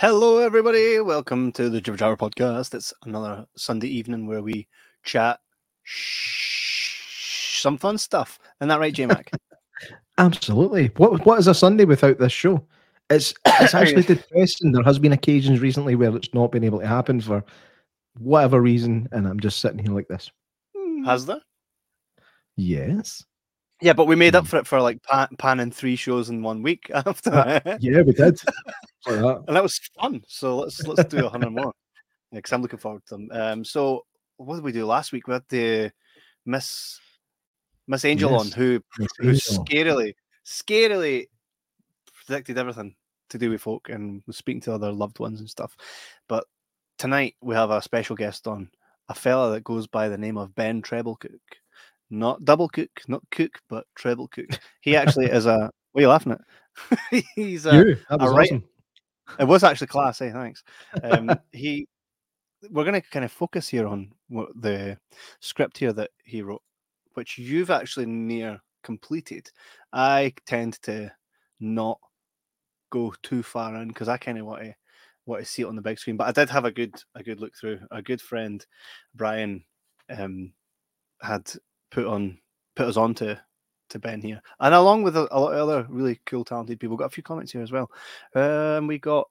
Hello, everybody. Welcome to the Jibber Jabber podcast. It's another Sunday evening where we chat sh- some fun stuff. Isn't that right, J Mac? Absolutely. What What is a Sunday without this show? It's it's actually depressing. There has been occasions recently where it's not been able to happen for whatever reason, and I'm just sitting here like this. Has there? Yes. Yeah, but we made up for it for like pan- panning three shows in one week after, Uh, Yeah, we did. That. and that was fun. So let's let's do a hundred more. Yeah, because I'm looking forward to them. Um, so what did we do last week? We had the Miss Miss Angel on, who who scarily, scarily predicted everything to do with folk and was speaking to other loved ones and stuff. But tonight we have a special guest on, a fella that goes by the name of Ben Trebilcook. Not double cook, not cook, but treble cook. He actually is a. What are you laughing at? He's a. you. A right- awesome. It was actually class. Hey, thanks. Um, he. We're going to kind of focus here on what the script here that he wrote, which you've actually near completed. I tend to not go too far in because I kind of want to want to see it on the big screen. But I did have a good a good look through. A good friend, Brian, um, had put on put us on to to Ben here, and along with a, a lot of other really cool, talented people. Got a few comments here as well. Um, we got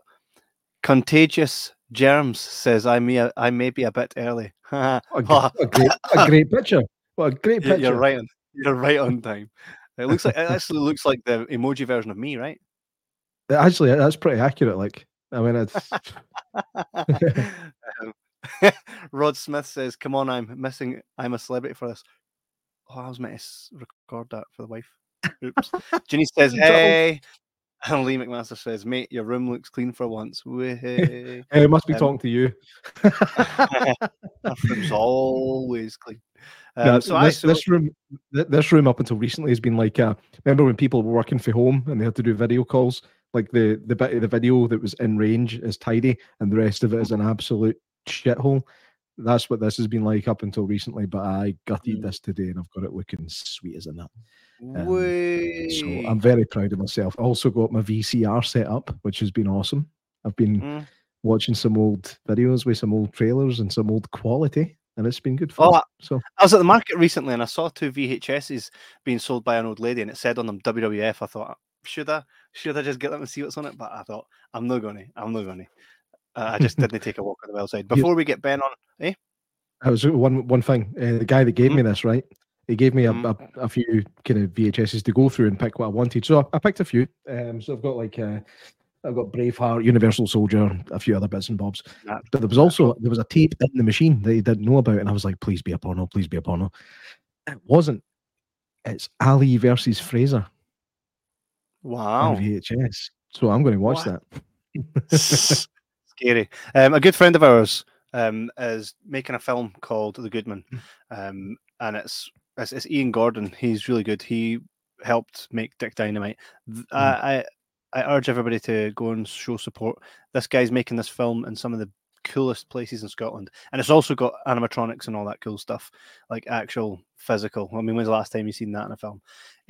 contagious germs says I may I may be a bit early. A, a great, a great picture. What a great picture. You're right. On, you're right on time. It looks like it actually looks like the emoji version of me, right? Actually, that's pretty accurate. Like, I mean, it's Um, Rod Smith says, "Come on, I'm missing. I'm a celebrity for this." Oh, I was meant to record that for the wife. Oops. Ginny says, "Hey," and Lee McMaster says, "Mate, your room looks clean for once." Hey, I must be Um, talking to you. That room's always clean. Um, No, so I this, so, this room, this room up until recently has been like. Uh, remember when people were working from home and they had to do video calls? Like the the bit of the video that was in range is tidy, and the rest of it is an absolute shithole. That's what this has been like up until recently. But I gutted Mm. this today, and I've got it looking sweet as a nut. um. So I'm very proud of myself. I also got my VCR set up, which has been awesome. I've been Mm. watching some old videos with some old trailers and some old quality, and it's been good fun. Oh, I- so I was at the market recently and I saw two VHSs being sold by an old lady and it said on them WWF. I thought, should I should I just get them and see what's on it? But I thought, I'm not going to. I'm not. Uh, I just didn't take a walk on the outside. Before we get Ben on, eh? I was one one thing. Uh, the guy that gave me this, right? He gave me a, Mhm. a, a few kind of VHSs to go through and pick what I wanted. So I, I picked a few. Um, so I've got like uh, I've got Braveheart, Universal Soldier, a few other bits and bobs. That- But there was also there was a tape in the machine that he didn't know about, and I was like, "Please be a porno, please be a porno." It wasn't. It's Ali versus Frazier Wow. VHS. So I'm going to watch What? that. Scary. Um, a good friend of ours um, is making a film called The Gudeman, um, and it's, it's it's Ian Gordon. He's really good. He helped make Dick Dynamite. I, I I urge everybody to go and show support. This guy's making this film in some of the coolest places in Scotland, and it's also got animatronics and all that cool stuff, like actual physical. I mean, when's the last time you've seen that in a film?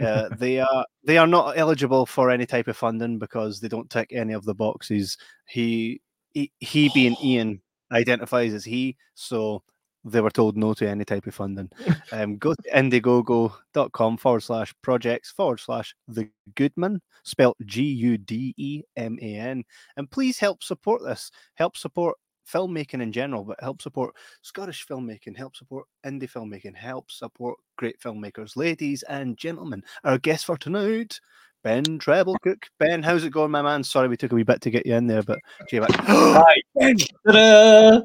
Uh, they are they are not eligible for any type of funding because they don't tick any of the boxes. He he, being Ian identifies as he, so they were told no to any type of funding. Um, go to indiegogo.com forward slash projects forward slash the Gudeman, spelled G U D E M A N, and please help support this. Help support filmmaking in general, but help support Scottish filmmaking, help support indie filmmaking, help support great filmmakers. Ladies and gentlemen, our guest for tonight, Ben Trebilcook. Ben, how's it going, my man? Sorry we took a wee bit to get you in there, but Jay, Hi. Ben, Ta-da!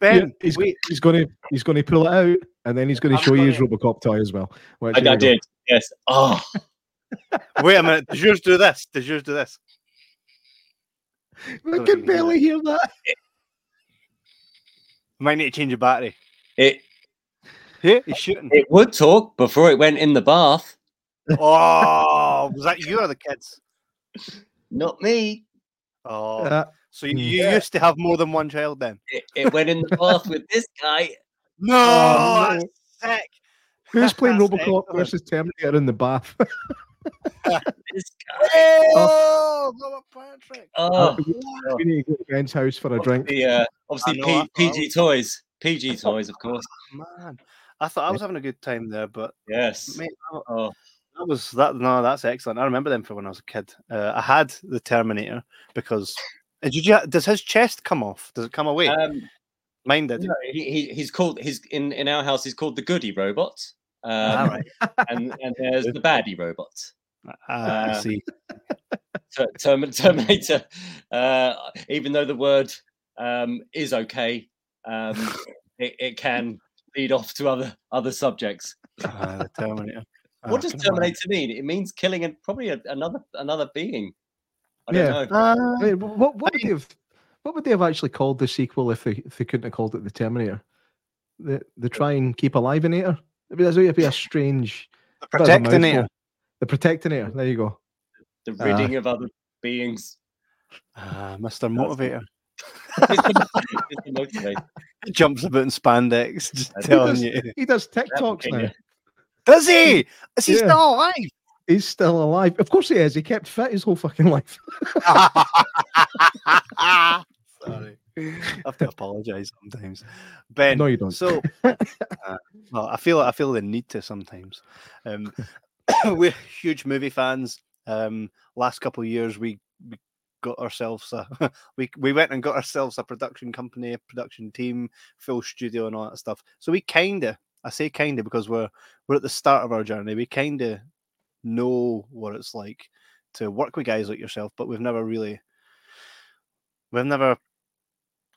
Ben, he's, wait, he's going to he's going to pull it out, and then he's going to I'm show you his gonna- RoboCop toy as well. Which, I, I we go. did. Yes. Oh, wait a minute. Does yours do this? Does yours do this? I Don't can even hear barely hear that. Might need to change your battery. it Yeah, he's shooting. it would talk before it went in the bath. Oh, was that you or the kids? Not me. Oh, Uh, so you, you Yeah. used to have more than one child then? It, it went in the bath with this guy. No, Oh, that's sick. who's playing That's RoboCop excellent. versus Terminator in the bath? this guy. Oh, Robert Patrick. Oh, We need to go to Ben's house for a drink. the, uh, obviously I know, P- I. PG toys. PG toys, of course. Man, I thought I was having a good time there, but Yes. mate, that- Oh, that was that. No, that's excellent. I remember them from when I was a kid. Uh, I had the Terminator because uh, did you? Does his chest come off? Does it come away? um, Mine did. no, he, he, he's called. He's in in our house. He's called the Goody Robot. Um, All right. and and there's the Baddie Robot. Ah, I uh, see. Term- Terminator. Uh, even though the word um, is okay, um, it, it can lead off to other other subjects. Ah, the Terminator. Ah, what does can you imagine? Terminator mean? It means killing and probably a, another another being. I Yeah. don't know. Ah, I mean, what what would they have what would they have actually called the sequel if they if they couldn't have called it the Terminator? The the try and keep alivinator? I mean, that's would be a strange the bit of a Protectinator. mouthful. The protectinator. There you go. The Ah. ridding of other beings. Ah, Mr. Motivator. It's the- it's motivator. He jumps about in spandex, just telling does. you. He does That would TikToks now. Does he? Is he Yeah. still alive? He's still alive. Of course he is. He kept fit his whole fucking life. Sorry. I have to apologize sometimes. Ben, No, you don't. So, uh, well, I feel I feel the need to sometimes. Um, we're huge movie fans. Um, last couple of years, we, we got ourselves a we we went and got ourselves a production company, a production team, full studio, and all that stuff. So we kind of, I say kind of because we're we're at the start of our journey. We kind of know what it's like to work with guys like yourself, but we've never really, we've never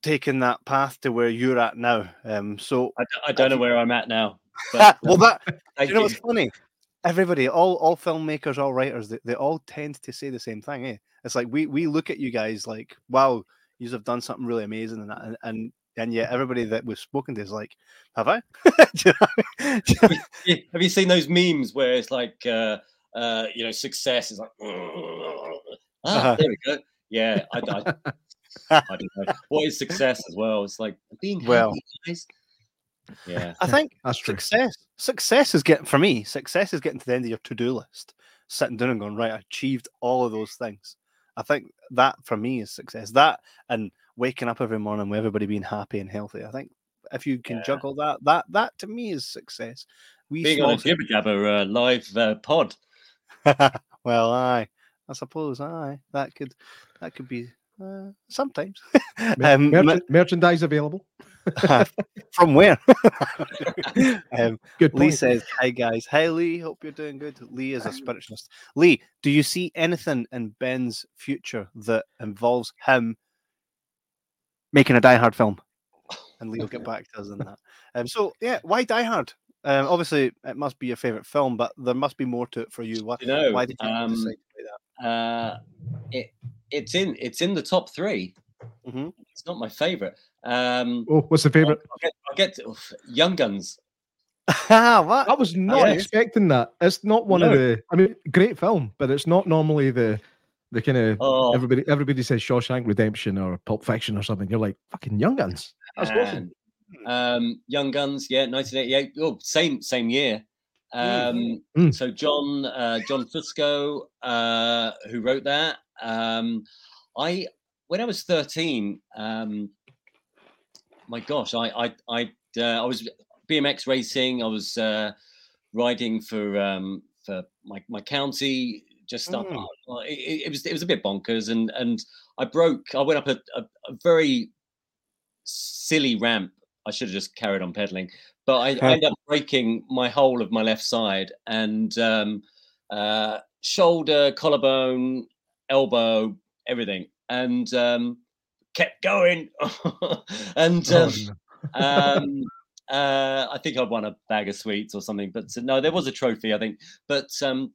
taken that path to where you're at now. Um, so I don't know where I'm at now. But, well, that you know you. what's funny? Everybody, all all filmmakers, all writers, they, they all tend to say the same thing. Eh? It's like we we look at you guys like, wow, you have done something really amazing, and and and, and yet everybody that we've spoken to is like, have I? You know? Yeah, Have you seen those memes where it's like, uh, uh, you know, success is like, ah, Uh-huh. there we go. Yeah, I, I, I don't know. What is success as well? It's like being happy, Well- guys. Yeah. I think That's true. success success is getting for me. Success is getting to the end of your to do list, sitting down and going, right, I achieved all of those things. I think that for me is success. That and waking up every morning with everybody being happy and healthy. I think if you can Yeah. juggle that, that that to me is success. We Being small on a jibber jabber uh, live uh, pod. well, aye, I suppose, aye, that could that could be uh, sometimes. Mer- um, merchan- merchandise available. ma- from where? um, Good Lee point. says, "Hi guys, hi Lee, hope you're doing good." Lee is a spiritualist. Lee, do you see anything in Ben's future that involves him making a Die Hard film? And Lee will get back to us on that. Um, so yeah, why Die Hard? Um, obviously, it must be your favorite film, but there must be more to it for you. Why, You know, why did you um, decide to do that? uh, it it's in it's in the top three. Mhm. It's not my favorite. Um, Oh, what's the favorite? I'll get, I'll get to, oof, Young Guns. Ah, what? I was not yeah. expecting that. It's not one of the. I mean, great film, but it's not normally the the kind of Oh, everybody. Everybody says Shawshank Redemption or Pulp Fiction or something. You're like fucking Young Guns. That's awesome. Um, Young Guns, yeah, 1988. Oh, same same year. Um, Mm. So John uh, John Fusco, uh, who wrote that. Um, I when I was 13, um, my gosh, I I I, uh, I was BMX racing. I was uh, riding for um, for my, my county. Just up, Mm. uh, it, it- was it was a bit bonkers, and and I broke. I went up a, a, a very silly ramp. I should have just carried on pedaling, but I, I ended up breaking my whole of my left side and um, uh, shoulder, collarbone, elbow, everything, and um, kept going. and Oh, um, no. um, uh, I think I won a bag of sweets or something, but uh, no, there was a trophy, I think. But um,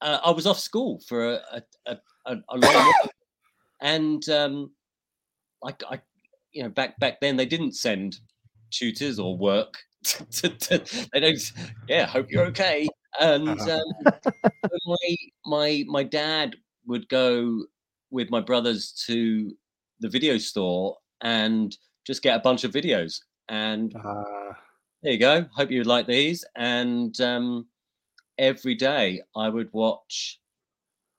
uh, I was off school for a, a, a, a, long while, and um, I, I, you know, back back then they didn't send tutors or work. To, to, they don't. Yeah, hope you're okay. And um, my my my dad would go with my brothers to the video store and just get a bunch of videos and Ah, there you go hope you like these and um every day I would watch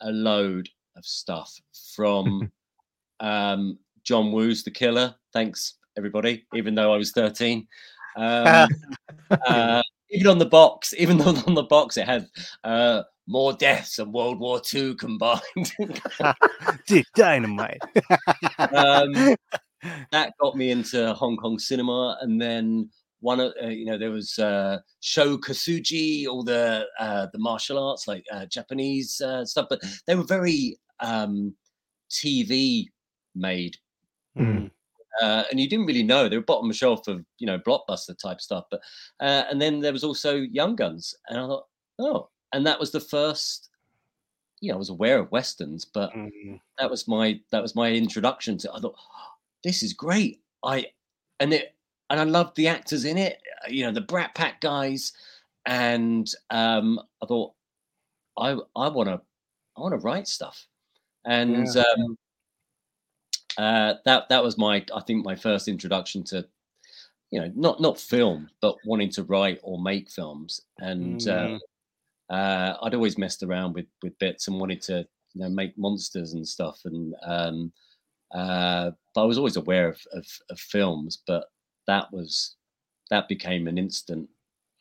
a load of stuff from um, John Woo's The Killer. Thanks, everybody, even though I was 13. Um, uh, even on the box, even though on the box it had uh, more deaths than World War II combined. Dick Dynamite. um, that got me into Hong Kong cinema, and then one of uh, you know there was uh, Sho Kosugi, all the uh, the martial arts like uh, Japanese uh, stuff, but they were very um, TV made, Mm. uh, and you didn't really know they were bottom shelf of you know blockbuster type stuff. But uh, and then there was also Young Guns, and I thought, oh, and that was the first. You know, I was aware of westerns, but Mhm. that was my that was my introduction to. I thought, "Oh, this is great. I and it and I loved the actors in it. uh, You know, the Brat Pack guys, and um, I thought, I I want to I want to write stuff, and um, uh, that that was my I think my first introduction to. You know, not not film, but wanting to write or make films, and uh, Mm. uh, I'd always messed around with with bits and wanted to you know make monsters and stuff and um uh but I was always aware of, of, of films but that was that became an instant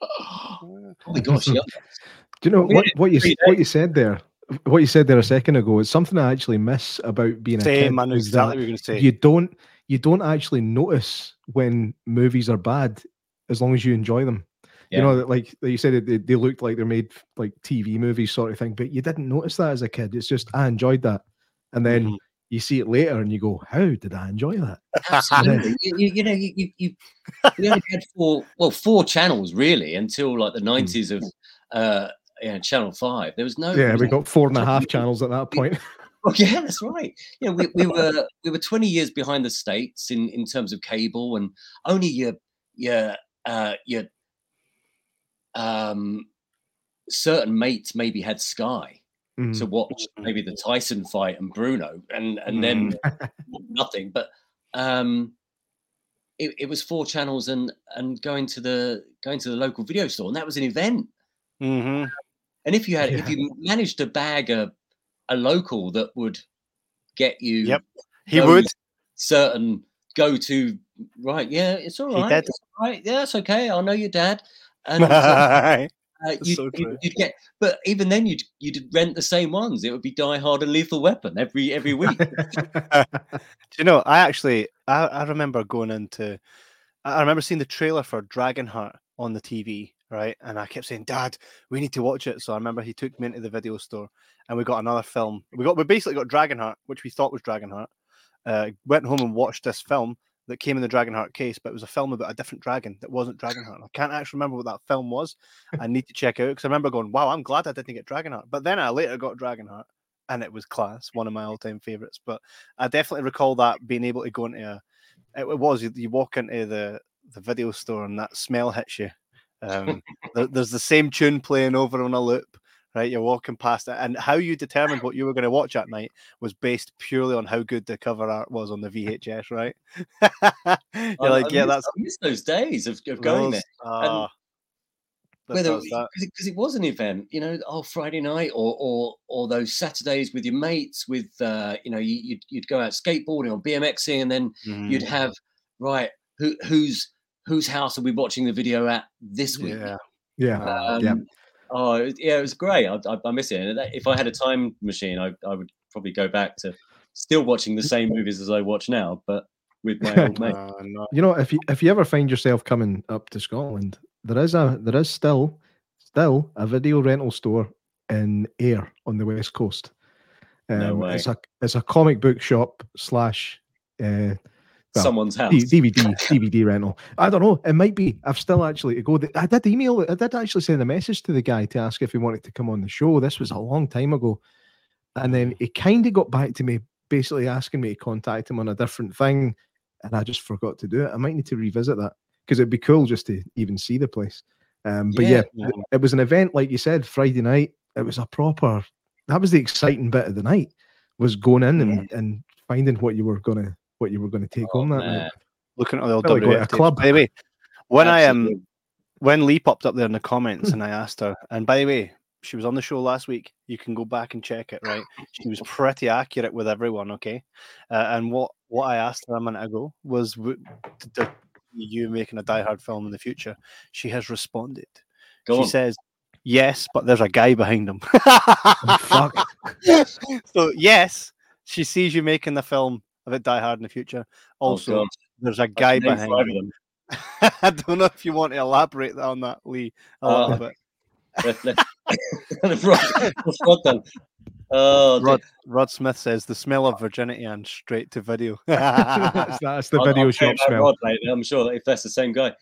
oh my gosh yeah. Do you know what, what you what you said there? What you said there a second ago is something I actually miss about being a kid. I know exactly what you're going to say. You don't you don't actually notice when movies are bad as long as you enjoy them. Yeah. You know, that like you said, they, they looked like they're made like TV movies sort of thing, but you didn't notice that as a kid. It's just I enjoyed that, and then Mhm. You see it later and you go, "How did I enjoy that?" absolutely you, you, you know you, you, you only had four well four channels really until like the 90s of uh yeah, channel 5 there was no yeah, we got four and a half channels at that point. Oh yeah, that's right. You know, we, we were we were 20 years behind the states in in terms of cable, and only your your uh, your um, certain mates maybe had Sky Mm. to watch maybe the Tyson fight and Bruno, and and then nothing. But um, it, it was four channels and and going to the going to the local video store, and that was an event. Mhm. And if you had if you managed to bag a a local that would get you Yep, He would. certain go to right yeah it's all right it's all right yeah it's okay i know your dad and uh, you'd, so you'd- you'd get but even then you'd you'd rent the same ones it would be die hard and lethal weapon every every week Do you know? I actually, I, I remember going into, I I remember seeing the trailer for Dragonheart on the TV, right? And I kept saying, "Dad, we need to watch it." So I remember he took me into the video store, and we got another film. We got, we basically got Dragonheart, which we thought was Dragonheart. Uh, went home and watched this film that came in the Dragonheart case, but it was a film about a different dragon that wasn't Dragonheart. I can't actually remember what that film was. I need to check out because I remember going, "Wow, I'm glad I didn't get Dragonheart." But then I later got Dragonheart, and it was class, one of my all-time favorites. But I definitely recall that being able to go into a. It, it was you, you walk into the the video store and that smell hits you. Um, there- there's the same tune playing over on a loop, right? You're walking past it, and how you determined what you were going to watch at night was based purely on how good the cover art was on the VHS, right? You're I- like, I yeah, miss- that's I miss those days of, of going there those- ah, that whether because it was an event, you know, oh Friday night or or or those Saturdays with your mates, with uh, you know, you, you'd you'd go out skateboarding or BMXing, and then you'd Mm, have right who whose whose house are we watching the video at this week? yeah, yeah, ah, Um, yeah. Oh it was- yeah, it was great. I, I, I miss it. And if I had a time machine, I, I would probably go back to still watching the same movies as I watch now, but with my old mate. no. You know, if you if you ever find yourself coming up to Scotland, there is a there is still still a video rental store in Ayr on the west coast. No way. It's a it's a comic book shop slash uh, well, Someone's house. DVD DVD rental. I don't know. It might be. I've still actually to go. I did email. I did actually send a message to the guy to ask if he wanted to come on the show. This was a long time ago, and then he kind of got back to me, basically asking me to contact him on a different thing, and I just forgot to do it. I might need to revisit that because it'd be cool just to even see the place. Um, but yeah, Yeah. it was an event, like you said, Friday night. It was a proper. That was the exciting bit of the night. Was going in and, and finding what you were gonna what you were gonna take Oh, home that man. night. looking at the old Felt like going to a WF club. By the way, when I am Absolutely. when Lee popped up there in the comments and I asked her, and by the way, she was on the show last week. You can go back and check it. Right, she was pretty accurate with everyone. Okay, uh, and what what I asked her a minute ago was, w- d- d- you making a Die Hard film in the future? She has responded. Go she on. says, "Yes, but there's a guy behind him." Oh, fuck. so yes, she sees you making the film about Die Hard in the future. Oh, Also, God. there's a I've guy named behind five them. I don't know if you want to elaborate on that, Lee, a Uh, little bit. Let- let- Rod- what's Rod done? Oh. Rod, Rod Smith says the smell of virginity and straight to video. that's, that's the I'll- video I'll shop smell. Rod later. I'm sure if that's the same guy.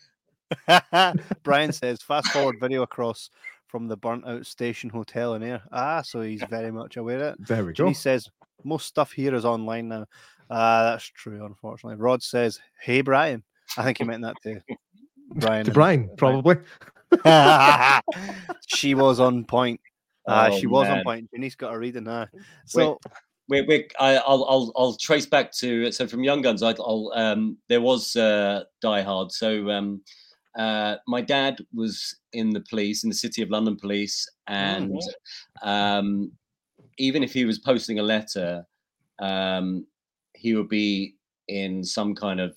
Brian says fast forward video across from the burnt out station hotel in Ayr. Ah, so he's very much aware of it. There we go. Jimmy says most stuff here is online now. Uh, that's true, unfortunately. Rod says, "Hey, Brian." I think he meant that to Brian. To Brian, probably. she was on point. Uh, Oh, she was on point. Jenny's got a reading now. So We're, we're, I, I'll, I'll, I'll trace back to so from Young Guns. I, I'll, um, there was uh, Die Hard. So um, uh, my dad was in the police, in the City of London Police, and um, even if he was posting a letter, um, he would be in some kind of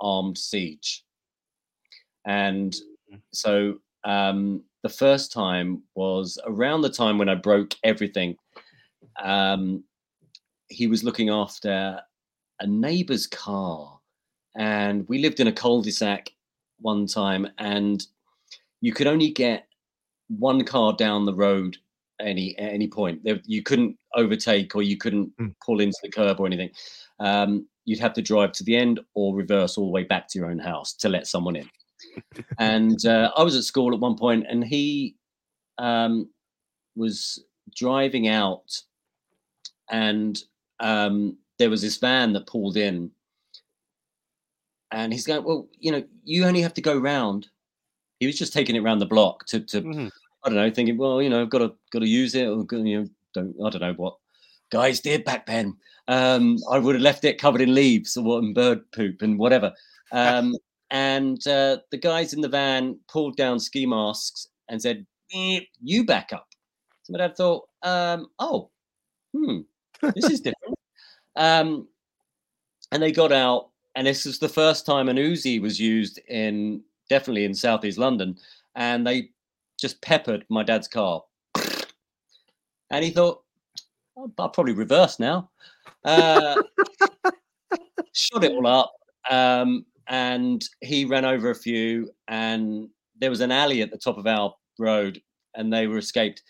armed siege. And so um, the first time was around the time when I broke everything. Um, he was looking after a neighbor's car, and we lived in a cul-de-sac one time, and you could only get one car down the road any at any point. You couldn't overtake or you couldn't Mm. pull into the curb or anything. Um, you'd have to drive to the end or reverse all the way back to your own house to let someone in. and uh, I was at school at one point, and he um, was driving out, and um, there was this van that pulled in, and he's going, "Well, you know, you only have to go round." He was just taking it round the block to, to mhm. I don't know, thinking, well, you know, I've got to got to use it, or you know, don't I don't know what guys did back then. Um, I would have left it covered in leaves or what, and bird poop and whatever. Um, and uh, the guys in the van pulled down ski masks and said, "Eh, "You back up." So my dad thought, um, "Oh, hmm, this is different." um, and they got out, and this was the first time an Uzi was used in definitely in southeast London, and they just peppered my dad's car. And he thought, "Oh, I'll probably reverse now. Uh, shot it all up. Um, and he ran over a few, and there was an alley at the top of our road, and they were escaped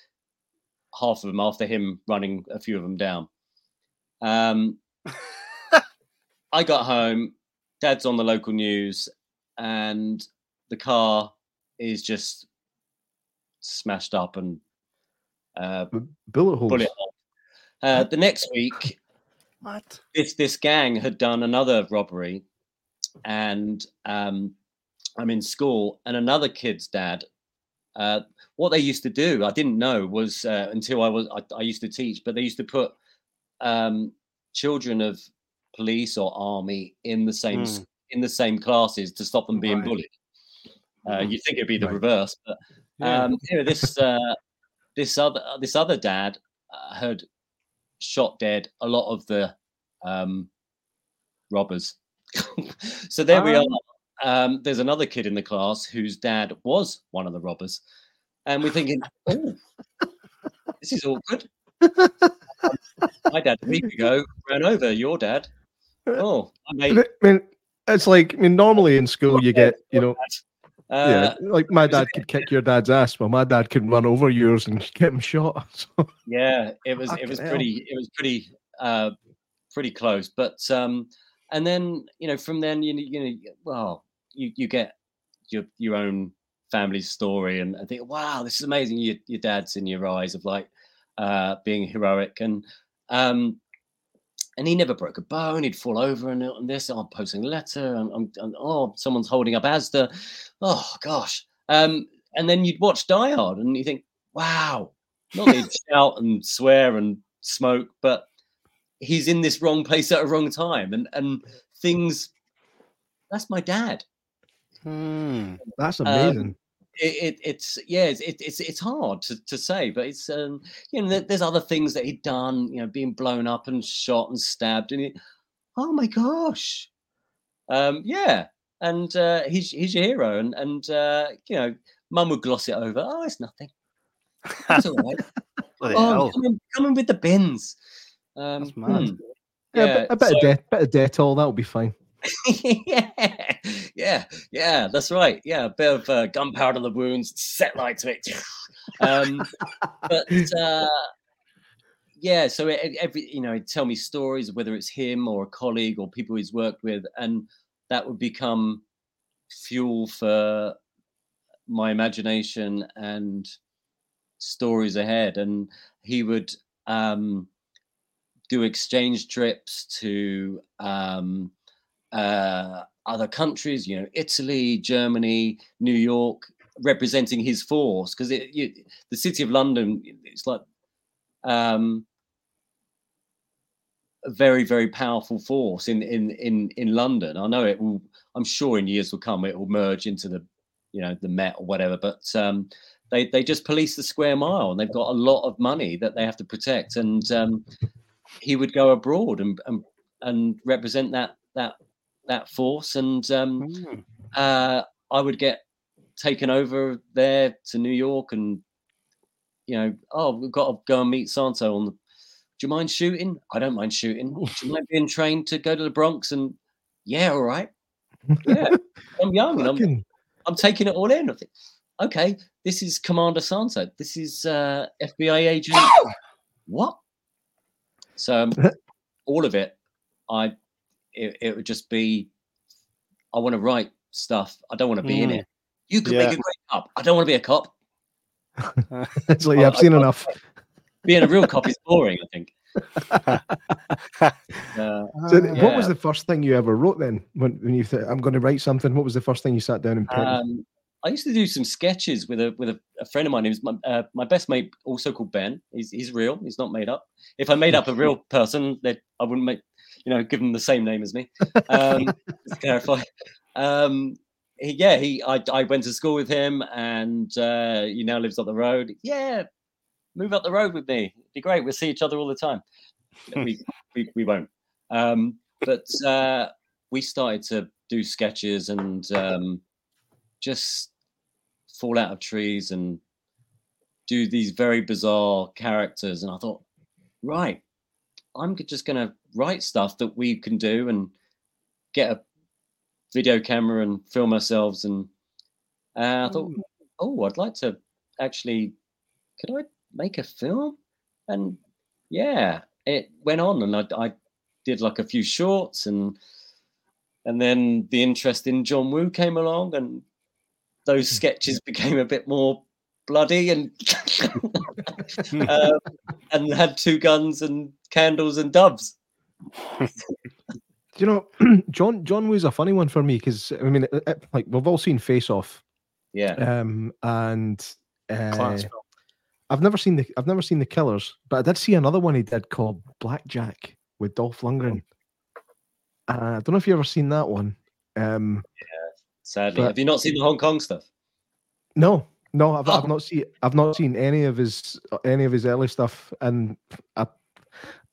half of them after him running a few of them down. Um, I got home, dad's on the local news, and the car is just smashed up and uh, Bullet holes. bullet hole. Uh, the next week, what? this this gang had done another robbery, and um, I'm in school, and another kid's dad. Uh, what they used to do, I didn't know, was uh, until I was I, I used to teach, but they used to put um, children of police or army in the same s- in the same classes to stop them being Right. bullied. Uh, you think it'd be the Right. reverse, but Yeah. um, you know, this uh, this other this other dad uh, had shot dead a lot of the um, robbers. so there we are. Um, there's another kid in the class whose dad was one of the robbers, and we're thinking, "Oh, this is awkward." My dad a week ago ran over your dad. Oh, I made I mean, it's like I mean, normally in school you get you know, uh, yeah, like my dad could kick your dad's ass, well, my dad could run over yours and get him shot. So, yeah it was it was hell. pretty it was pretty uh pretty close but um and then you know from then you know you know well you you get your your own family story and I think wow this is amazing your your dad's in your eyes of like uh being heroic and um and he never broke a bone. He'd fall over and, and this. I'm posting a letter, and, and, and oh, someone's holding up Asda. Oh gosh. Um, and then you'd watch Die Hard, and you think, wow, not he'd shout and swear and smoke, but he's in this wrong place at a wrong time, and and things. That's my dad. Hmm. that's Um, amazing. It, it, it's yeah, it's it, it's it's hard to, to say, but it's um, you know, there's other things that he'd done, you know, being blown up and shot and stabbed, and it, oh my gosh, um, yeah, and uh, he's he's your hero, and and uh, you know, mum would gloss it over. Oh, it's nothing. That's all right. Bloody oh, hell. come in, come in with the bins. Um, That's mad. hmm. Yeah, Yeah, a bit, a bit so- of de- bit of Dettol, that'll be fine. yeah, yeah, yeah. That's right. Yeah, a bit of uh, gunpowder the wounds, set light to it. um, but uh, yeah, so e- every you know, tell me stories whether it's him or a colleague or people he's worked with, and that would become fuel for my imagination and stories ahead. And he would um, do exchange trips to um, uh, other countries, you know, Italy, Germany, New York, representing his force because the city of London, it's like um, a very, very powerful force in in in in London. I know it will. I'm sure in years will come it will merge into the, you know, the Met or whatever. But um, they they just police the square mile and they've got a lot of money that they have to protect. And um, he would go abroad and and, and represent that that that force and um, Mm. uh, I would get taken over there to New York and you know, oh, we've got to go and meet Santo on the. Do you mind shooting? I don't mind shooting. Do you mind being trained to go to the Bronx? And yeah, all right. Yeah, I'm young and I'm I'm taking it all in. I think, okay, this is Commander Santo. This is uh, FBI agent. what? So um, all of it, I it, it would just be. I want to write stuff. I don't want to be in Mm. it. You could Yeah. make a great cop. I don't want to be a cop. it's like, yeah, I've seen enough. Being a real cop is boring. I think. Uh, So. What was the first thing you ever wrote then? When, when you thought, I'm going to write something, what was the first thing you sat down and penned? Um, I used to do some sketches with a with a, a friend of mine. He was my uh, my best mate, also called Ben. He's he's real. He's not made up. If I made up a real person, that I wouldn't make you know give him the same name as me. Um, to clarify. Um, he, yeah, he I I went to school with him, and uh, he now lives up the road. Yeah, move up the road with me. It'd be great. We'll see each other all the time. we, we we won't. Um, but uh, we started to do sketches and um, just fall out of trees and do these very bizarre characters. And I thought, right, I'm just going to write stuff that we can do and get a video camera and film ourselves. And uh, I thought, oh, I'd like to actually, could I make a film? And yeah, it went on, and I, I did like a few shorts, and and then the interest in John Woo came along, and those sketches became a bit more bloody and um, and had two guns and candles and doves. Do you know, John John was a funny one for me because I mean, it, it- like we've all seen Face Off, Yeah, um, and uh, I've never seen the I've never seen the Killers, but I did see another one he did called Blackjack with Dolph Lundgren. Uh, I don't know if you ever seen that one. Um, sadly, but- have you not seen the Hong Kong stuff? no, no, I've, I've Oh. not seen I've not seen any of his any of his early stuff, and I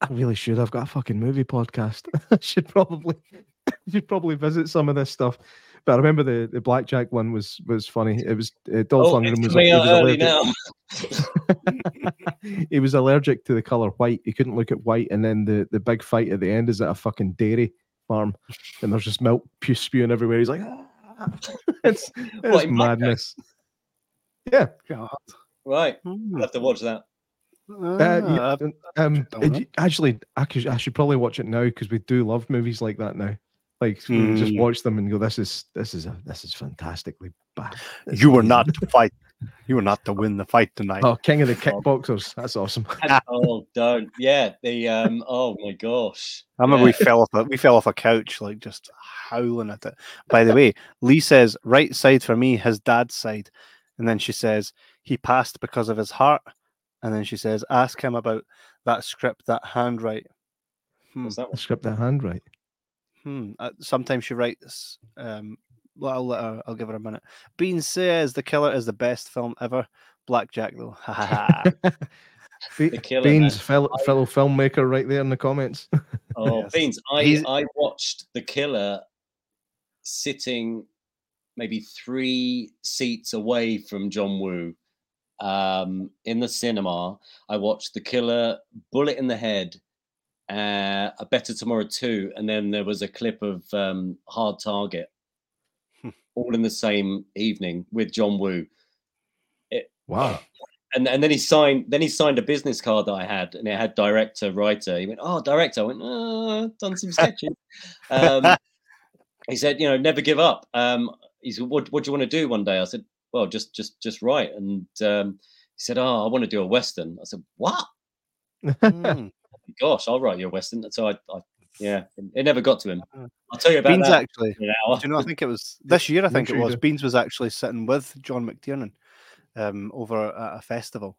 I really should. I've got a fucking movie podcast. I should probably should probably visit some of this stuff. But I remember the, the blackjack one was was funny. It was uh, Dolph Oh, Lundgren was, coming out was early allergic. now. he was allergic to the color white. He couldn't look at white, and then the the big fight at the end is at a fucking dairy farm, and there's just milk pu- spewing everywhere. He's like, "Ah." it's, it's in Blackjack? madness. Yeah, God. Right, Hmm. I'll have to watch that. Uh, yeah, um, um, don't uh, know. y- actually, I, could, I should probably watch it now because we do love movies like that now. Like we can just watch them and go, "This is this is a this is fantastically bad." This you were amazing." not to fight. You were not to win the fight tonight. Oh, King of the Kickboxers. That's awesome. Oh, don't. Yeah, the um. Oh my gosh. I remember we fell off a we fell off a couch like just howling at it. By the way, Lee says right side for me, his dad's side, and then she says he passed because of his heart, and then she says ask him about that script, that handwrite. Hmm. What's that one? script that handwrite. Hmm. Uh, sometimes she writes um, well, I'll let her, I'll give her a minute. Bean says the killer is the best film ever. Blackjack though. Ha ha ha. Be- Beans, fellow, I- fellow filmmaker, right there in the comments. Oh, Yes. Beans, I, He's- I watched The Killer sitting maybe three seats away from John Woo um, in the cinema. I watched The Killer, Bullet in the Head, uh, A Better Tomorrow 2, and then there was a clip of um, Hard Target, Hmm. all in the same evening with John Woo. It, Wow. and and then he signed then he signed a business card that I had, and it had director, writer. He went, "Oh, director." I went, "Oh, done some sketches." um, he said, "You know, never give up." Um, he said, "What what do you want to do one day?" I said, "Well, just just just write." And um, he said, "Oh, I want to do a western." I said, "What?" Mm. Gosh, I'll write you a western. So I, I yeah, it, never got to him. Uh, I'll tell you about Beans that actually. Do you know? I think it was this year. I think it was. Beans was actually sitting with John McTiernan um, over at a festival,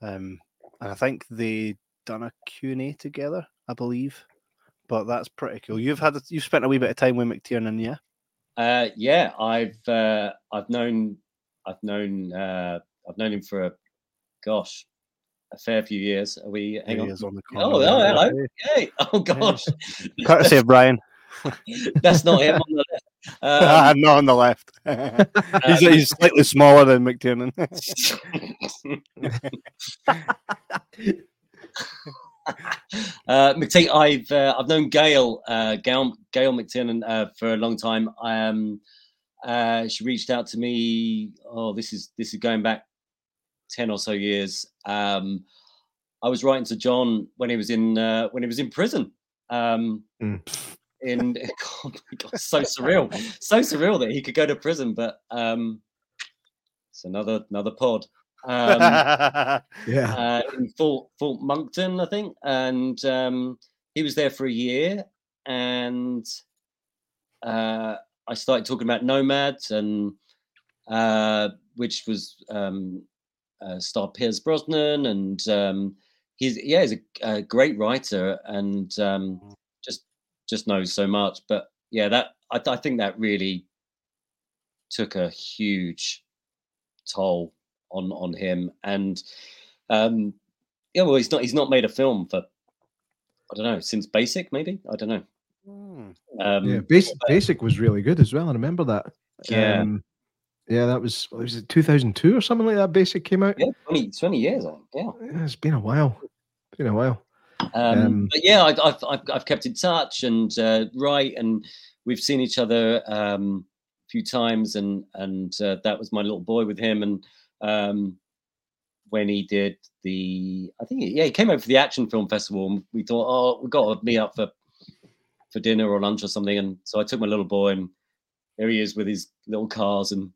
um, and I think they done a Q and A together. I believe, but that's pretty cool. You've had you've spent a wee bit of time with McTiernan, yeah? Uh, yeah, I've uh, I've known I've known uh, I've known him for a gosh a fair few years. Are we? Hang Here on. on the Oh, oh, hello. Hey, oh gosh, Courtesy of Brian. that's not him on the left. Um, Not on the left. he's, uh, he's slightly smaller than McTiernan. uh, McT, I've uh, I've known Gail uh, Gail Gail McTiernan uh, for a long time. Um, uh, she reached out to me. Oh, this is this is going back ten or so years. Um, I was writing to John when he was in uh, when he was in prison. Um, Mm. In God, God, so surreal, so surreal that he could go to prison. But um, it's another another pod. Um, Yeah. uh, in Fort Fort Monkton, I think, and um, he was there for a year, and uh, I started talking about nomads, and uh, which was um, uh, star Pierce Brosnan, and um, he's yeah, he's a, a great writer, and um, just just knows so much. But yeah, that I, I think that really took a huge toll on on him, and um, yeah, well, he's not he's not made a film for I don't know since Basic, maybe I don't know. Hmm. Um, yeah. Basic, Basic was really good as well. I remember that. Yeah. Um, yeah, that was, what was it 2002 or something like that? Basic came out. yeah, 20, 20 years, Yeah. Yeah, It's been a while. It's been a while. Um, Um, but yeah, I, I've, I've I've kept in touch and uh, right, and we've seen each other um, a few times, and and uh, that was my little boy with him, and um, when he did the, I think yeah, he came over for the action film festival, and we thought, oh, we got to meet up for for dinner or lunch or something, and so I took my little boy, and there he is with his little cars and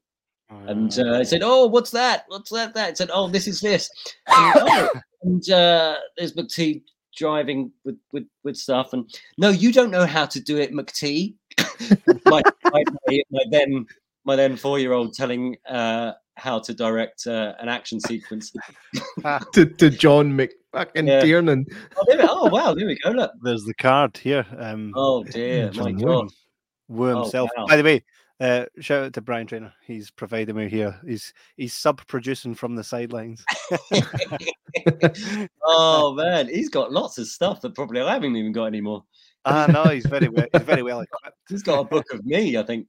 and uh, I said, "Oh, what's that? What's that? That?" I said, "Oh, this is this." And, oh, and uh, there's McT driving with, with with stuff, and no, you don't know how to do it, McT. my, my, my, then my then four year old telling uh, how to direct uh, an action sequence. To, to John McFucking Yeah. Tiernan. Oh, there we, oh wow, there we go. Look. There's the card here. Um, Oh dear, my John God. Woo Oh, himself. wow. By the way, uh, shout out to Brian Trainer. He's providing me here. He's he's sub producing from the sidelines. oh man, he's got lots of stuff that probably I haven't even got anymore. ah no, he's very well he's very well equipped. He's got a book of me, I think.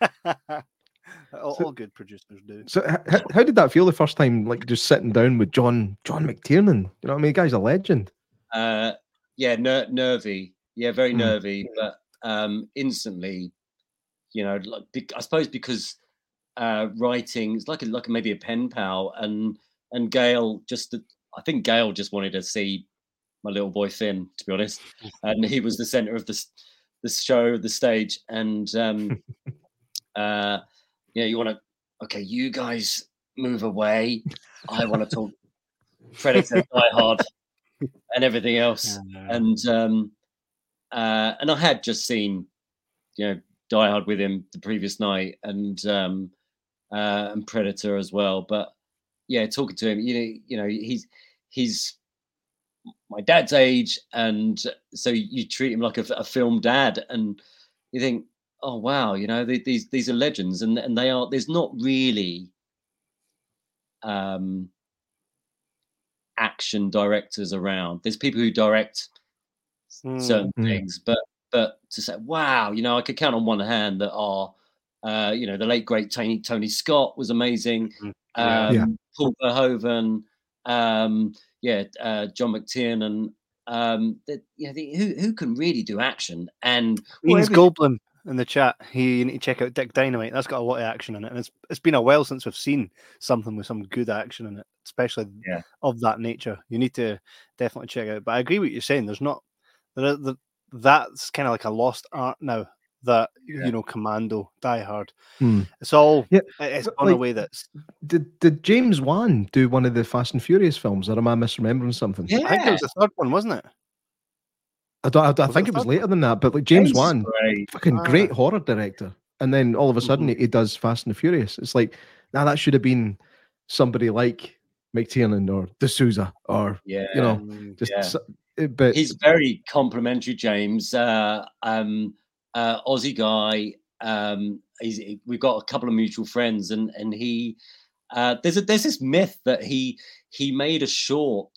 all, So- all good producers do. So, h- h- how did that feel the first time, like just sitting down with John John McTiernan? You know what I mean? The guy's a legend. uh yeah ner- nervy yeah very Mm. nervy but um instantly you know like bec- i suppose because uh writing is like a like maybe a pen pal and and gail just, I think gail just wanted to see my little boy finn to be honest and he was the center of the s- the show the stage and um uh yeah you want to okay you guys move away. I want to talk predator die hard and everything else. And um, uh, and I had just seen, you know, Die Hard with him the previous night, and um, uh, and Predator as well. But yeah, talking to him, you know, you know, he's he's my dad's age, and so you treat him like a, a film dad, and you think, oh wow, you know, they, these these are legends, and and they are. There's not really um, action directors around. There's people who direct certain Mm. things, but but to say, wow, you know, I could count on one hand that are, uh, you know, the late great Tony Tony Scott was amazing. Mm, yeah. Um, Yeah. Paul Verhoeven, um, yeah, uh, John McTiernan. Um, that, you know, the, who who can really do action and well, Ian's every- Goldblum in the chat. He you need to check out Dick Dynamite. That's got a lot of action in it, and it's it's been a while since we've seen something with some good action in it, especially Yeah. of that nature. You need to definitely check it out. But I agree with you're saying. There's not there are, the, that's kind of like a lost art now. That Yeah. you know, Commando, Die Hard. Hmm. It's all Yeah, it's on gone like, away. That's Did did James Wan do one of the Fast and Furious films, or am I misremembering something? yeah, I think it was the third one, wasn't it? I don't. I, I think it was later than that, but like James Wan, great. fucking Ah. great horror director, and then all of a sudden Mhm. he does Fast and the Furious. It's like now that should have been somebody like McTiernan or D'Souza or Yeah, you know Mm, just. Yeah. uh, but he's very complimentary, James. Uh, um, uh, Aussie guy. Um, he's, we've got a couple of mutual friends, and and he uh, there's a there's this myth that he he made a short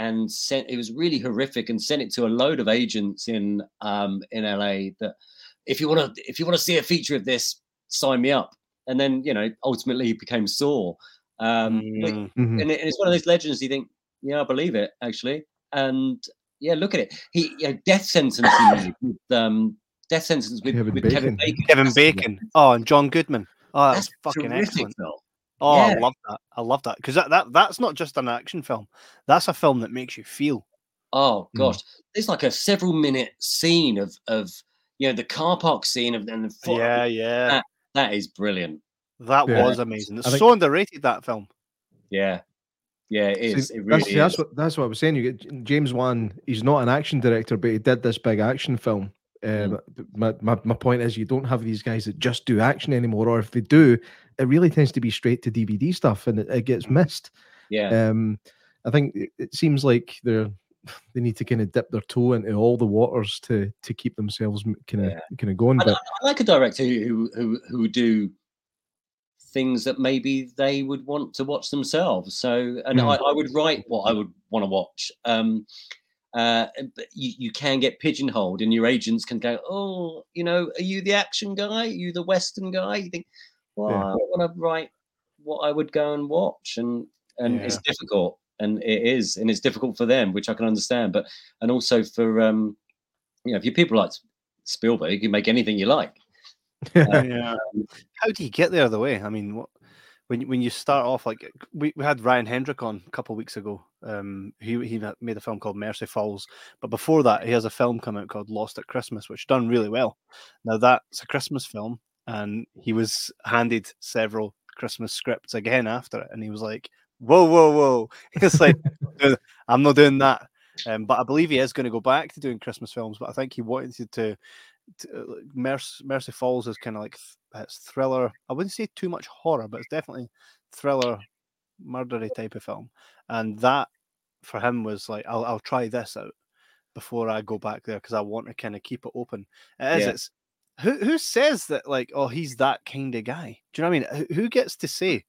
and sent it was really horrific and sent it to a load of agents in um, in LA that if you want to if you want to see a feature of this, sign me up. And then you know ultimately he became Saw. Um, but- mm, Mhm. and it- it's one of those legends. You think, yeah, I believe it actually, and yeah, look at it. He, you know, death sentence he with um, death sentence with Kevin with Bacon. Kevin Bacon. Kevin Bacon. Oh, and John Goodman. Oh, that's, That's fucking terrific, excellent. though. Oh, I love that. I love that because that, that that's not just an action film. That's a film that makes you feel. Oh Mm. gosh, it's like a several minute scene of of you know the car park scene of and the fo- Yeah, yeah. that is brilliant. That Yeah. was amazing. It's think- so underrated that film. Yeah, yeah, it See. It that's, really that's is. what that's what I was saying. You get James Wan. He's not an action director, but he did this big action film. Um, my, my my point is, you don't have these guys that just do action anymore, or if they do, it really tends to be straight to DVD stuff, and it, it gets missed. Yeah, Um, I think it, it seems like they're they need to kind of dip their toe into all the waters to to keep themselves kind of Yeah. kind of going. I, But I like a director who who who do things that maybe they would want to watch themselves. So, and Mm. I, I would write what I would want to watch. Um, uh, but you, you can get pigeonholed, and your agents can go, "Oh, you know, are you the action guy? Are you the Western guy?" You think, "Well, Yeah. I want to write what I would go and watch," and and it's difficult, and it is, and it's difficult for them, which I can understand. But and also for um, you know, if you people like Spielberg, you can make anything you like. yeah. How do you get there? The way I mean, what, when you- when you start off like we, we had Ryan Hendrick on a couple of weeks ago. Um, he he made a film called Mercy Falls, but before that, he has a film come out called Lost at Christmas, which done really well. Now that's a Christmas film, and he was handed several Christmas scripts again after it, and he was like, "Whoa, whoa, whoa!" It's like, "Uh, I'm not doing that. Um, but I believe he is going to go back to doing Christmas films. But I think he wanted to, to, to Mercy, Mercy Falls is kind of like it's thriller. I wouldn't say too much horror, but it's definitely thriller, murdery type of film. And that for him was like, I'll I'll try this out before I go back there because I want to kind of keep it open. It is. Yeah. It's who who says that like oh he's that kind of guy? Do you know what I mean? Who, gets to say?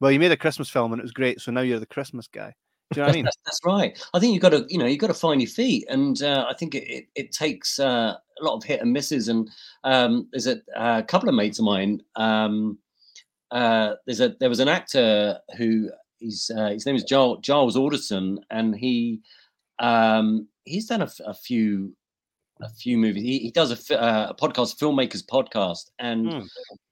Well, you made a Christmas film and it was great, so now you're the Christmas guy. Do you know what I mean? That's, that's right. I think you've got to, you know, you've got to find your feet, and uh, I think it, it, it takes uh, a lot of hit and misses. And um, there's a, a couple of mates of mine. Um, uh, there's a there was an actor who he's uh, his name is Giles, Giles Alderson, and he um, he's done a few a few movies. He, he does a, uh, a podcast, filmmakers podcast, and Hmm.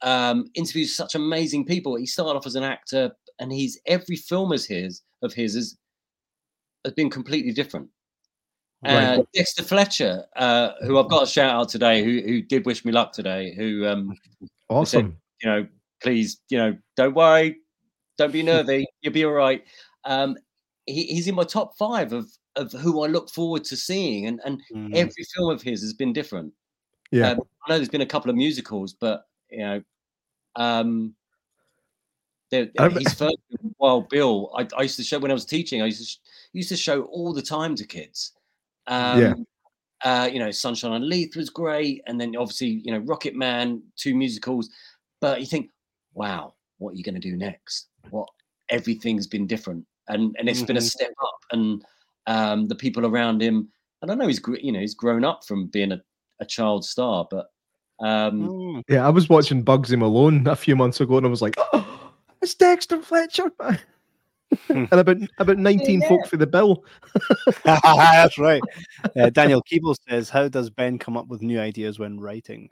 um, interviews such amazing people. He started off as an actor, and he's every film of his of his is has been completely different. Right. Uh, Dexter Fletcher, uh, who I've got a shout out today, who who did wish me luck today, who um, awesome. you know, please, you know, don't worry, don't be nervy, you'll be all right. Um, he, he's in my top five of of who I look forward to seeing, and and Mm. every film of his has been different. Yeah. Um, I know there's been a couple of musicals, but you know, um, rem- his first Wild Bill. I, I used to show when I was teaching. I used to sh- used to show all the time to kids. Um, Yeah. uh, you know, Sunshine on Leith was great, and then obviously, you know, Rocket Man, two musicals. But you think, wow, what are you going to do next? What everything's been different, and and it's mm-hmm. been a mm-hmm. step up, and um, the people around him. And I don't know. He's you know he's grown up from being a, a child star, but um, mm. yeah, I was watching Bugsy Malone a few months ago, and I was like, oh, it's Dexter Fletcher. and about about 19 yeah. folk for the bill. That's right. Uh, Daniel Keeble says, How does Ben come up with new ideas when writing?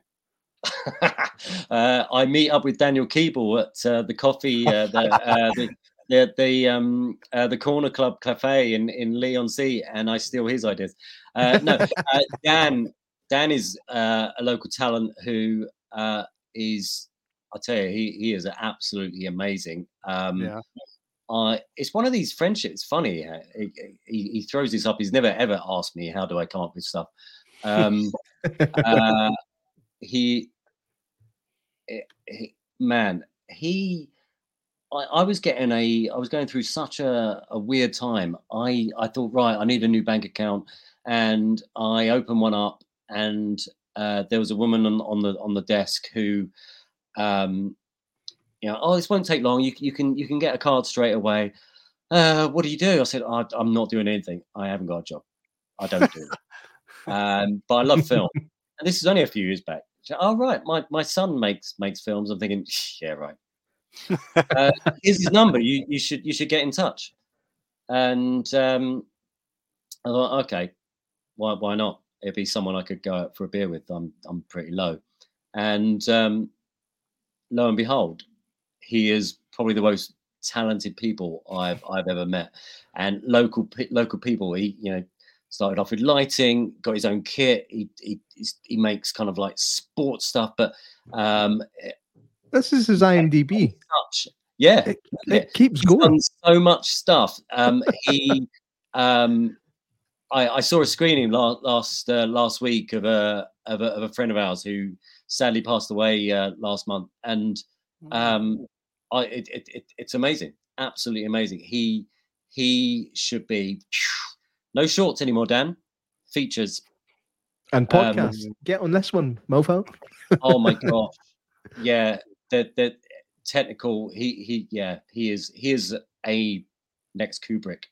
uh, I meet up with Daniel Keeble at uh, the coffee, uh, the, uh, the, the, the, um, uh, the Corner Club Cafe in, in Leigh-on-Sea, and I steal his ideas. no, Dan Dan is a local talent who is, I'll tell you, he, he is absolutely amazing. Um, yeah uh, it's one of these friendships. Funny, he, he, he, throws this up. He's never ever asked me how do I come up with stuff. Um, uh, he, eh, he, man, he. I, I, was getting a. I was going through such a, a weird time. I I thought right, I need a new bank account, and I opened one up, and uh, there was a woman on, on the on the desk who um, you know, oh, this won't take long. You, you can you can get a card straight away. Uh, what do you do? I said, oh, I'm not doing anything. I haven't got a job. I don't do it. um, but I love film, and this is only a few years back. Said, oh right, my, my son makes makes films. I'm thinking, yeah, right. Uh, here's his number. You you should you should get in touch. And um, I thought, okay, why why not? It'd be someone I could go out for a beer with. I'm I'm pretty low, and um, lo and behold, he is probably the most talented people I've I've ever met, and local local people. He you know started off with lighting, got his own kit. He he he makes kind of like sports stuff, but um, this is his IMDb. Such, yeah, it, it keeps He's going. so much stuff. Um, he um, I, I saw a screening last last uh, last week of a, of a of a friend of ours who sadly passed away uh, last month, and mm. um, I, it, it, it, it's amazing, absolutely amazing. He he should be no shorts anymore, Dan. Features and podcasts. Um, Get on this one, Mofo. oh my gosh, yeah. The the technical. He he yeah. He is he is a next Kubrick.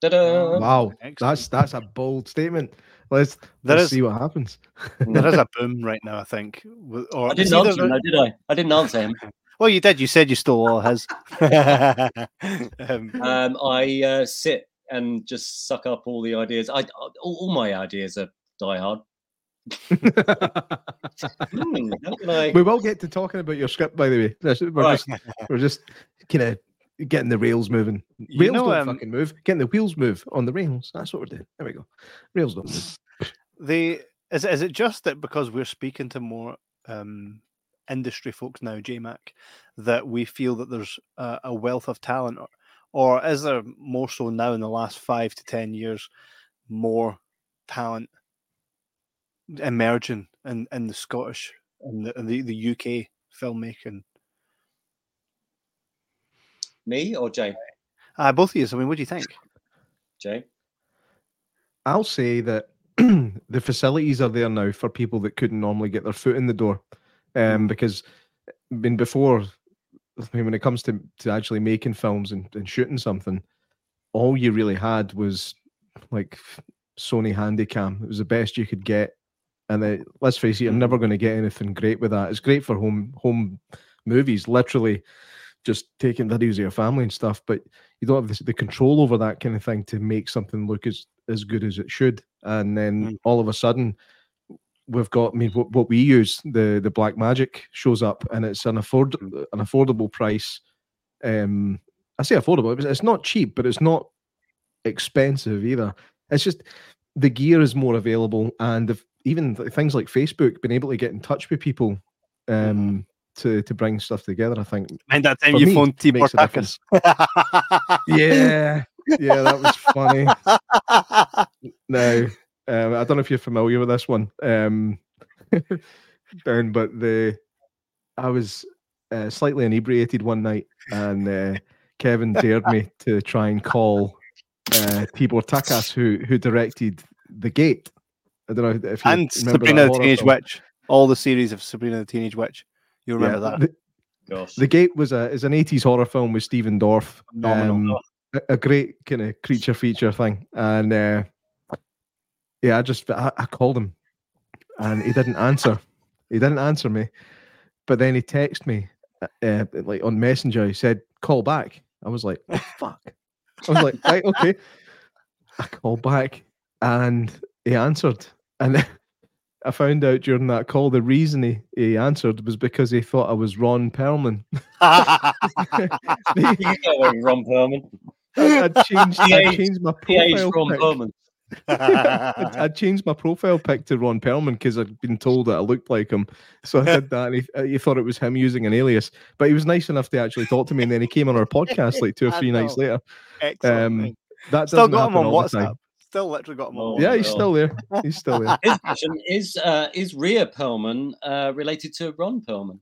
Ta-da! Wow, that's that's a bold statement. Let's, let's is, see what happens. there is a boom right now, I think. Or I didn't answer him, no, did I? I didn't answer him. Well, you did. You said you stole all his. um, um, I uh, sit and just suck up all the ideas. I all, all my ideas are die hard. Hmm, I... We will get to talking about your script, by the way. We're right. just, we're just kind of getting the rails moving. Rails you know, don't um, fucking move. Getting the wheels move on the rails. That's what we're doing. There we go. Rails don't move. The is is it just that because we're speaking to more um, industry folks now, JMac, that we feel that there's a, a wealth of talent, or, or is there more so now in the last five to ten years more talent emerging in, in the Scottish and the, the, the UK filmmaking? Me or Jay? Uh, both of you. I mean, what do you think? Jay? I'll say that the facilities are there now for people that couldn't normally get their foot in the door um, because I mean before I mean, when it comes to, to actually making films and, and shooting something, all you really had was like Sony Handycam. It was the best you could get, and then, let's face it, you're never going to get anything great with that. It's great for home home movies, literally just taking videos of your family and stuff, but you don't have the, the control over that kind of thing to make something look as as good as it should. And then mm. all of a sudden, we've got I mean what, what we use the the Blackmagic shows up and it's an afford mm. an affordable price. Um, I say affordable, it's not cheap, but it's not expensive either. It's just the gear is more available, and if, even things like Facebook, being able to get in touch with people um, mm-hmm. to to bring stuff together. I think. And that time you phoned Tibor Takács. yeah, yeah, that was funny. no, um, I don't know if you're familiar with this one, um, Ben, but the I was uh, slightly inebriated one night, and uh, Kevin dared me to try and call uh, Tibor Takács, who who directed The Gate, I don't know if you and remember Sabrina the Teenage film. Witch. All the series of Sabrina the Teenage Witch. You remember Yeah, that? The, Gosh. the Gate was a is an 80s horror film with Stephen Dorff. Phenomenal. Um, a, a great kind of creature feature thing. And uh, yeah, I just I, I called him and he didn't answer. He didn't answer me. But then he texted me uh, like on Messenger. He said, call back. I was like, oh, fuck. I was like, right, okay. I called back and he answered. And I found out during that call the reason he, he answered was because he thought I was Ron Perlman. you know Ron Perlman. I'd changed, I'd changed my profile Ron pic. Perlman. I'd, I'd changed my profile pic to Ron Perlman because I'd been told that I looked like him. So I did that, and he, he thought it was him using an alias. But he was nice enough to actually talk to me, and then he came on our podcast like two or three nights later. Excellent. Um. That Still got him on WhatsApp. Time. Still literally got him on Oh, Yeah, he's still there. He's still there. His question is uh, is Rhea Perlman uh, related to Ron Perlman?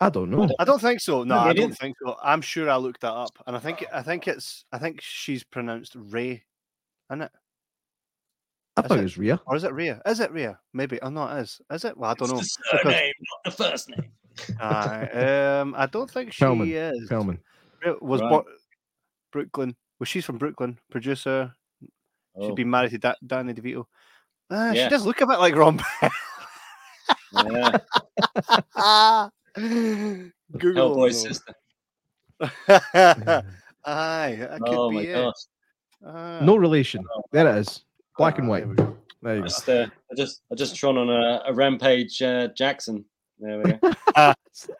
I don't know. I don't think so. No, No, I don't think so. I'm sure I looked that up, and I think I think it's I think she's pronounced Ray, isn't it? I Is thought it? it was Rhea. Or is it Rhea? Is it Rhea? Maybe. Oh no, it is. Is it? Well, I don't know. It's the surname, not the first name. Aye, um, I don't think she Perlman, is. Perlman. Was Right. born Brooklyn. Well, she's from Brooklyn. Producer. Oh, She'd been married to da- Danny DeVito. Ah, Yeah. She does look a bit like Ron. yeah. Google. Hellboy's sister. Aye, that could Oh be my it. gosh. Ah. No relation. There it is. Black and Ah, white. there we go. There you I go. uh, I just, I just trod on a, a rampage uh, Jackson. There we go.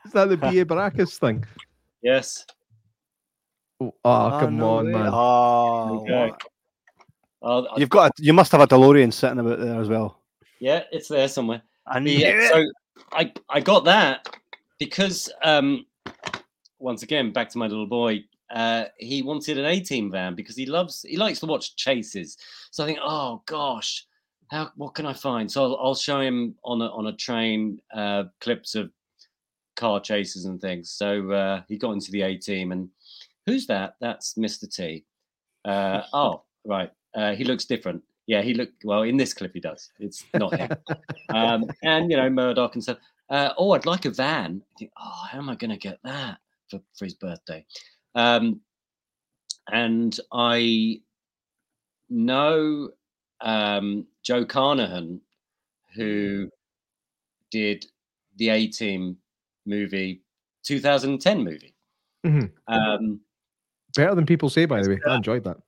Is that the B.A. Baracus thing? yes. Oh, Ah, come no on, way. man. Oh, Okay. Uh, You've got. A, you must have a DeLorean sitting about there as well. yeah, it's there somewhere. I knew it. so I, I got that because um, once again, back to my little boy. Uh, he wanted an A-team van because he loves, he likes to watch chases. So I think, oh gosh, how what can I find? So I'll, I'll show him on a on a train uh, clips of car chases and things. So uh, he got into the A-team, and who's that? That's Mr. T. Uh, oh, right. Uh, he looks different. Yeah, he looked well in this clip. He does. It's not him. um, and you know Murdock and stuff. Uh, oh, I'd like a van. I think, oh, how am I going to get that for, for his birthday? Um, and I know um, Joe Carnahan, who did the A Team movie, 2010 movie. Mhm. Um, Better than people say, by the way. I enjoyed that.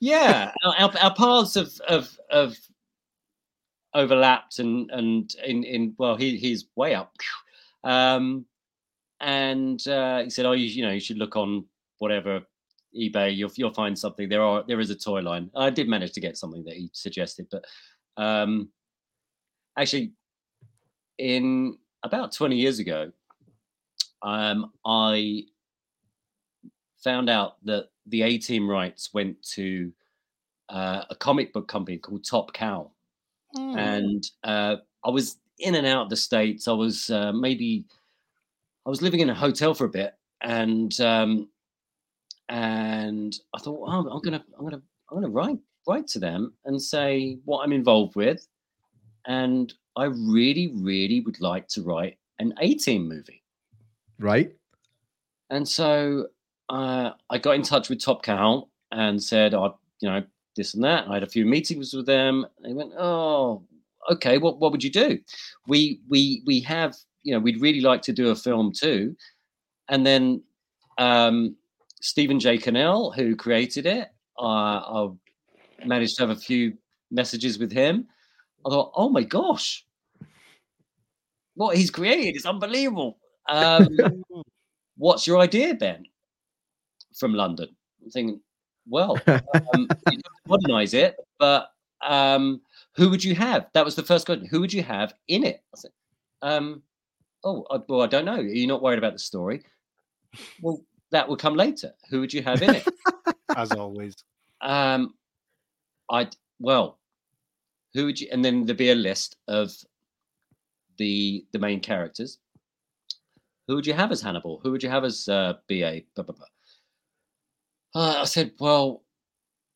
Yeah, our, our, paths have, have, have overlapped and and in in well he he's way up. Um and uh he said oh you, you know you should look on whatever ebay. You'll you'll find something. There are there is a toy line. I did manage to get something that he suggested but um actually in about 20 years ago um i found out that the a team rights went to uh, a comic book company called top cow Hmm. and uh, I was in and out of the states. I was uh, maybe I was living in a hotel for a bit, and um, and I thought, oh, I'm gonna I'm gonna I'm gonna write write to them and say what I'm involved with, and I really really would like to write an A Team movie. Right? And so uh, I got in touch with Top Cow and said, I, you know, this and that. I had a few meetings with them. They went, oh, okay. What what would you do? We we we have, you know, we'd really like to do a film too. And then um, Stephen J. Cannell, who created it, uh, I managed to have a few messages with him. I thought, oh my gosh, what he's created is unbelievable. Um, what's your idea, Ben? From London. I'm thinking, well, um, you have modernize it, but um, who would you have? That was the first question. Who would you have in it? I said, um, oh, I, well, I don't know. Are you not worried about the story? Well, that will come later. Who would you have in it? as always. Um, I well, who would you? And then there'd be a list of the the main characters. Who would you have as Hannibal? Who would you have as uh, BA? Blah, blah, blah. Uh, I said, well,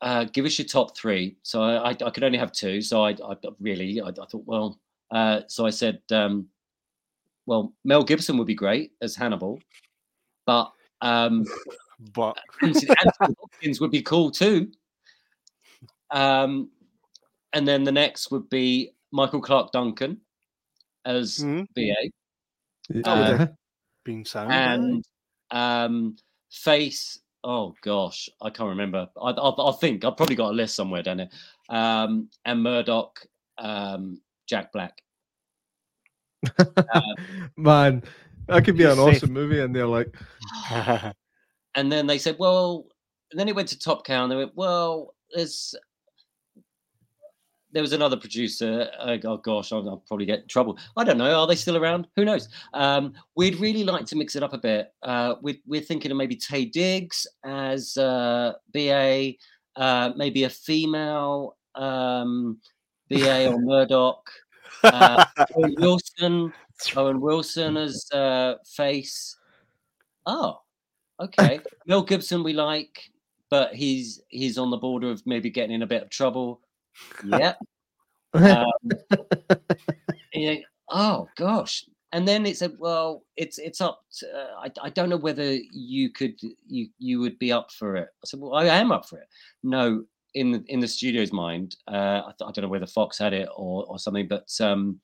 uh, give us your top three. So I, I, I could only have two. So I, I really, I, I thought, well, uh, so I said, um, well, Mel Gibson would be great as Hannibal, but um, But Anthony Anthony Hopkins would be cool too. Um, and then the next would be Michael Clarke Duncan as Mhm. BA, Yeah. being sound. and um, Face. Oh gosh, I can't remember. I, I, I think I've probably got a list somewhere down there. Um, and Murdock, um, Jack Black. Man, that could be He's an safe. awesome movie, and they're like, and then they said, well, and then it went to Top Cow, and they went, well, there's there was another producer. Uh, oh gosh, I'll, I'll probably get in trouble. I don't know. Are they still around? Who knows? Um, we'd really like to mix it up a bit. Uh, we're, we're thinking of maybe Taye Diggs as uh, BA, uh, maybe a female um, BA or Murdock. Uh, Owen Wilson, Owen Wilson as uh, face. Oh, okay. Mel Gibson we like, but he's he's on the border of maybe getting in a bit of trouble. Yep. Um, yeah, oh gosh. And then it said, well, it's it's up. To, uh, I I don't know whether you could you you would be up for it. I said, well, I am up for it. No, in the, in the studio's mind, uh, I, th- I don't know whether Fox had it or or something, but um,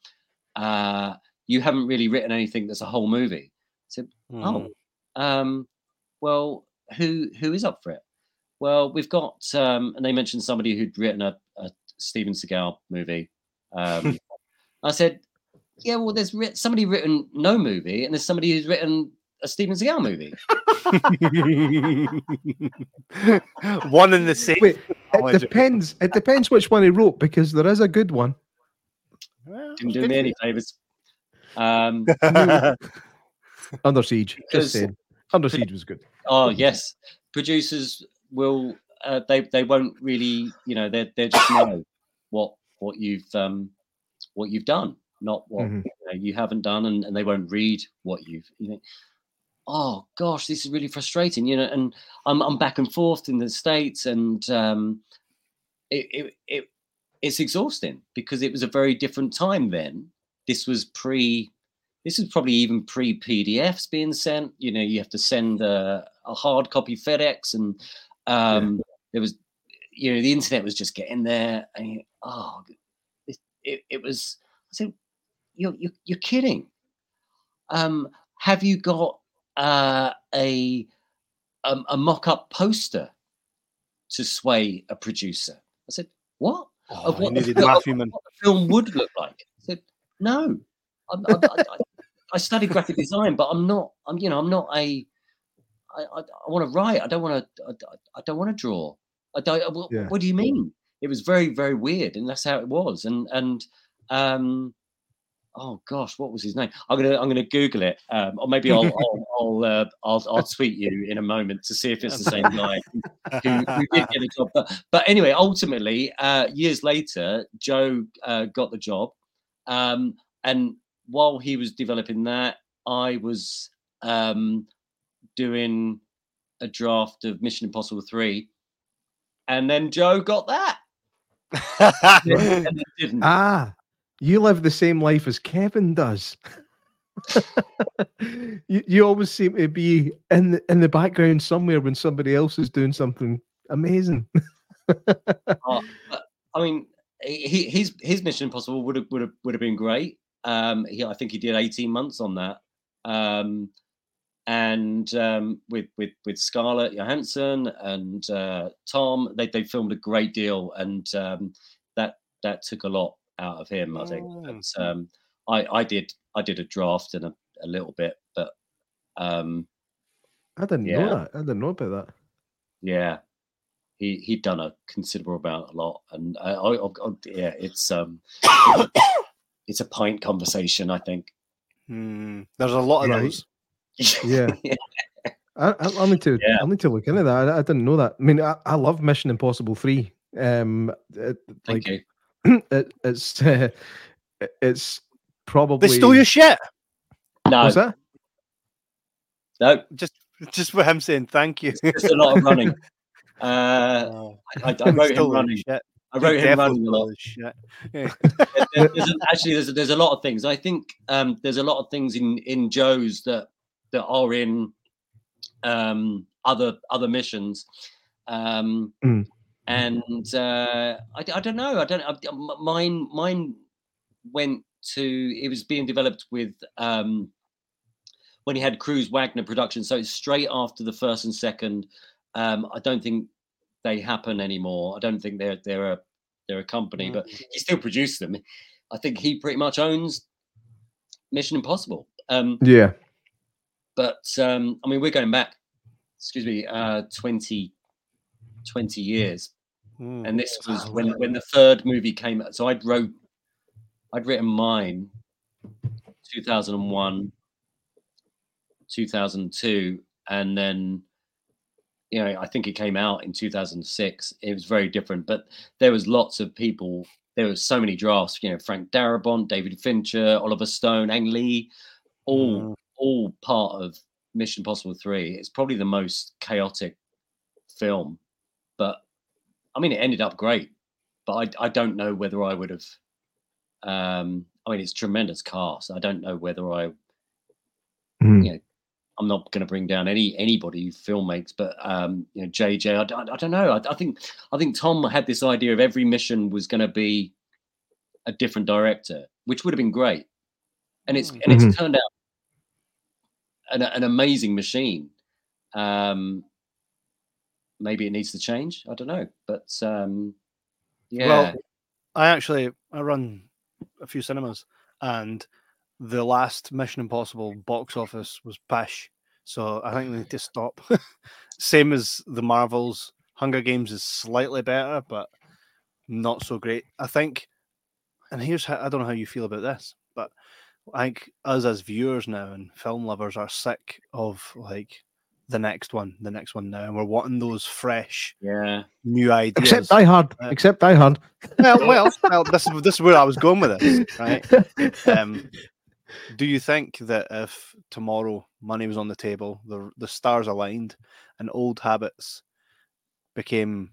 uh, you haven't really written anything that's a whole movie. I said, Mm. oh, um, well, who who is up for it? Well, we've got, um, and they mentioned somebody who'd written a, a Steven Seagal movie. Um, I said, yeah, well, there's writ- somebody written no movie, and there's somebody who's written a Steven Seagal movie. one in the same. Wait, it knowledge. depends. It depends which one he wrote because there is a good one. Well, Didn't do me any favors. Um. Under Siege. Just saying. Under Siege was good. oh yes, producers will. Uh, they they won't really, you know, they they just know what what you've um what you've done, not what Mhm. you, know, you haven't done, and, and they won't read what you've. You know, oh gosh, this is really frustrating. You know, and I'm I'm back and forth in the states, and um, it it, it it's exhausting because it was a very different time then. This was pre. This is probably even pre PDFs being sent. You know, you have to send a, a hard copy FedEx, and um, there was, you know, the internet was just getting there. And you- oh, it, it, it was. I said, "You're you're, you're kidding." Um, have you got uh, a a, a mock-up poster to sway a producer? I said, "What?" Oh, Of what the film- Man. what the film would look like. I said, no, I'm, I, I, I, I studied graphic design, but I'm not. I'm you know I'm not a. I, I, I want to write. I don't want to. I, I- don't want to draw. I don't. uh, What, Yeah. what do you mean? It was very very weird, and that's how it was. And and um, oh gosh, what was his name? I'm gonna I'm gonna Google it, um, or maybe I'll I'll I'll, uh, I'll I'll tweet you in a moment to see if it's the same guy who, who did get a job. But but anyway, ultimately, uh, years later, Joe uh, got the job, um, and while he was developing that, I was um, doing a draft of Mission Impossible Three, and then Joe got that, and didn't. Ah, you live the same life as Kevin does. you, you always seem to be in the, in the background somewhere when somebody else is doing something amazing. I mean, he, his his Mission Impossible would have would have would have been great. Um, he, I think he did eighteen months on that, um, and um, with with with Scarlett Johansson and uh, Tom, they they filmed a great deal, and um, that that took a lot out of him. I think. Mm. But, um, I I did I did a draft and a, a little bit, but um, I didn't Yeah. know that. I didn't know about that. yeah he he'd done a considerable amount a lot and I, I, I, I- yeah it's um it's a pint conversation i think Hmm, There's a lot of Right. those. Yeah. I, I, I'll need to. Yeah. I'll need to look into that. I, I didn't know that. I mean, I, I love Mission Impossible Three. Um, it, thank like you it, it's uh, it's probably They stole your shit. no What's that? no Just, just for him saying thank you. just a lot of running Uh, Oh, I, I wrote him running. shit. I wrote him running a lot. shit. Yeah. There- there's a- actually there's a, there's a lot of things. I think um, there's a lot of things in in Joe's that that are in um, other other missions, um, Mm. and uh, I, d- I don't know. I don't. I, m- mine mine went to. It was being developed with. Um, when he had Cruise Wagner production, so it's straight after the first and second. Um, I don't think they happen anymore. I don't think they're they're a they're a company, but he still produced them. I think he pretty much owns Mission Impossible. Um, Yeah. But um, I mean, we're going back, excuse me, uh, 20, 20 years, Mm. and this was Wow. when when the third movie came out. So I'd wrote, I'd written mine, two thousand and one, two thousand two, and then. You know, I think it came out in 2006. It was very different, but there was lots of people. There was so many drafts. You know, Frank Darabont, David Fincher, Oliver Stone, Ang Lee, all Mm. All part of Mission Impossible 3. It's probably the most chaotic film, but I mean, it ended up great. But I, I don't know whether I would have. Um, I mean, it's tremendous cast. I don't know whether I. Mhm. Yeah. I'm not going to bring down any anybody who film makes, but um, you know, JJ. I don't know. I, I think I think Tom had this idea of every mission was going to be a different director, which would have been great, and it's Mm. and it's Mhm. turned out an, an amazing machine. Um, maybe it needs to change. I don't know, but um, yeah, Well, I actually I run a few cinemas, and the last Mission Impossible box office was pish. So I think we need to stop. Same as the Marvels. Hunger Games is slightly better, but not so great. I think, and here's how I don't know how you feel about this, but I think us as viewers now and film lovers are sick of like the next one, the next one now, and we're wanting those fresh yeah. new ideas. Except Die Hard. Uh, Except Die Hard. well, well, well, this is this is where I was going with this, right? Um, do you think that if tomorrow money was on the table, the the stars aligned, and old habits became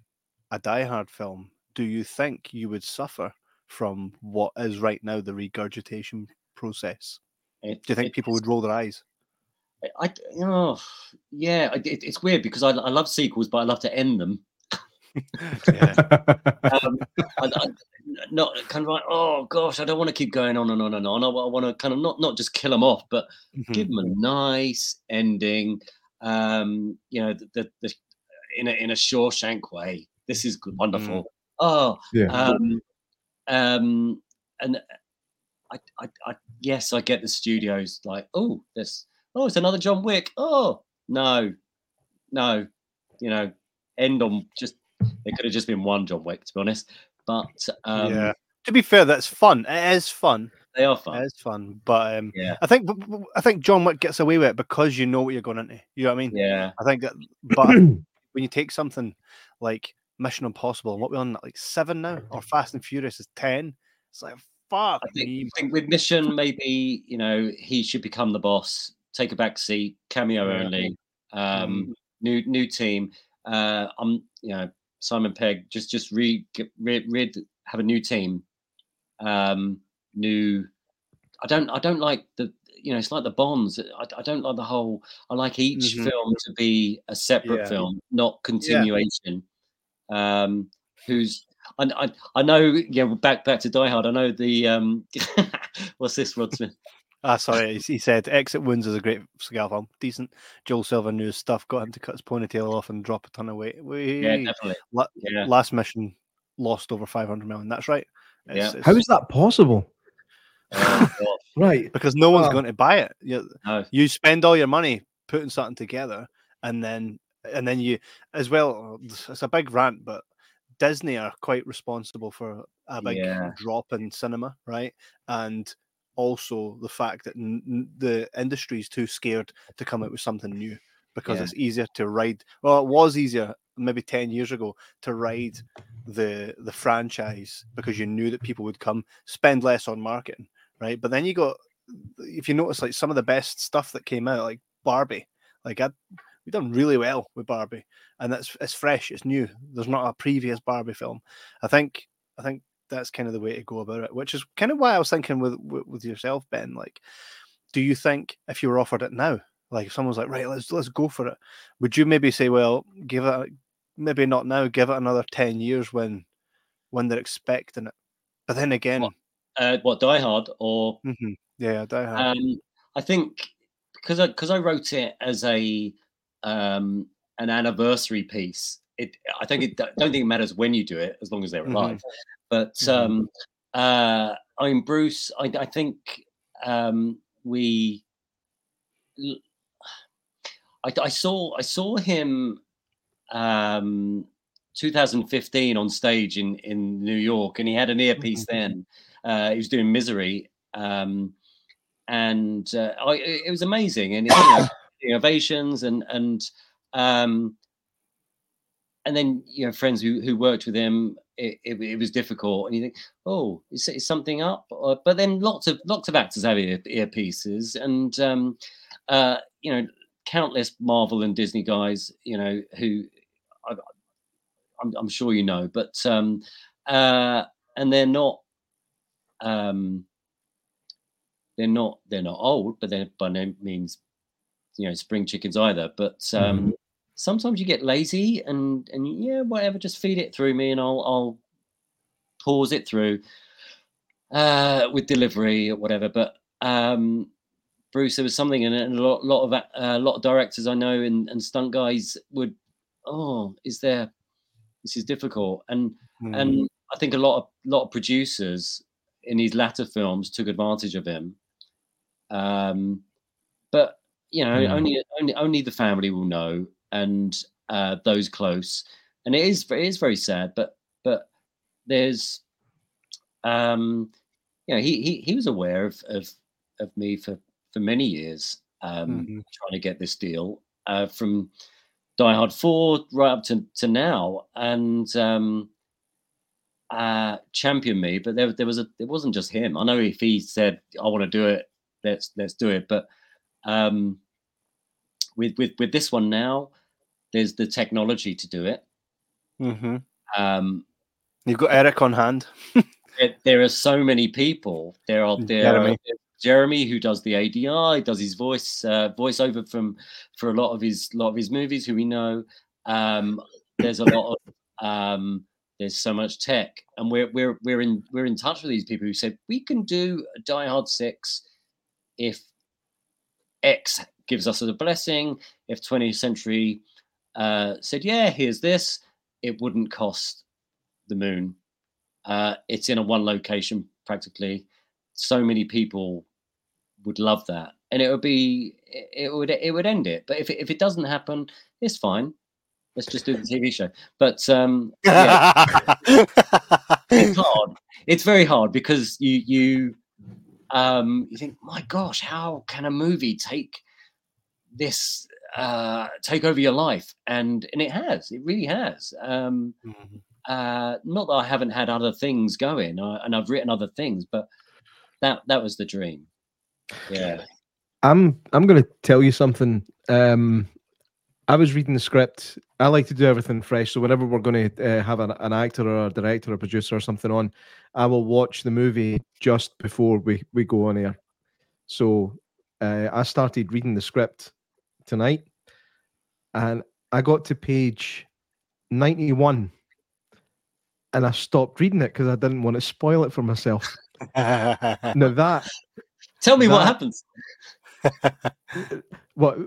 a Die Hard film, do you think you would suffer from what is right now the regurgitation process? It- Do you think it- people would roll their eyes? I, I- oh, yeah, it, it's weird because I, I love sequels, but I love to end them. Yeah. Um, I, I, not kind of like, oh gosh, I don't want to keep going on and on and on. I, want to kind of not not just kill them off, but Mhm. give them a nice ending. Um, you know, the, the, the in a in a Shawshank way. This is good, wonderful. Oh, Yeah. um, um, and I, I, I, yes, I get the studios like, oh, this, oh, it's another John Wick. Oh, no, no, you know, end on just. it could have just been one John Wick, to be honest. But um, yeah. To be fair, that's fun. It is fun. they are fun. is fun. But um, Yeah, I think I think John Wick gets away with it because you know what you're going into. You know what I mean? yeah, I think that, but when you take something like Mission Impossible, what we're on like seven now, or Fast and Furious is ten, it's like fuck I think, me. I think with Mission, maybe you know he should become the boss, take a back seat, cameo Yeah. only, um, new new team. Uh, I'm you know Simon Pegg just just re, rid, rid have a new team, um, new. I don't I don't like the you know it's like the Bonds. I, I don't like the whole. I like each Mhm. film to be a separate Yeah. film, not continuation. Um, who's I, I, I know, yeah. Back back to Die Hard. I know the um, what's this, Rod Smith? Ah, sorry, he- he said Exit Wounds is a great Seagal film, decent. Joel Silver knew his stuff, got him to cut his ponytail off and drop a ton of weight. Yeah, definitely. La- Yeah, Last mission lost over 500 million. That's right. It's- Yeah. it's- How is that possible? God, Right. because no one's Oh. going to buy it. You, no. you spend all your money putting something together, and then and then you as well. It's a big rant, but Disney are quite responsible for a big Yeah. drop in cinema, right? And also the fact that n- the industry is too scared to come out with something new because Yeah. it's easier to ride. Well, it was easier maybe ten years ago to ride the the franchise because you knew that people would come, spend less on marketing, right? But then you got if you notice like some of the best stuff that came out, like Barbie, like I, we've done really well with Barbie, and that's it's fresh, it's new. There's not a previous Barbie film. I think I think that's kind of the way to go about it, which is kind of why I was thinking with with, yourself, Ben. Like, do you think if you were offered it now, like if someone's like, right, let's let's go for it, would you maybe say, well, give it, maybe not now, give it another ten years when when they're expecting it. But then again, what, uh, what Die Hard or mm-hmm. yeah, Die Hard. Um, I think because I because I wrote it as a um, an anniversary piece. It I think it don't think it matters when you do it as long as they're alive. Mm-hmm. But mm-hmm. um, uh, I mean Bruce. I, I think um, we. I, I saw I saw him um, 2015 on stage in in New York, and he had an earpiece mm-hmm. then. Uh, he was doing Misery, um, and uh, I, it was amazing, and you know, innovations and and um, and then you know friends who who worked with him. It, it, it was difficult, and you think, oh, is, is something up? Uh, but then lots of lots of actors have ear, earpieces, and um, uh, you know, countless Marvel and Disney guys, you know, who I, I'm, I'm sure you know, but um, uh, and they're not um, they're not they're not old, but they're by no means you know spring chickens either. But um, mm-hmm. sometimes you get lazy and and yeah, whatever, just feed it through me, and I'll I'll pause it through uh, with delivery or whatever. But um, Bruce, there was something, and a lot, lot of uh, a lot of directors I know and, and stunt guys would, oh, is there this is difficult. And mm. and I think a lot of lot of producers in these latter films took advantage of him. Um, but you know, mm. only only only the family will know, and uh, those close. And it is it is very sad, but but there's um, you know, he he he was aware of of of me for for many years, um, mm-hmm. trying to get this deal uh, from Die Hard 4 right up to, to now and um, uh, champion me. But there, there was a, it wasn't just him. I know if he said, I want to do it, let's, let's do it. But um, with, with, with this one now, there's the technology to do it. Mm-hmm. Um, You've got Eric on hand. there, there, are so many people. There are there are, Jeremy, who does the ADR, does his voice uh, voiceover from for a lot of his lot of his movies, who we know. Um, there's a lot of um, there's so much tech, and we're we're we're in we're in touch with these people who said we can do Die Hard Six if X gives us a blessing. If 20th Century uh, said, yeah, here's this, it wouldn't cost the moon. Uh, it's in a one location practically. So many people would love that, and it would be it would it would end it. But if it, if it doesn't happen, it's fine. Let's just do the TV show. But um, yeah, it's hard. It's very hard because you you um, you think, my gosh, how can a movie take this uh, take over your life? And and it has. It really has. Um, mm-hmm. uh, not that I haven't had other things going, and I've written other things, but that that was the dream. Yeah. I'm I'm going to tell you something. Um, I was reading the script. I like to do everything fresh. So whenever we're going to uh, have an, an, actor or a director or a producer or something on, I will watch the movie just before we, we go on air. So uh, I started reading the script tonight, and I got to page ninety one, and I stopped reading it because I didn't want to spoil it for myself. now that Tell me that, what happens. what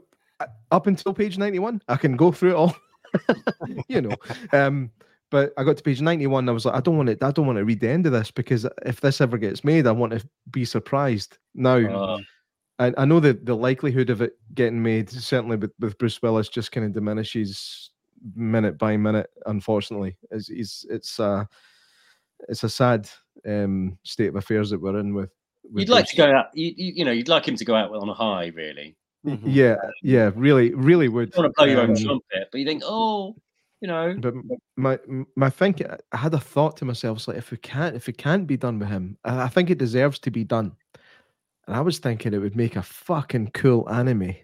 up until page 91 i can go through it all you know um but i got to page 91 i was like i don't want to i don't want to read the end of this because if this ever gets made i want to be surprised now uh, I, I know that the likelihood of it getting made certainly with, with bruce willis just kind of diminishes minute by minute unfortunately it's, it's it's uh it's a sad um state of affairs that we're in with You'd like to go out, you, you, know, you'd like him to go out on a high, really. Mm-hmm. Yeah, yeah, really, really would. You want to blow your um, own trumpet, but you think, oh, you know. But my my think, I had a thought to myself, like if we can't, if it can't be done with him, I think it deserves to be done. And I was thinking it would make a fucking cool anime.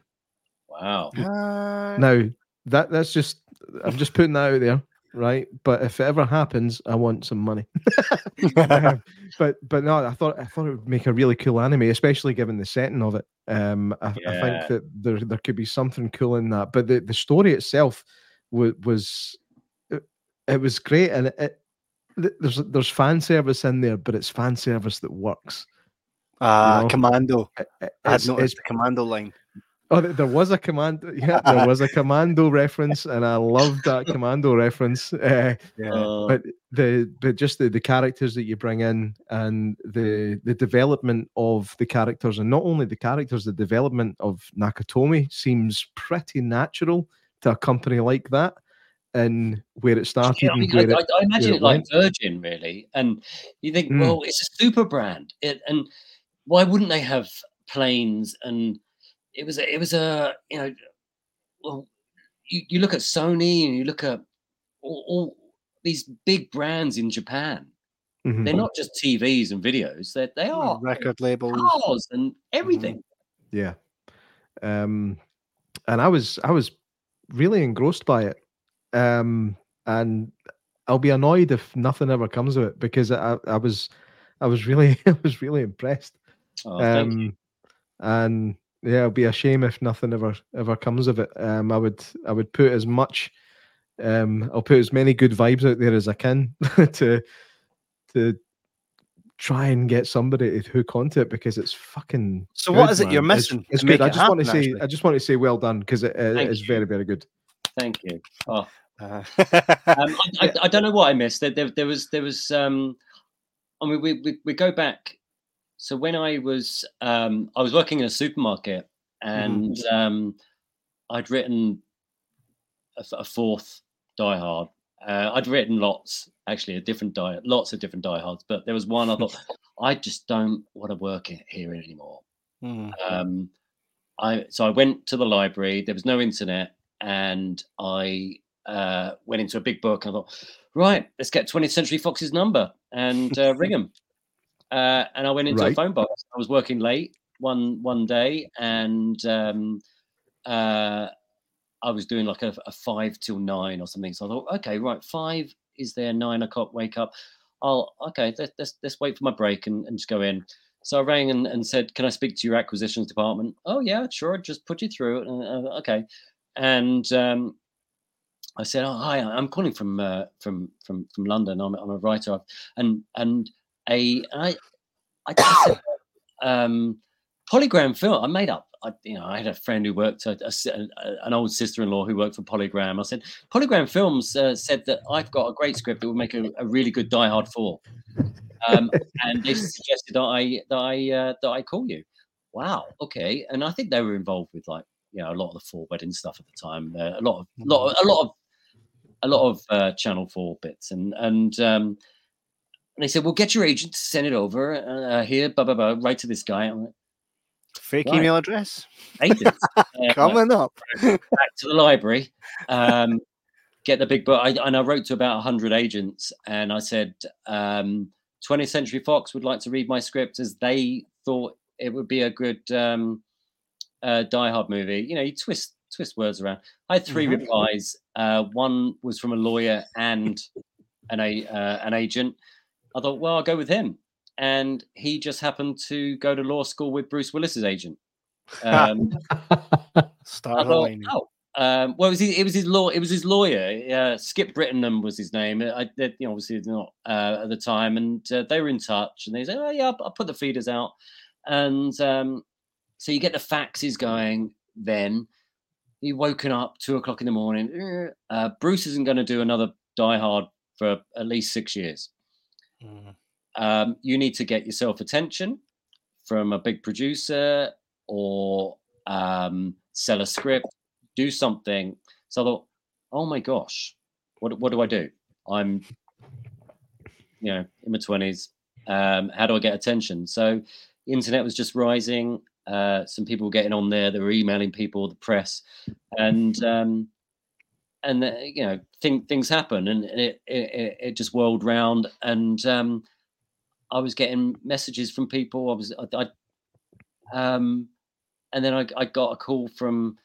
Wow. Wow. Uh, Now that that's just I'm just putting that out there, right? But if it ever happens, I want some money. Um, but but no, I thought I thought it would make a really cool anime, especially given the setting of it. Um, I, I think that there there could be something cool in that. But the, the story itself was was it, it was great, and it, it there's there's fan service in there, but it's fan service that works. Ah, you know, commando. It- it- I had it's- noticed the commando line. Oh, there was a commando. Yeah, there was a commando reference, and I loved that commando reference. Uh, Yeah. Uh, but the but just the, the characters that you bring in and the the development of the characters and not only the characters the development of nakatomi seems pretty natural to a company like that and where it started Yeah, I, and mean, where I, it, I, I imagine it it like. Virgin, really. And you think, Mm. well, it's a super brand, it, and why wouldn't they have planes? And it was, a, it was a, you know, well, you, you look at Sony and you look at all, all these big brands in Japan. Mhm. They're not just TVs and videos; they they are record labels. cars and everything. yeah um and i was i was really engrossed by it um and i'll be annoyed if nothing ever comes of it because i i was i was really i was really impressed Oh, um and yeah it'll be a shame if nothing ever ever comes of it um i would i would put as much um i'll put as many good vibes out there as i can to to try and get somebody to hook onto it because it's fucking So what good, is it you're man. It's- missing it's, good make i it just want to say actually? i just want to say well done because it, it Thank is you. very very good Thank you. Oh, Uh, um, I, I, I don't know what I missed. There, there, there was, there was. Um, I mean, we, we we go back. So when I was, um, I was working in a supermarket, and um, I'd written a fourth Die Hard. Uh, I'd written lots, actually, a different die, lots of different Die Hards, but there was one I thought I just don't want to work here anymore. hmm. Um, I so I went to the library. There was no internet, and I uh, went into a big book. And I thought, right, let's get 20th Century Fox's number and uh, ring them. Uh, and I went into a phone box. I was working late one one day, and um, uh, I was doing like a, a five till nine or something. So I thought, okay, right, five is there, nine o'clock, wake up. I'll okay, let's let's, let's wait for my break and, and just go in. So I rang and, and said, "Can I speak to your acquisitions department?" Oh yeah, sure. Just put you through. Uh, okay, and um, I said, "Oh hi, I'm calling from uh, from from from London. I'm, I'm a writer." And and a I I just um, Polygram film. I made up. I, you know, I had a friend who worked a a- an old sister-in-law who worked for Polygram. I said, Polygram Films uh, said that I've got a great script that would make a, a really good Die Hard Four, um, and they suggested that I that I uh, that I call you. Wow, okay. And I think they were involved with like you know a lot of the Four wedding stuff at the time. Uh, a lot of lot of- a lot of a lot of uh, Channel Four bits, and and um, they said, "Well, get your agent to send it over uh, here, blah blah blah, right to this guy." I'm like, Fake Right. email address agent, uh, coming up. back to the library, um, get the big book. I, and I wrote to about 100 agents and I said, um, 20th Century Fox would like to read my script as they thought it would be a good um, uh, Die Hard movie. You know, you twist twist words around. I had 3 Mhm. replies. Uh, one was from a lawyer and an, a, uh, an agent. I thought, well, I'll go with him. And he just happened to go to law school with Bruce Willis's agent. Um, Start thought, oh, um, well, it was his, it was his law. It was his lawyer. Uh, Skip Brittenham was his name. I, they, you know, obviously not uh, at the time, and uh, they were in touch. And they said, "Oh yeah, I'll, I'll put the feeders out." And um, so you get the faxes going. Then you woken up two o'clock in the morning. Uh, Bruce isn't going to do another Die Hard for at least six years. Mm. Um, you need to get yourself attention from a big producer or um, sell a script, do something. So I thought, oh my gosh, what what do I do? I'm, you know, in my twenties. Um, how do I get attention? So, internet was just rising. Uh, some people were getting on there. They were emailing people, the press, and um, and uh, you know, thing, things happen, and it, it it just whirled round, and um, I was getting messages from people. I was I, I um, and then I, I got a call from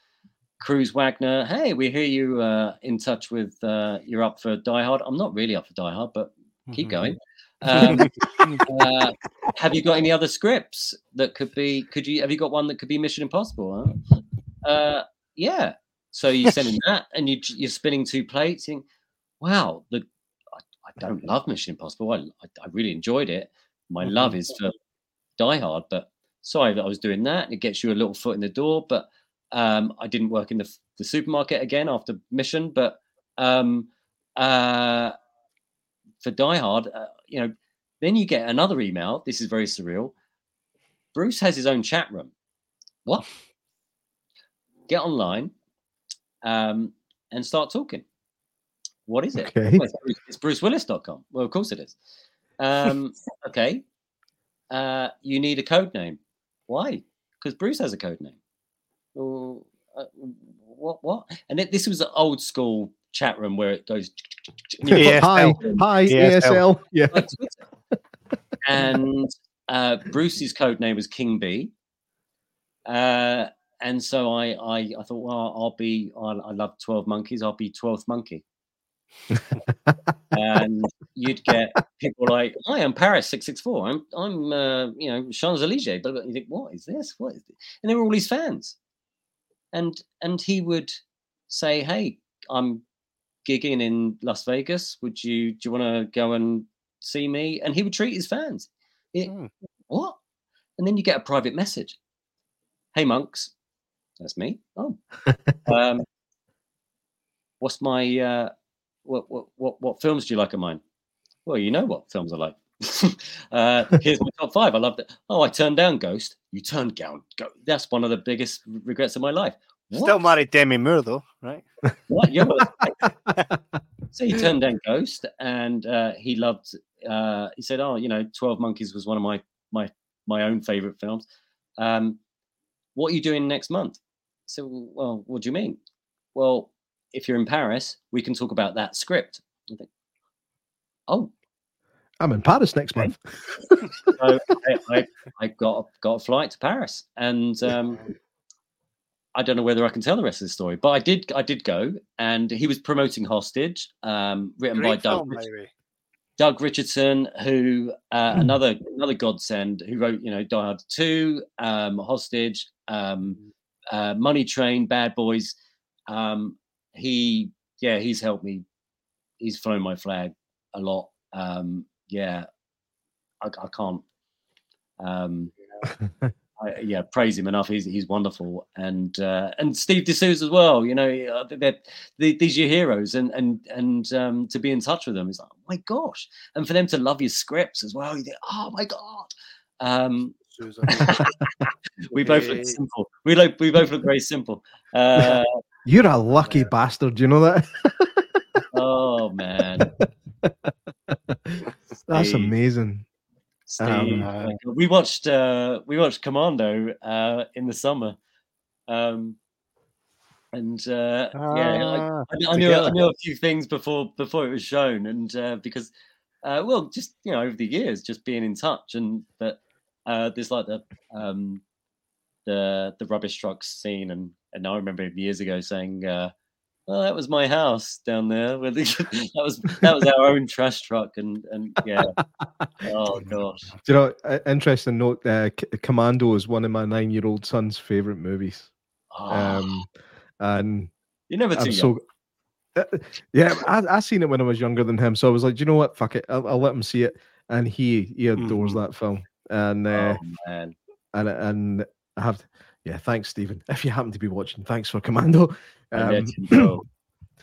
Cruise Wagner, hey, we hear you uh, in touch with, uh, you're up for Die Hard. I'm not really up for Die Hard, but keep going. Um, uh, have you got any other scripts that could be? Could you have you got one that could be Mission Impossible? Huh? Uh, yeah. So you're sending that, and you you're spinning two plates. Think, wow, the I, I don't love Mission Impossible. I, I, I really enjoyed it. My love is for Die Hard, but sorry that I was doing that. It gets you a little foot in the door, but um, I didn't work in the, the supermarket again after Mission, but um, uh, for Die Hard, uh, you know, then you get another email. This is very surreal. Bruce has his own chat room. What? Get online um, and start talking. What is it? Okay. Well, it's, Bruce, it's brucewillis.com. Well, of course it is. Um, okay. Uh, you need a code name. Why? Because Bruce has a code name. Well, uh, what? What? And it, this was an old school chat room where it goes. Yeah. Hi, hi, ASL. ASL. Yeah. like Twitter. and uh, Bruce's code name was King B. Uh, and so I, I, I thought, well, I'll be, I, I love Twelve Monkeys. I'll be Twelfth Monkey. and you'd get people like, "Hi, I'm Paris six six four. I'm, I'm, uh, you know, Champs Elysees." But you think, what is this? What is this? And they were all his fans. And and he would say, "Hey, I'm gigging in Las Vegas. Would you do you want to go and see me?" And he would treat his fans. It- Hmm. What? And then you get a private message. Hey, monks, that's me. Oh, um, what's my uh, what, what what what films do you like of mine? Well, you know what films I like. uh, here's my top five. I loved it. Oh, I turned down Ghost. You turned down. Ghost. That's one of the biggest regrets of my life. What? Still married Demi Moore though, right? What? Yeah, well, so he turned down Ghost, and uh, he loved. Uh, he said, "Oh, you know, Twelve Monkeys was one of my my my own favorite films." Um, what are you doing next month? So, well, what do you mean? Well, if you're in Paris, we can talk about that script. I think, oh, I'm in Paris next month. so I, I, I got a, got a flight to Paris, and um, I don't know whether I can tell the rest of the story, but I did. I did go, and he was promoting Hostage, um, written by Great Doug, film, by Rich- Doug Richardson, who uh, Hmm. another another godsend, who wrote you know Die Hard Two, um, Hostage, um, uh, Money Train, Bad Boys. Um, he yeah, he's helped me. He's flown my flag a lot. Um, yeah, I, I can't. Um, I, yeah, praise him enough. He's he's wonderful, and uh, and Steve de Souza as well. You know, uh, they're, they, these are your heroes, and and and um, to be in touch with them is like, oh my gosh, and for them to love your scripts as well. You think, oh my god. Um, Susan. we both look simple. We look we both look very simple. Uh, You're a lucky bastard. You know that? oh man, That's Steve. amazing. Steve. Um, we watched uh, we watched Commando uh, in the summer, um, and uh, yeah, I, Ah, I, I knew I knew a few things before before it was shown, and uh, because uh, well, just you know, over the years, just being in touch, and but uh, there's like the um, the the rubbish trucks scene, and and I remember years ago saying. Uh, well, that was my house down there. Where the, that was that was our own trash truck, and and yeah. Oh gosh. Do you know? uh, Interesting note. Uh, Commando is one of my nine-year-old son's favorite movies. Oh, Um, and you're never too I'm young. so. Uh, yeah, I I seen it when I was younger than him, so I was like, "Do you know what? Fuck it, I'll, I'll let him see it. And he he adores Mhm. that film, and uh, oh man. and and I have, yeah. Thanks, Stephen. If you happen to be watching, thanks for Commando. Um.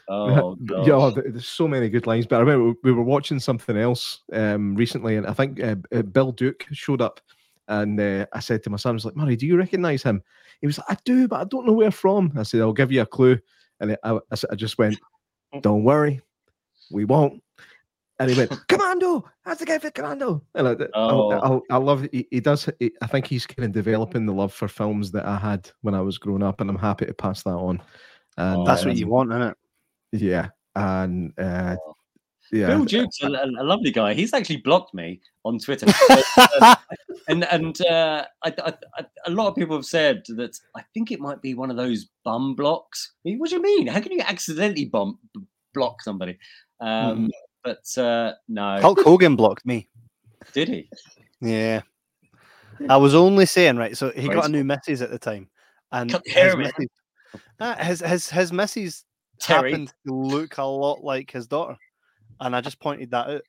Oh yeah, oh, there's so many good lines. But I remember we were watching something else um, recently, and I think uh, uh, Bill Duke showed up, and uh, I said to my son, "I was like, Murray, do you recognise him?" He was like, "I do, but I don't know where from." I said, "I'll give you a clue," and I I just went, "Don't worry, we won't." And he went, "Commando, that's the guy for Commando." And I, I- Oh. I, I, love. He, he does. He, I think he's kind of developing the love for films that I had when I was growing up, and I'm happy to pass that on. And Oh, That's what um, you want, isn't it? yeah, and uh, Oh. yeah. Bill Duke's a, a, a lovely guy. He's actually blocked me on Twitter, Uh, and and uh, I, I, I, a lot of people have said that I think it might be one of those bum blocks. I mean, what do you mean? How can you accidentally bump block somebody? Um, But uh, no, Hulk Hogan blocked me. did he? Yeah. I was only saying, right, so he got a new missus at the time. And his, hair, man. missus, Ah, his, his, his missus Terry. happened to look a lot like his daughter. And I just pointed that out.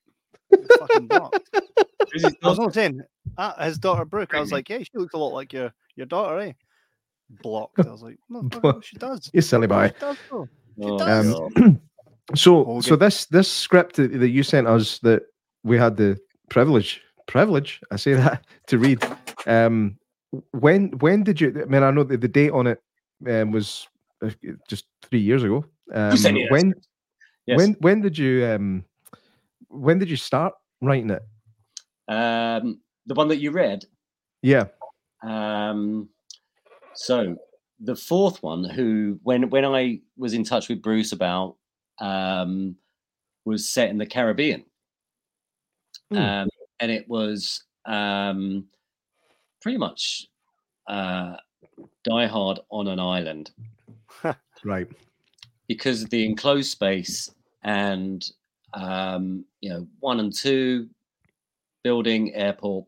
Fucking blocked. His I was daughter? not saying ah, his daughter Brooke. I was like, yeah, she looks a lot like your your daughter, eh? Blocked. I was like, no, she does. You silly boy. She does though. Oh, does. God. So, Hogan. so this this script that, you sent us that we had the privilege privilege I say that to read. Um, when when did you? I mean, I know that the date on it um, was uh, just three years ago. Um, when Yes. when when did you um when did you start writing it? Um, the one that you read. Yeah. Um, so the fourth one, who when when I was in touch with Bruce about, um, was set in the Caribbean, Hmm. um, and it was um, pretty much uh, Die Hard on an island Right. because of the enclosed space and um, you know one and two building airport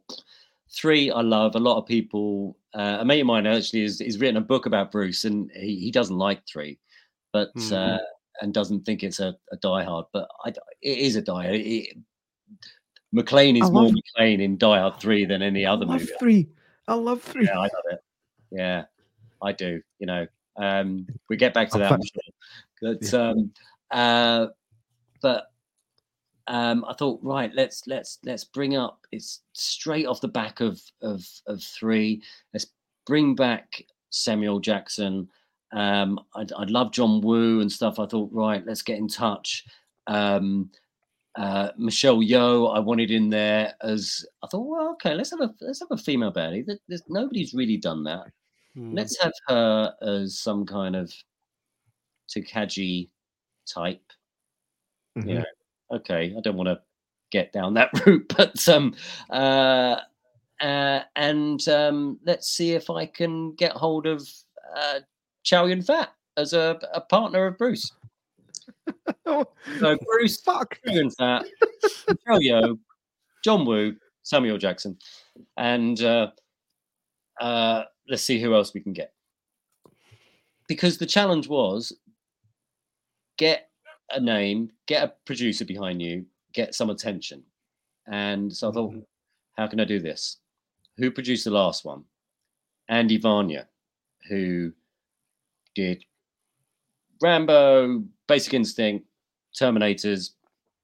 three i love a lot of people uh, a mate of mine actually has, has written a book about bruce and he, he doesn't like three but Mhm. uh, and doesn't think it's a, a die hard but I, it is a die Hard. It, McClane is more McClane in die hard 3 than any I other love movie three. I love three. yeah, I love it. Yeah, I do. You know, um, we get back to that. Sure. But um, uh, but um, I thought, right, let's let's let's bring up. It's straight off the back of of of three. Let's bring back Samuel Jackson. Um, I'd, I'd love John Woo and stuff. I thought, right, let's get in touch. Um, uh, Michelle Yeoh, I wanted in there as I thought. Well, okay, let's have a let's have a female baddie. There- There's, nobody's really done that. Mm. Let's have her as some kind of Takagi type. Mhm. Yeah. Okay, I don't want to get down that route, but um, uh, uh, and um, let's see if I can get hold of uh, Chow Yun Fat as a, a partner of Bruce. So Bruce, fuck. Chow Yun Fat, Michelle Yeoh, John Woo, Samuel Jackson, and uh, uh, let's see who else we can get. Because the challenge was get a name, get a producer behind you, get some attention. And so I thought, Mm-hmm. how can I do this? Who produced the last one? Andy Vajna, who did Rambo, Basic Instinct, Terminators,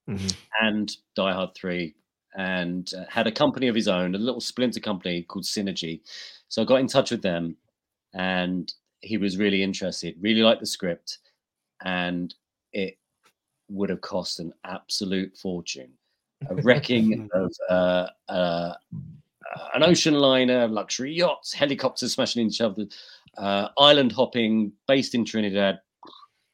Mhm. and Die Hard 3 and uh, had a company of his own, a little splinter company called Cinergi. So I got in touch with them and he was really interested, really liked the script, and it would have cost an absolute fortune. A wrecking of uh, uh, an ocean liner, luxury yachts, helicopters smashing into each other, uh, island hopping, based in Trinidad.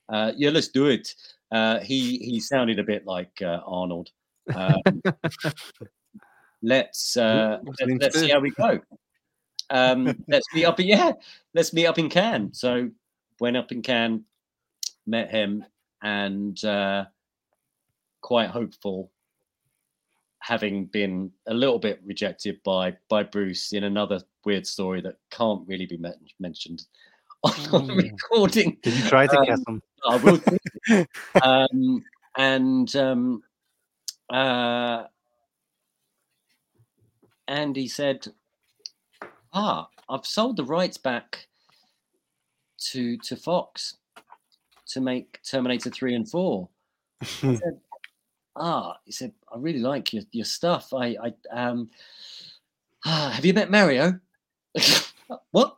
Uh, yeah, let's do it. Uh, he he sounded a bit like uh, Arnold. Um, let's uh, let, let's see how we go. Um, let's meet up. In, yeah, let's meet up in Cannes. So went up in Cannes, met him, and uh, quite hopeful. Having been a little bit rejected by by Bruce in another weird story that can't really be men- mentioned on, on the Mm. recording. Did you try to Um, kiss him? I will. do. um, and um, uh, Andy said, "Ah, I've sold the rights back to to Fox to make Terminator three and four. Said, "Ah," he said, "I really like your your stuff. I I um, ah, have you met Mario? what?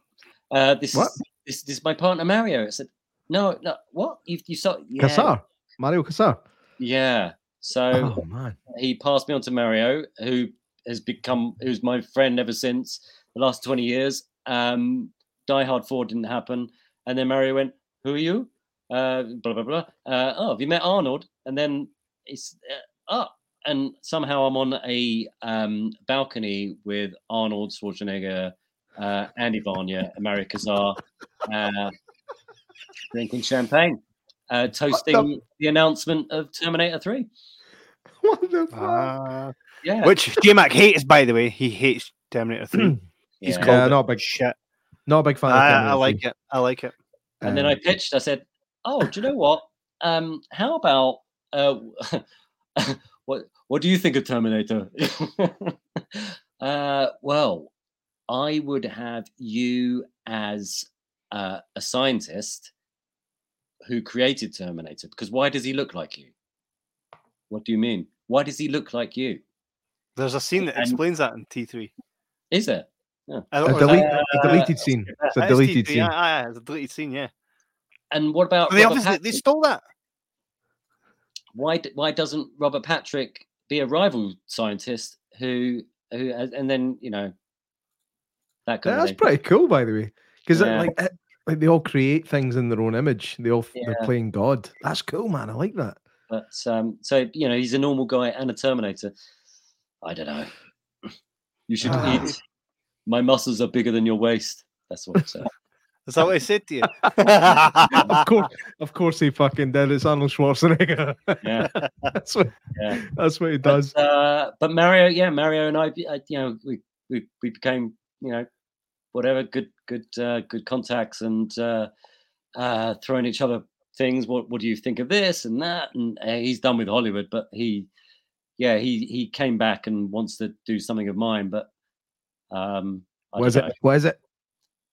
Uh, this What? is this, this is my partner Mario." I said, "No, no, what? You you saw yeah, Kassar. Mario Kassar. yeah." So Oh man. he passed me on to Mario, who has become who's my friend ever since the last 20 years. Um, Die Hard 4 didn't happen. And then Mario went, Who are you? Uh, blah, blah, blah. Uh, oh, have you met Arnold? And then it's, uh, oh, and somehow I'm on a um, balcony with Arnold Schwarzenegger, uh, Andy Vajna, Mario Kassar, uh, drinking champagne, uh, toasting the announcement of Terminator 3. What the fuck? Ah. Yeah. Which J Mac hates, by the way. He hates Terminator 3. He's yeah. called Yeah, not a big- shit. Not a big fan. of I, I like 3. it. I like it. And then I Um, pitched, I said, Oh, do you know what? Um, how about uh, what what do you think of Terminator? uh, well, I would have you as uh, a scientist who created Terminator because why does he look like you? What do you mean? Why does he look like you? There's a scene that And- explains that in T3. Is it? I a, don't know, is delete, that- a deleted uh, scene. Uh, it's a uh, deleted T3, scene. Yeah, yeah, it's a deleted scene, yeah. And what about They Robert obviously they Patrick? stole that. why why doesn't Robert Patrick be a rival scientist who who and then you know that kind Yeah, of that's thing. pretty cool, by the way, because Yeah. like it- like they all create things in their own image. They all they're playing God. That's cool, man. I like that. But um, so you know he's a normal guy and a Terminator. I don't know. You should Ah. eat. My muscles are bigger than your waist. That's what. Uh, Is that what I said to you? of course, of course, he fucking did. It's Arnold Schwarzenegger. yeah. that's what. Yeah. That's what he does. But, uh, but Mario, yeah, Mario and I, you know, we we we became, you know, whatever, good good uh, good contacts and uh, uh, throwing each other things. What what do you think of this and that? And uh, he's done with Hollywood, but he, yeah, he he came back and wants to do something of mine, but um, I What is don't it? What is it?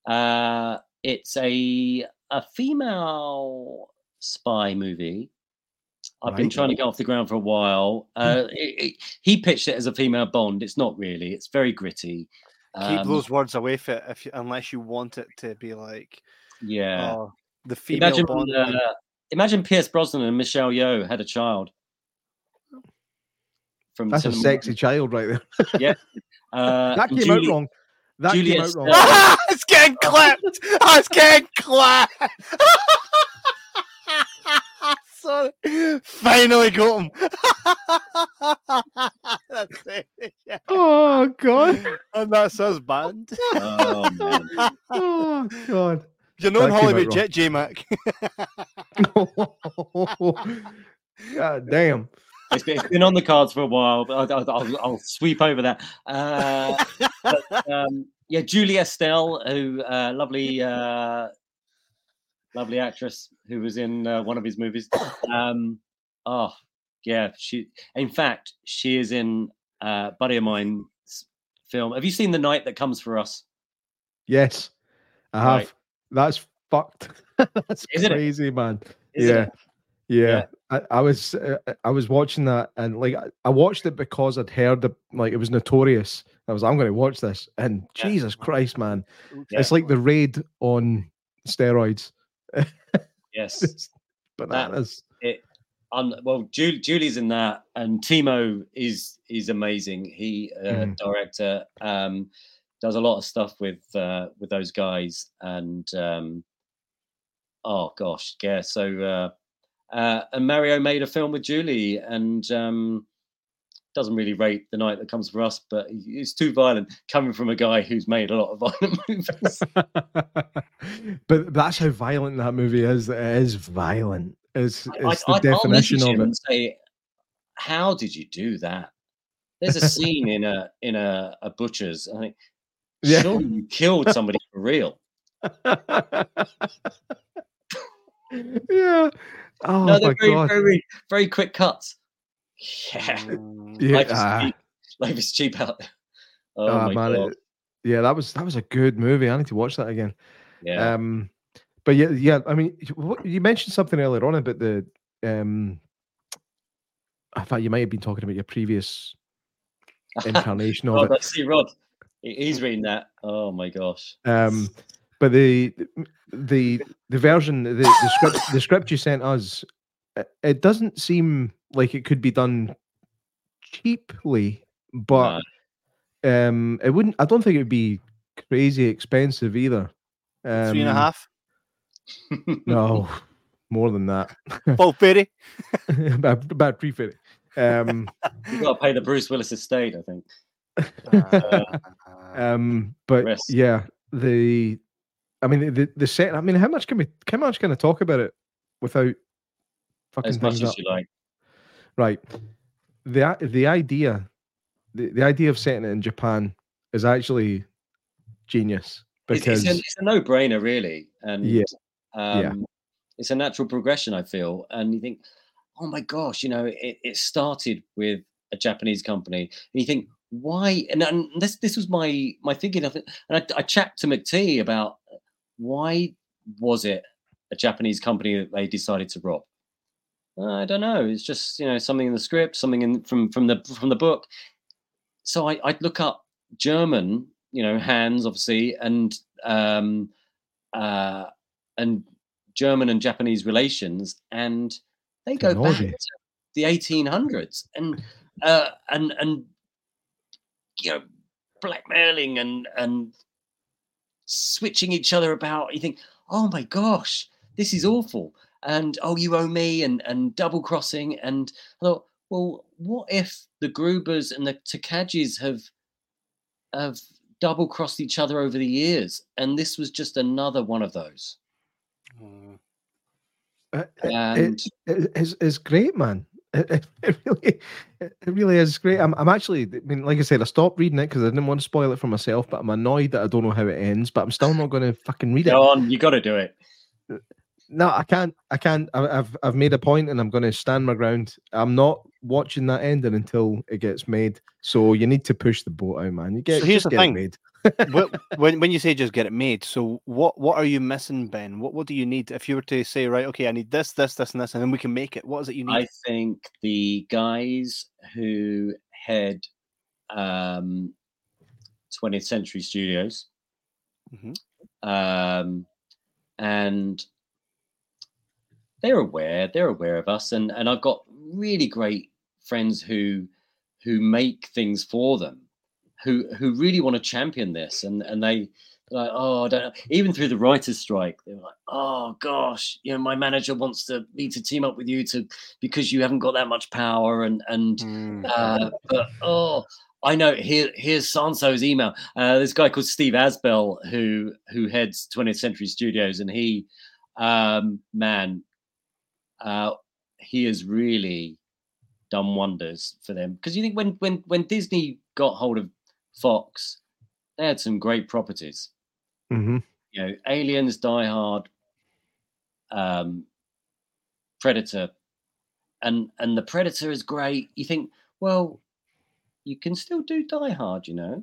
Uh, it's a a female spy movie. I've been trying to get off the ground for a while. Uh, it, it, he pitched it as a female Bond. It's not really. It's very gritty. Keep Um, those words away from it if you, unless you want it to be like yeah. oh, the female imagine, Bond. uh, thing. imagine Pierce Brosnan and Michelle Yeoh had a child. From That's a sexy child right there. Uh, that came Julie- out wrong. That Julia came out wrong. Stiles. it's getting clipped. Oh, it's getting clipped. Sorry. Finally got him. That's it. Yeah. Oh god. And that's us banned. Oh, man. Oh god. You're known That Hollywood wrong. Jet J Mac. god damn. It's been, it's been on the cards for a while, but I'll, I'll, I'll sweep over that. Uh, but, um, yeah, Julie Estelle, who uh, lovely, uh, lovely actress who was in uh, one of his movies. Um, oh, yeah, she. In fact, she is in uh, buddy of mine's film. Have you seen The Night That Comes for Us? Yes, I have. Right. That's fucked. That's Isn't it? crazy, man. Isn't yeah. it? Yeah, I, I was uh, I was watching that and like I- I watched it because I'd heard the like it was notorious. I was I'm going to watch this and Yeah. Jesus Christ, man, Yeah. it's like the raid on steroids. Yes. Bananas. um, well, Ju- Julie's in that, and Timo is is amazing. He uh, Mhm. director um, does a lot of stuff with uh, with those guys, and um, oh gosh, yeah. So uh, uh, and Mario made a film with Julie, and um, doesn't really rate the night that comes for us, but it's too violent coming from a guy who's made a lot of violent movies. but that's how violent that movie is. It is violent. It's, I- it's I- the I'd- I'll definition of it. say, "How did you do that?" There's a scene in a in a, a butcher's. I think, Yeah. surely you killed somebody for real. yeah. Oh no, my they're very, god. very, very quick cuts. Yeah, Mm. yeah. life, is ah. cheap. life is cheap out there. Oh my man, god! it- yeah, that was that was a good movie. I need to watch that again. yeah, Um, but yeah, yeah. I mean, you- mentioned something earlier on about the. Um, I thought you might have been talking about your previous incarnation of oh, it. I see Rod. He's reading that. Oh my gosh. Um, but the the the version the, the script the script you sent us, it, it doesn't seem like it could be done cheaply, but um, it wouldn't. I don't think it would be crazy expensive either. Um, Three and a half. No, more than that. Paul Perry. about, about three fifty. Um, You got to pay the Bruce Willis estate, I think. Uh, um, but Rest. yeah, the, I mean, the the set. I mean, how much can we? How much can I talk about it without fucking As much things as up? you like. Right. The the idea, the, the idea of setting it in Japan is actually genius It's, because it's, a, it's a no-brainer, really, and Yeah, um, yeah. it's a natural progression. I feel, and you think, oh my gosh, you know, it, it started with a Japanese company, and you think, why? And, and this this was my my thinking of it, and I, I chat to McTee about why was it a Japanese company that they decided to rob? I don't know. It's just you know something in the script, something in from from the from the book. So I, I'd look up German, you know, Hans obviously, and um, uh, and German and Japanese relations, and they go back to the 1800s, and uh, and and you know, blackmailing and and switching each other about. You think, oh my gosh, this is awful, and oh, you owe me, and and double crossing, and I thought, well, what if the Grubers and the Takagis have have double crossed each other over the years, and this was just another one of those. Mm. uh, And it, it's, it's great, man. It, it, it really, it it really is great. I'm, I'm actually, I mean, like I said, I stopped reading it because I didn't want to spoil it for myself. But I'm annoyed that I don't know how it ends. But I'm still not going to fucking read it. go on, you got to do it. No, I can't. I can't. I- I've I've made a point, and I'm going to stand my ground. I'm not watching that ending until it gets made. So you need to push the boat out, man. You get. So here's just the get it thing. made. When when you say just get it made, so what what are you missing, Ben? What what do you need if you were to say right? Okay, I need this, this, this, and this, and then we can make it. What is it you need? I think the guys who head um, 20th Century Studios Mhm. um, and they're aware they're aware of us and and i've got really great friends who who make things for them who who really want to champion this and and they they're like oh i don't know even through the writers strike they were like oh gosh you know my manager wants to me to team up with you to because you haven't got that much power and and Mm. uh, but oh, I know. Here, here's Sanso's email. Uh, this guy called Steve Asbell, who who heads 20th Century Studios, and he, um, man, uh, he has really done wonders for them. Because you think when when when Disney got hold of Fox, they had some great properties. hmm You know, Aliens, Die Hard, um, Predator, and and the Predator is great. You think, well, you can still do Die Hard, you know,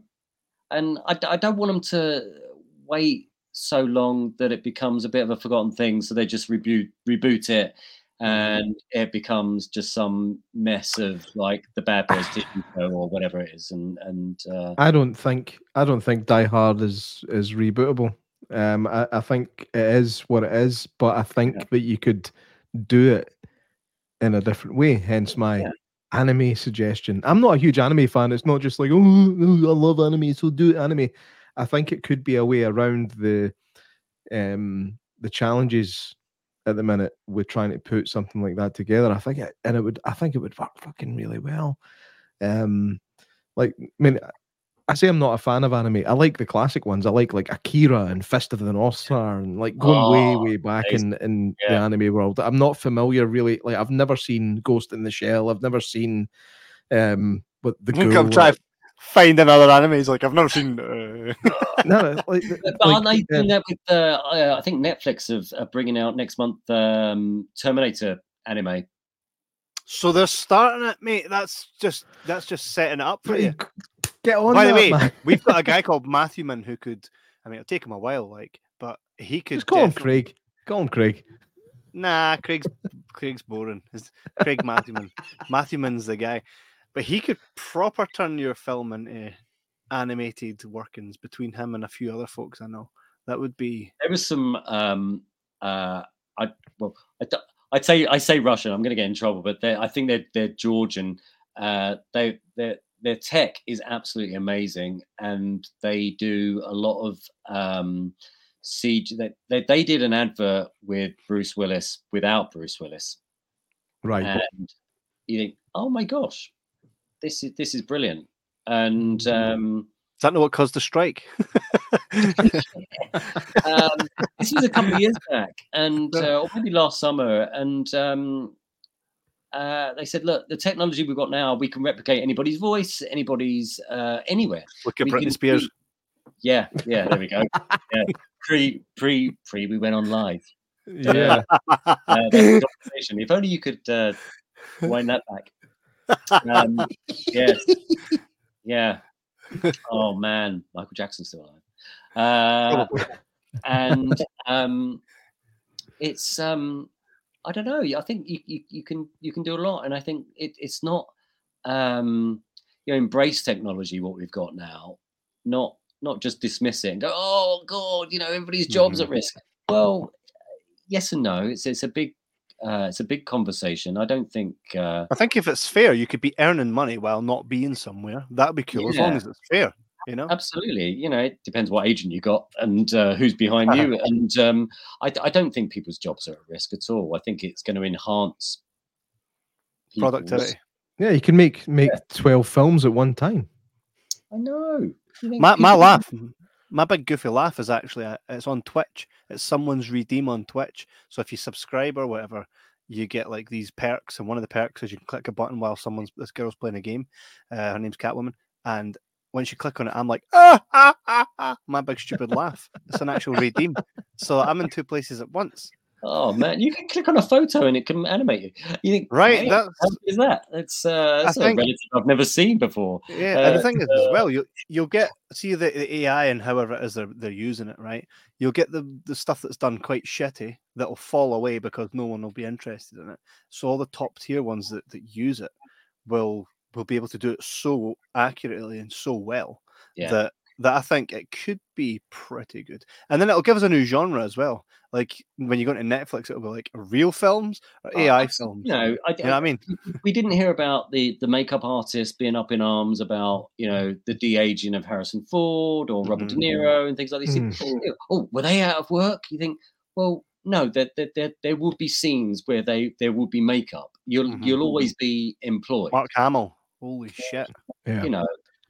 and I don't want them to wait so long that it becomes a bit of a forgotten thing. So they just reboot reboot it, and it becomes just some mess of like the Bad Boys TV show or whatever it is, and and uh, I don't think. I don't think Die Hard is is rebootable. Um, I, I think it is what it is, but I think Yeah. that you could do it in a different way. Hence my Yeah. anime suggestion. I'm not a huge anime fan. It's not just like oh, oh, I love anime, so do anime. I think it could be a way around the um the challenges at the minute with trying to put something like that together. I think it, and it would. I think it would work fucking really well. Um, like I mean, I say I'm not a fan of anime. I like the classic ones. I like like Akira and Fist of the North Star and like going way Oh, way back in in the anime world. I'm not familiar really. Like I've never seen Ghost in the Shell. I've never seen um what the ghoul. trying to find another animes. Like I've never seen. Uh... No, no, like, But like, aren't they doing that with? Uh, uh, I think Netflix have are bringing out next month um, Terminator anime. so they're starting it, mate. That's just that's just setting it up for you. Get on By the way, man. we've got a guy called Matthewman who could. I mean, it'll take him a while, like, but he could. Just call him Craig. Call him Craig. Nah, Craig's Craig's boring. It's Craig Matthewman. Matthewman's the guy, but he could proper turn your film into animated workings between him and a few other folks I know. That would be There was some. Um, uh, I well, I, d- I'd say I say Russian. I'm going to get in trouble, but they're, I think they're they're Georgian. Uh, they their their tech is absolutely amazing, and they do a lot of um, CG. They, they they did an advert with Bruce Willis without Bruce Willis, Right. and you think, oh my gosh, this is this is brilliant. And Mm-hmm. um, Is that not what caused the strike? um, this was a couple of years back, and uh, or maybe last summer, and um, uh, they said, "Look, the technology we've got now, we can replicate anybody's voice, anybody's uh, anywhere." Look at We Britney can Spears. Yeah, yeah, there we go. Yeah. Pre, pre, pre, we went on live. Yeah. Uh, that's the conversation. If only you could uh, wind that back. Um, yes, yeah. Oh man, Michael Jackson's still alive. Uh, and um, it's um, I don't know. I think you, you, you can you can do a lot, and I think it, it's not um, you know embrace technology what we've got now, not not just dismiss it and go oh god you know everybody's jobs at risk. Well, yes and no. It's it's a big uh, it's a big conversation. I don't think uh, I think if it's fair, you could be earning money while not being somewhere. That'd be cool as long as it's fair. You know. Absolutely. You know, it depends what agent you got and uh, who's behind you. And um, I, I don't think people's jobs are at risk at all. I think it's going to enhance people's- Productivity. Yeah, you can make make twelve films at one time. I know. My my people- laugh, my big goofy laugh is actually uh, it's on Twitch. It's someone's redeem on Twitch. So if you subscribe or whatever, you get like these perks, and one of the perks is you can click a button while someone's this girl's playing a game. Uh, her name's Catwoman, and once you click on it, I'm like ah ah ah ah. My big stupid laugh. It's an actual redeem. So I'm in two places at once. Oh man, you can click on a photo and it can animate you. You think, Right, "Hey, that's- how is that? It's uh, that's think- I've never seen before. Yeah, and the Uh, thing is as well, you you'll get see the, the AI and however it is they're they're using it, right? You'll get the the stuff that's done quite shitty that'll fall away because no one will be interested in it. So all the top tier ones that, that use it will will be able to do it so accurately and so well Yeah. that that I think it could be pretty good. And then it'll give us a new genre as well. Like when you go into Netflix, it'll be like real films or Oh, AI abso- films. You know, I, You know what I mean? we didn't hear about the the makeup artist being up in arms about you know the de aging of Harrison Ford or Robert Mhm. De Niro and things like this. Mm. think, Oh, were they out of work? You think, well, no, there there, there, there would be scenes where they there would be makeup. You'll Mhm. you'll always be employed. Mark Hamill. Holy shit. Yeah. You know,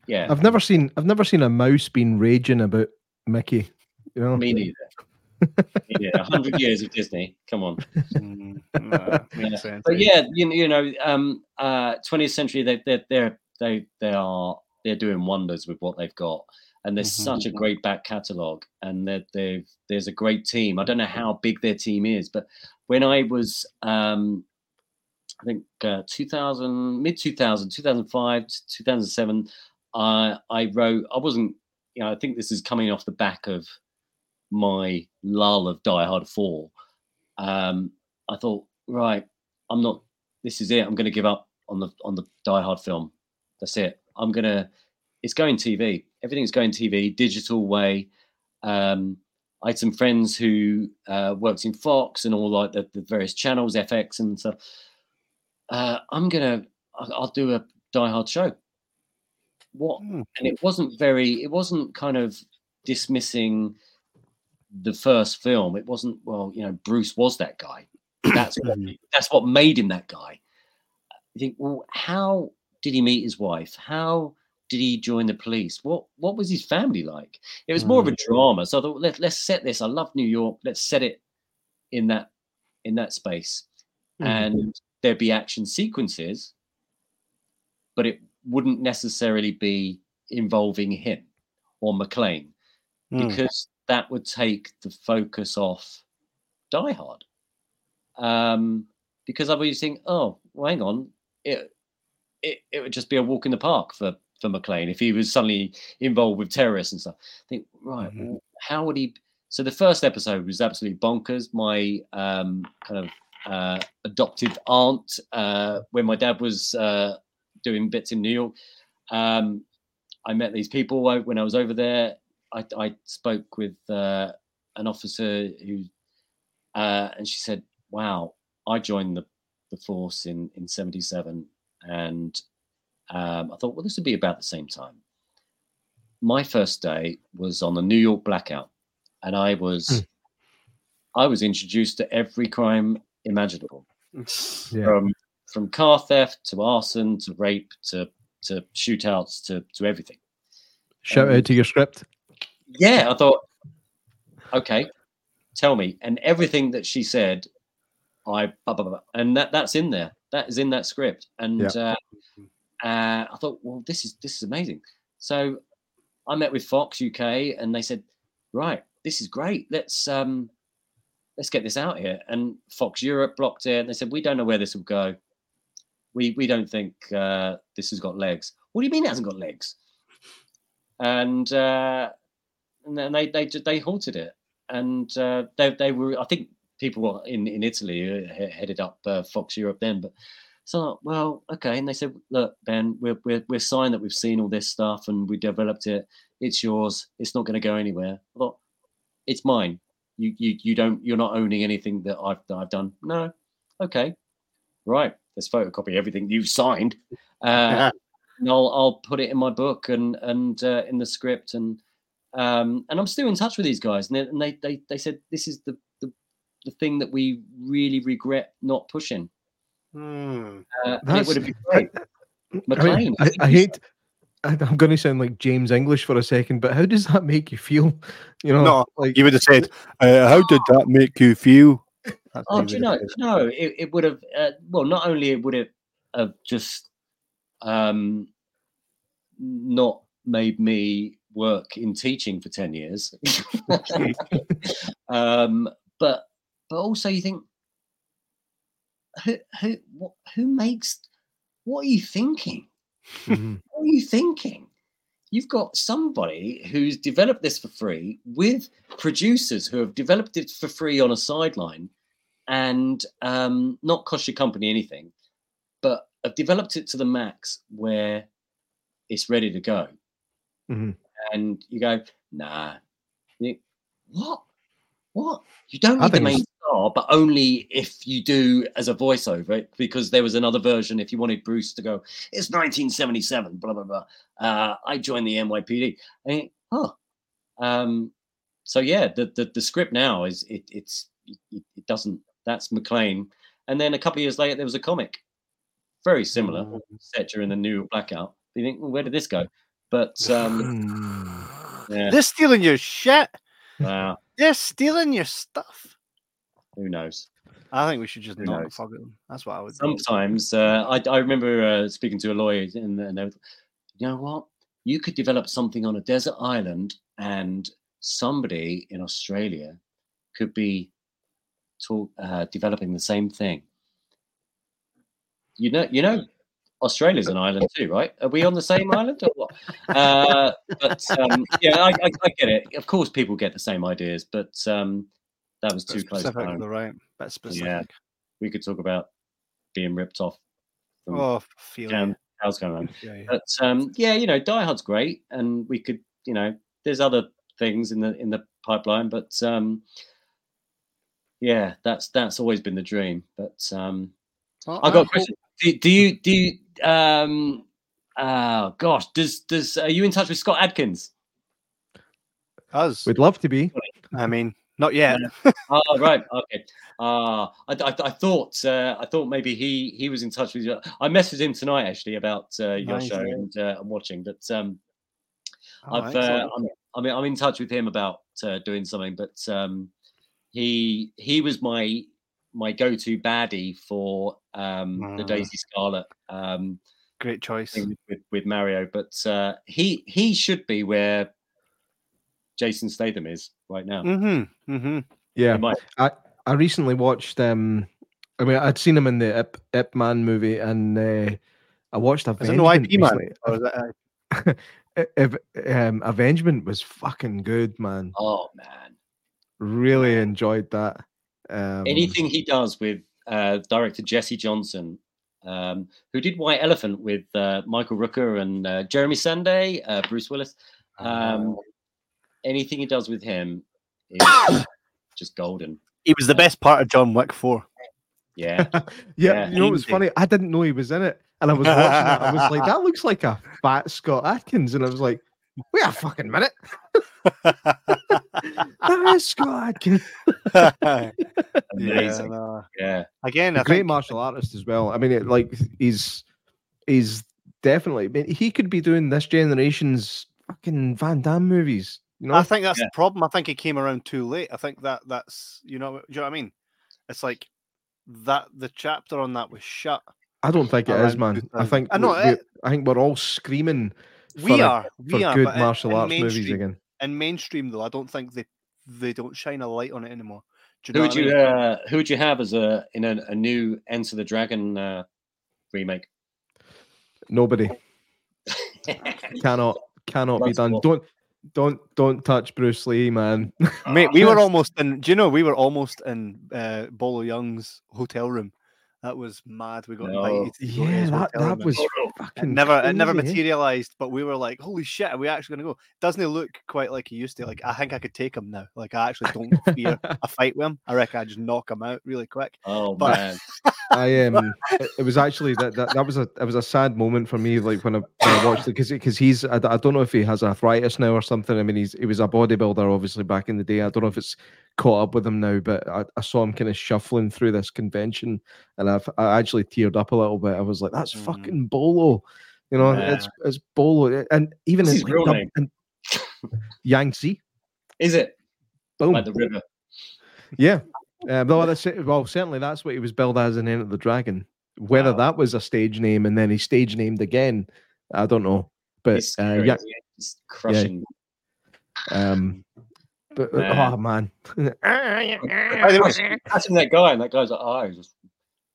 yeah. I've never seen I've never seen a mouse being raging about Mickey. You know? Me neither. yeah, hundred years of Disney. Come on. Mm, nah, makes sense, but eh? yeah, you, you know, um, uh, 20th century, they they they're they they are they're doing wonders with what they've got, and there's Mhm. such a great back catalogue, and that they've there's a great team. I don't know how big their team is, but when I was, um, I think uh, 2000 mid 2000 2005 to 2007, I I wrote. I wasn't, you know, I think this is coming off the back of my lull of Die Hard 4. Um, I thought, right, I'm not. This is it. I'm going to give up on the on the Die Hard film. That's it. I'm gonna. It's going TV. Everything's going TV, digital way. Um, I had some friends who uh, worked in Fox and all like the, the various channels, FX and stuff. Uh, I'm gonna. I'll do a Die Hard show. What? Hmm. And it wasn't very. It wasn't kind of dismissing the first film. It wasn't. Well, you know, Bruce was that guy. That's what, that's what made him that guy. You think, well, how did he meet his wife? How did he join the police? What what was his family like? It was more of a drama. So I thought, let, let's set this. I love New York. Let's set it in that in that space, Mhm. and there'd be action sequences, but it wouldn't necessarily be involving him or McClane Mm. because that would take the focus off Die Hard. Um, because I always think, oh, well, hang on, it, it it would just be a walk in the park for for McClane if he was suddenly involved with terrorists and stuff. I think, right, Mhm. well, how would he? So the first episode was absolutely bonkers. My um, kind of uh, adopted aunt, uh, when my dad was uh, doing bits in New York, um, I met these people when I was over there. I, I spoke with uh, an officer who, uh, and she said, "Wow, I joined the, the force in in '77, and um, I thought, well, this would be about the same time." My first day was on the New York blackout, and I was, Hmm. I was introduced to every crime imaginable Yeah. from from car theft to arson to rape to to shootouts to to everything. Shout Um, out to your script. Yeah, I thought, okay, tell me. And everything that she said, I blah, blah, blah, and that that's in there. That is in that script. And uh, uh, I thought, well, this is this is amazing. So I met with Fox UK, and they said, right, this is great. Let's um, let's get this out here. And Fox Europe blocked it. And they said, we don't know where this will go. We we don't think uh, this has got legs. What do you mean it hasn't got legs? And uh, and then they they they halted it, and uh, they they were. I think people in in Italy uh, headed up uh, Fox Europe then, but. So well, okay, and they said, "Look, Ben, we're we're we're signed that we've seen all this stuff and we developed it. It's yours. It's not going to go anywhere." I thought, "It's mine. You you you don't. You're not owning anything that I've that I've done." No, okay, right. Let's photocopy everything you've signed, uh, and I'll I'll put it in my book and and uh, in the script and um, and I'm still in touch with these guys, and they and they, they they said this is the the the thing that we really regret not pushing. Hmm. Uh, it would have been great. I, mean, I, I hate. I- I'm going to sound like James English for a second, but how does that make you feel? You know, No, like You would have said, uh, "How did that make you feel?" That's Oh, do you know? have. No, it, it would have. Uh, well, not only it would it have just um, not made me work in teaching for ten years, um, but but also you think who who what, who makes what are you thinking? Mhm. What are you thinking? You've got somebody who's developed this for free with producers who have developed it for free on a sideline and um, not cost your company anything, but I've developed it to the max where it's ready to go. Mhm. And you go, nah, you, what? What? You don't I need the main star, but only if you do as a voiceover, because there was another version if you wanted Bruce to go, it's 1977, blah, blah, blah. Uh, I joined the NYPD. And, you- huh. Um, so yeah, the, the, the script now is, it, it's, it, it doesn't, that's McClane. And then a couple of years later, there was a comic, very similar, Mm. set during the new blackout. You think, well, where did this go? But um, yeah, They're stealing your shit. wow, They're stealing your stuff. who knows? I think we should just Who not knows? fuck them. That's what I would. do. Sometimes uh, I, I remember uh, speaking to a lawyer, and, and they were, you know what? You could develop something on a desert island, and somebody in Australia could be talk, uh, developing the same thing. You know, you know, Australia's an island too, right? Are we on the same island or what? Uh, but um, yeah, I, I, I get it. Of course, people get the same ideas, but um, that was too close to specific, home. though, right? Bit specific. We could talk about being ripped off from Oh, feel Jam. House going on. Yeah, yeah. But um, yeah, you know, Die Hard's great, and we could, you know, there's other things in the in the pipeline, but um, yeah, that's that's always been the dream. But um, Well, I got a hope- question. Do, do you do you um oh gosh, does does are you in touch with Scott Adkins? Us. We'd love to be. I mean, not yet. Oh right, okay. Uh, I, I, I thought uh, I thought maybe he he was in touch with you. I messaged him tonight actually about uh, your Nice. show and uh, I'm watching, but um, Oh, I've uh. I'm, I mean I'm in touch with him about uh, doing something, but um, he he was my my go-to baddie for um, the. Daisy Scarlet um, Great choice. with, with Mario, but uh, he he should be where Jason Statham is right now. Mm-hmm. Mm-hmm. Yeah. He might. I recently watched. um I mean, I'd seen him in the Ip, Ip Man movie, and uh, I watched Is it Avengement. no IP man? Or is it, uh, I- um, Avengement was fucking good, man. Oh man. Really enjoyed that. Um, anything he does with uh, director Jesse Johnson, um, who did White Elephant with uh, Michael Rooker and uh, Jeremy Sunday, uh, Bruce Willis. Um, anything he does with him is just golden. he was the best part of John Wick 4. Yeah, yeah, Yeah. you know what's Easy. funny? I didn't know he was in it, and I was watching it. I was like, "That looks like a fat Scott Adkins," and I was like, "Wait a fucking minute!" that is Scott Adkins. yeah, Amazing. no. Yeah. Again, a I great think martial artist as well. I mean, it, like he's he's definitely. I mean, he could be doing this generation's fucking Van Damme movies. You know, I think that's Yeah. the problem. I think he came around too late. I think that that's you know, do you know what I mean? It's like that the chapter on that was shut. I don't think it is, man. I think I know, we- eh, we- I think we're all screaming We for a- are, for we are good but martial arts movies again. In mainstream though, I don't think they they don't shine a light on it anymore. Do Who you know would what I you mean? uh, who would you have as a in a, a new Enter the Dragon uh, remake? Nobody cannot cannot be done. well. Don't don't don't touch Bruce Lee, man. Mate, we were almost in. Do you know we were almost in uh, Bolo Yeung's hotel room? That was mad. We got No. invited. To yeah, that, that was Oh, no. It fucking never it never eh? materialized, but we were like, "Holy shit, are we actually gonna go?" Doesn't he look quite like he used to? Like, I think I could take him now. Like, I actually don't fear a fight with him. I reckon I just knock him out really quick. Oh But- man, I um, it, it was actually that, that that was a it was a sad moment for me. Like when I, when I watched it, because because he's I don't know if he has arthritis now or something. I mean, he's he was a bodybuilder obviously back in the day. I don't know if it's caught up with him now, but I, I saw him kind of shuffling through this convention, and I've I actually teared up a little bit. I was like, that's Mhm. fucking Bolo, you know, it's it's Bolo, and even his real name? in Yangtze, is it boom, like the river? yeah. Uh, well, that's it. well, certainly that's what he was billed as in Enter the Dragon. Whether Wow. that was a stage name and then he stage named again, I don't know. But uh, scary, yeah? Crushing. um, but uh, Man. oh man, By the that guy, and that guy's like, oh, just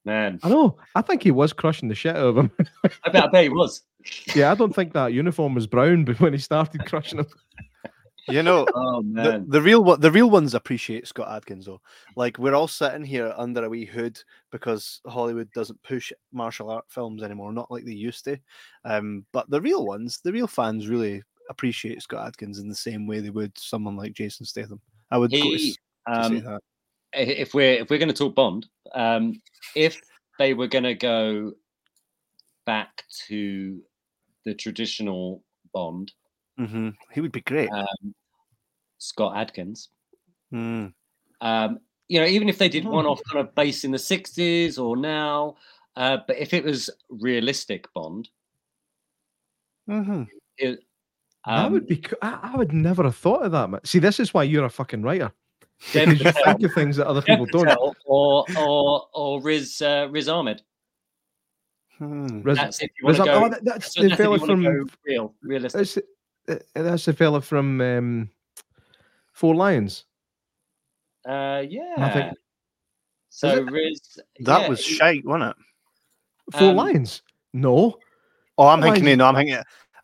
man. I know. I think he was crushing the shit out of him. I bet, I bet he was. yeah, I don't think that uniform was brown, but when he started crushing him, you know, Oh the, man, the real one, the real ones appreciate Scott Adkins though. Like we're all sitting here under a wee hood because Hollywood doesn't push martial art films anymore, not like they used to. Um, but the real ones, the real fans, really appreciate Scott Adkins in the same way they would someone like Jason Statham. I would to, he. to say Um, that. if we're if we're going to talk Bond, um, if they were going to go back to the traditional Bond, hmm He would be great. um, Scott Adkins, Mm. um, you know, even if they did one Hmm. off kind of base in the '60s or now, uh, but if it was realistic Bond, hmm it, that um, would be. co- I, I would never have thought of that. Man. See, this is why you're a fucking writer Dev because you think of things that other Dev people don't. Patel or or or Riz uh, Riz Ahmed. Hmm. Riz- That's if you Riz- want to go. oh, that- that's so the that's if you fella wanna from. go real realistic. That's, uh, that's the fella from um, Four Lions. Uh, yeah. think- So it? Riz, That yeah, was he- shite, wasn't it? Four Um, Lions. No, Oh, I'm Why thinking. is- No, I'm thinking.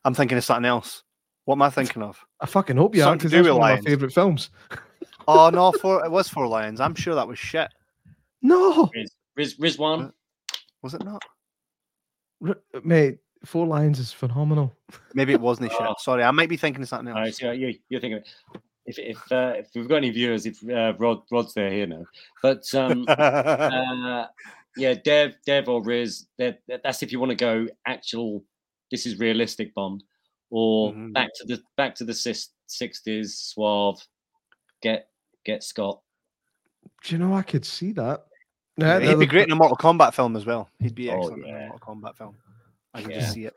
I'm thinking of something else. What am I thinking of? I fucking hope you are Something to because do that's with one of my favorite films. Oh no, four. It was Four Lions. I'm sure that was shit. No, Riz, Riz, Riz one. Was it not? R- mate, Four Lions is phenomenal. Maybe it wasn't Oh. shit. Sorry, I might be thinking of something I else. see. You, you're thinking. of If if uh, if we've got any viewers, if uh, Rod Rod's there here now, but um, uh, yeah, Dev Dev or Riz, that that's if you want to go actual. This is realistic Bond, or Mhm. back to the back to the sixties suave. Get get Scott. Do you know I could see that? Yeah, Yeah, he'd be great in a Mortal Kombat film as well. He'd be Oh, excellent in a Mortal Kombat film. I can Yeah. just see it.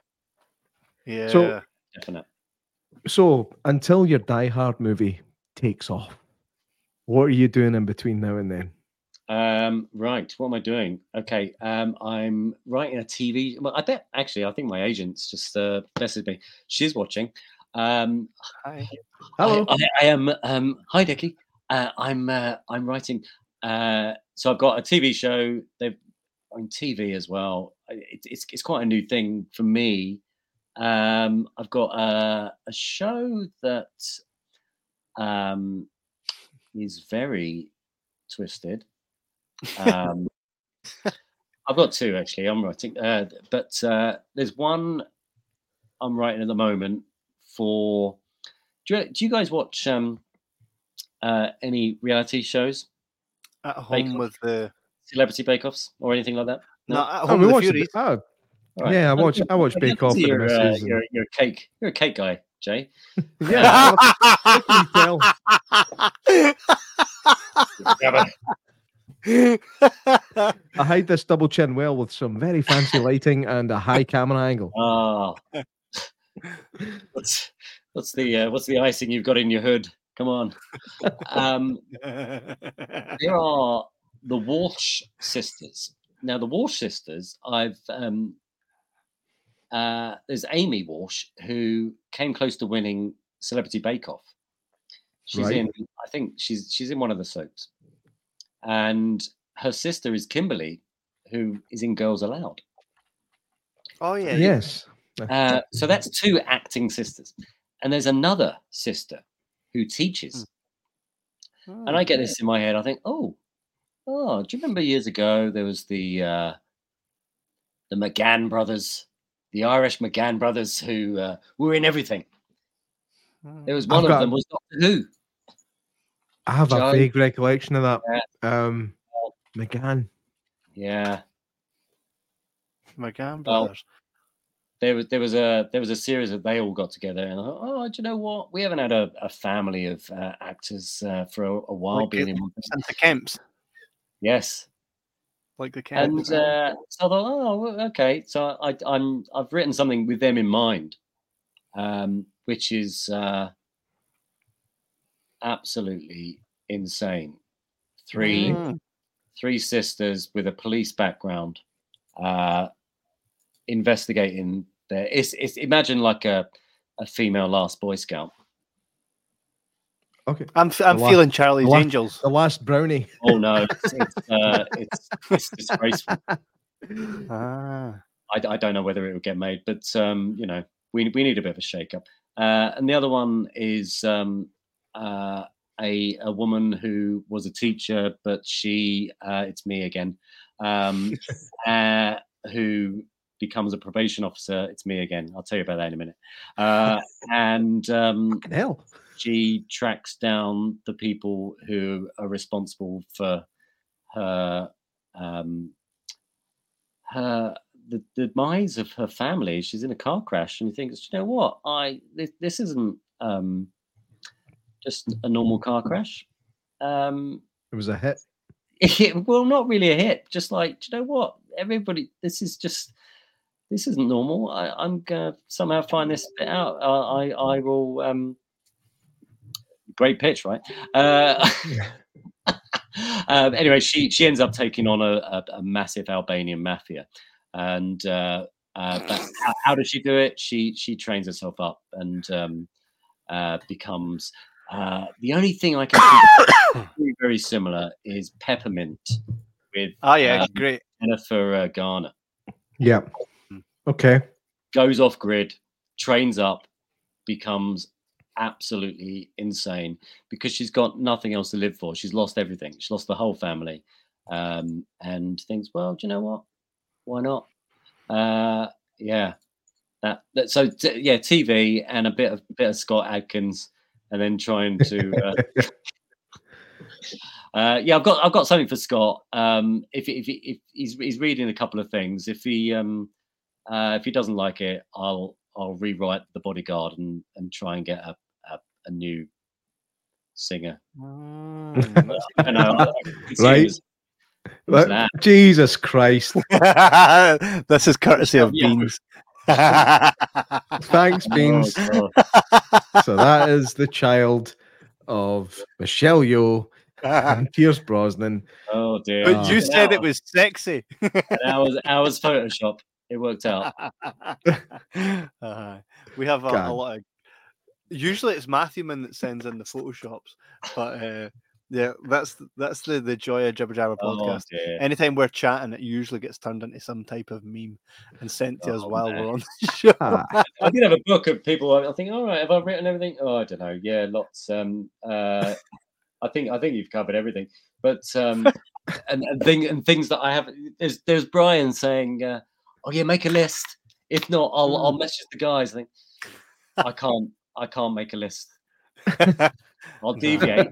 Yeah. So- Definite. So until your Die Hard movie takes off, what are you doing in between now and then? Um, right. What am I doing? Okay. Um, I'm writing a TV. Well, I bet actually, I think my agent's just uh, messaged me. She's watching. Um, Hi. Hello. I, I, I am. Um, hi, Dickie. Uh, I'm. Uh, I'm writing. Uh, so I've got a TV show. They've on TV as well. It, it's it's quite a new thing for me. Um, I've got a, a show that um, is very twisted. Um, I've got two actually. I'm writing, uh, but uh, there's one I'm writing at the moment for. Do you, do you guys watch um, uh, any reality shows, At home Off. with the Celebrity Bake Offs, or anything like that? no, No? at Oh, home we with the watched Furies. it. Oh, All right. yeah, I Oh, watch. I watch Bake can Off see with the you're, uh, you're, you're a cake. You're a cake guy. Jay. Yeah. how can you tell? I hide this double chin well with some very fancy lighting and a high camera angle. Ah, what's what's the uh, what's the icing you've got in your hood? Come on. Um, there are the Walsh sisters. Now, the Walsh sisters, I've um, uh, there's Amy Walsh who came close to winning Celebrity Bake Off. She's Right. in, I think she's she's in one of the soaps, and her sister is Kimberly, who is in Girls Aloud. oh yeah. Yes. Uh, so that's two acting sisters, and there's another sister who teaches. And I get this in my head. I think, oh, oh, do you remember years ago there was the uh, the McGann brothers, the Irish McGann brothers who uh, were in everything. There was one I've of got- them was Doctor Who. I have a vague recollection of that. Um, McGann. Yeah, McGann Well, brothers. there was there was a there was a series that they all got together and I thought, oh, do you know what? We haven't had a, a family of uh, actors uh, for a, a while Like being it- in. one- Santa Kemps, Yes, like the Kemps. and uh, so I thought, oh, okay. So I, I'm I've written something with them in mind, um, which is uh, absolutely insane. Three Mm. three sisters with a police background, uh, investigating their. It's, it's imagine like a a female last Boy Scout. Okay. I'm f- I'm The la- feeling Charlie's the la- Angels. The last brownie. Oh no, it's it's, uh, it's, it's disgraceful. Ah. I, I don't know whether it would get made, but um, you know, we we need a bit of a shake up. Uh, and the other one is um, uh, a a woman who was a teacher, but she uh, it's me again, um, uh, who becomes a probation officer. It's me again. I'll tell you about that in a minute. Uh, and um, hell. she tracks down the people who are responsible for her um her the, the demise of her family she's in a car crash and you think you know what i this, this isn't um just a normal car crash. Um It was a hit. well not really a hit just like do you know what? Everybody this is just this isn't normal. I, i'm gonna somehow find this bit out. I i, I will um great pitch right? Uh um, anyway she she ends up taking on a, a, a massive albanian mafia. And uh uh, but how, how does she do it? She she trains herself up and um, uh, becomes uh, the only thing I can think very, very similar is Peppermint with Oh yeah, um, great. Jennifer uh, Garner. Yeah. Okay. Goes off grid, trains up, becomes absolutely insane because she's got nothing else to live for. She's lost everything. She's lost the whole family, um, and thinks, well, do you know what? Why not? Uh, yeah, that, that so t- yeah, TV and a bit of bit of Scott Adkins, and then trying to. Uh, Uh, yeah, I've got I've got something for Scott. Um, if if, if he's he's reading a couple of things, if he um, uh, if he doesn't like it, I'll I'll rewrite the Bodyguard and and try and get a a, a new singer. Mm. I know. I- I Right. who's- who's Jesus Christ. this is courtesy of Yeah. Beans. Thanks, Oh, Beans. God. So that is the child of Michelle Yeoh and Pierce Brosnan. Oh dear. but you An said it was sexy. an hour's hours Photoshop. It worked out. Uh, we have a, a lot of. Usually it's Matthewman that sends in the photoshops, but uh, yeah, that's that's the the joy of Jibber Jabber Oh podcast. dear. Anytime we're chatting, it usually gets turned into some type of meme and sent to us Oh, while man. we're on the show. I did have a book of people. I think, all right, have I written everything? Oh, I don't know. Yeah, lots. Um, uh, I think I think you've covered everything. But um, and and, thing, and things that I have. There's there's Brian saying, uh, oh yeah, make a list. If not, I'll I'll message the guys. I think I can't I can't make a list. I'll deviate,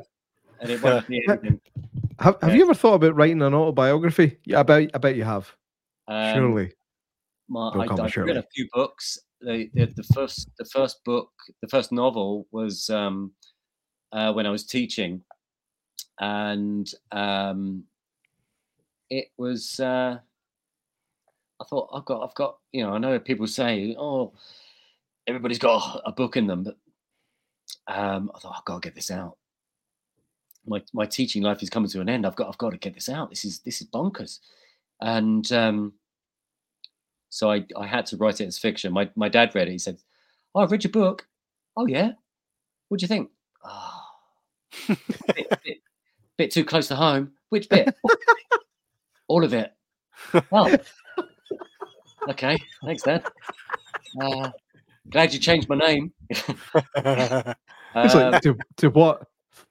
and it won't be anything. have, have Yeah. you ever thought about writing an autobiography? Yeah, I bet, I bet you have. Um, Surely. My, I, I've Shirley. read a few books. the, the the first the first book, the first novel was um, uh, when I was teaching, and um, it was. Uh, I thought I've got I've got you know I know people say oh everybody's got a book in them, but um, I thought I've got to get this out. My my teaching life is coming to an end. I've got I've got to get this out. This is this is bonkers, and um, so I I had to write it as fiction. My my dad read it. He said, "Oh, I've read your book. Oh yeah, what do you think? Oh, bit, bit, bit too close to home. Which bit? All of it. Oh, okay. Thanks, Dad. Uh, glad you changed my name. Um, like to, to what?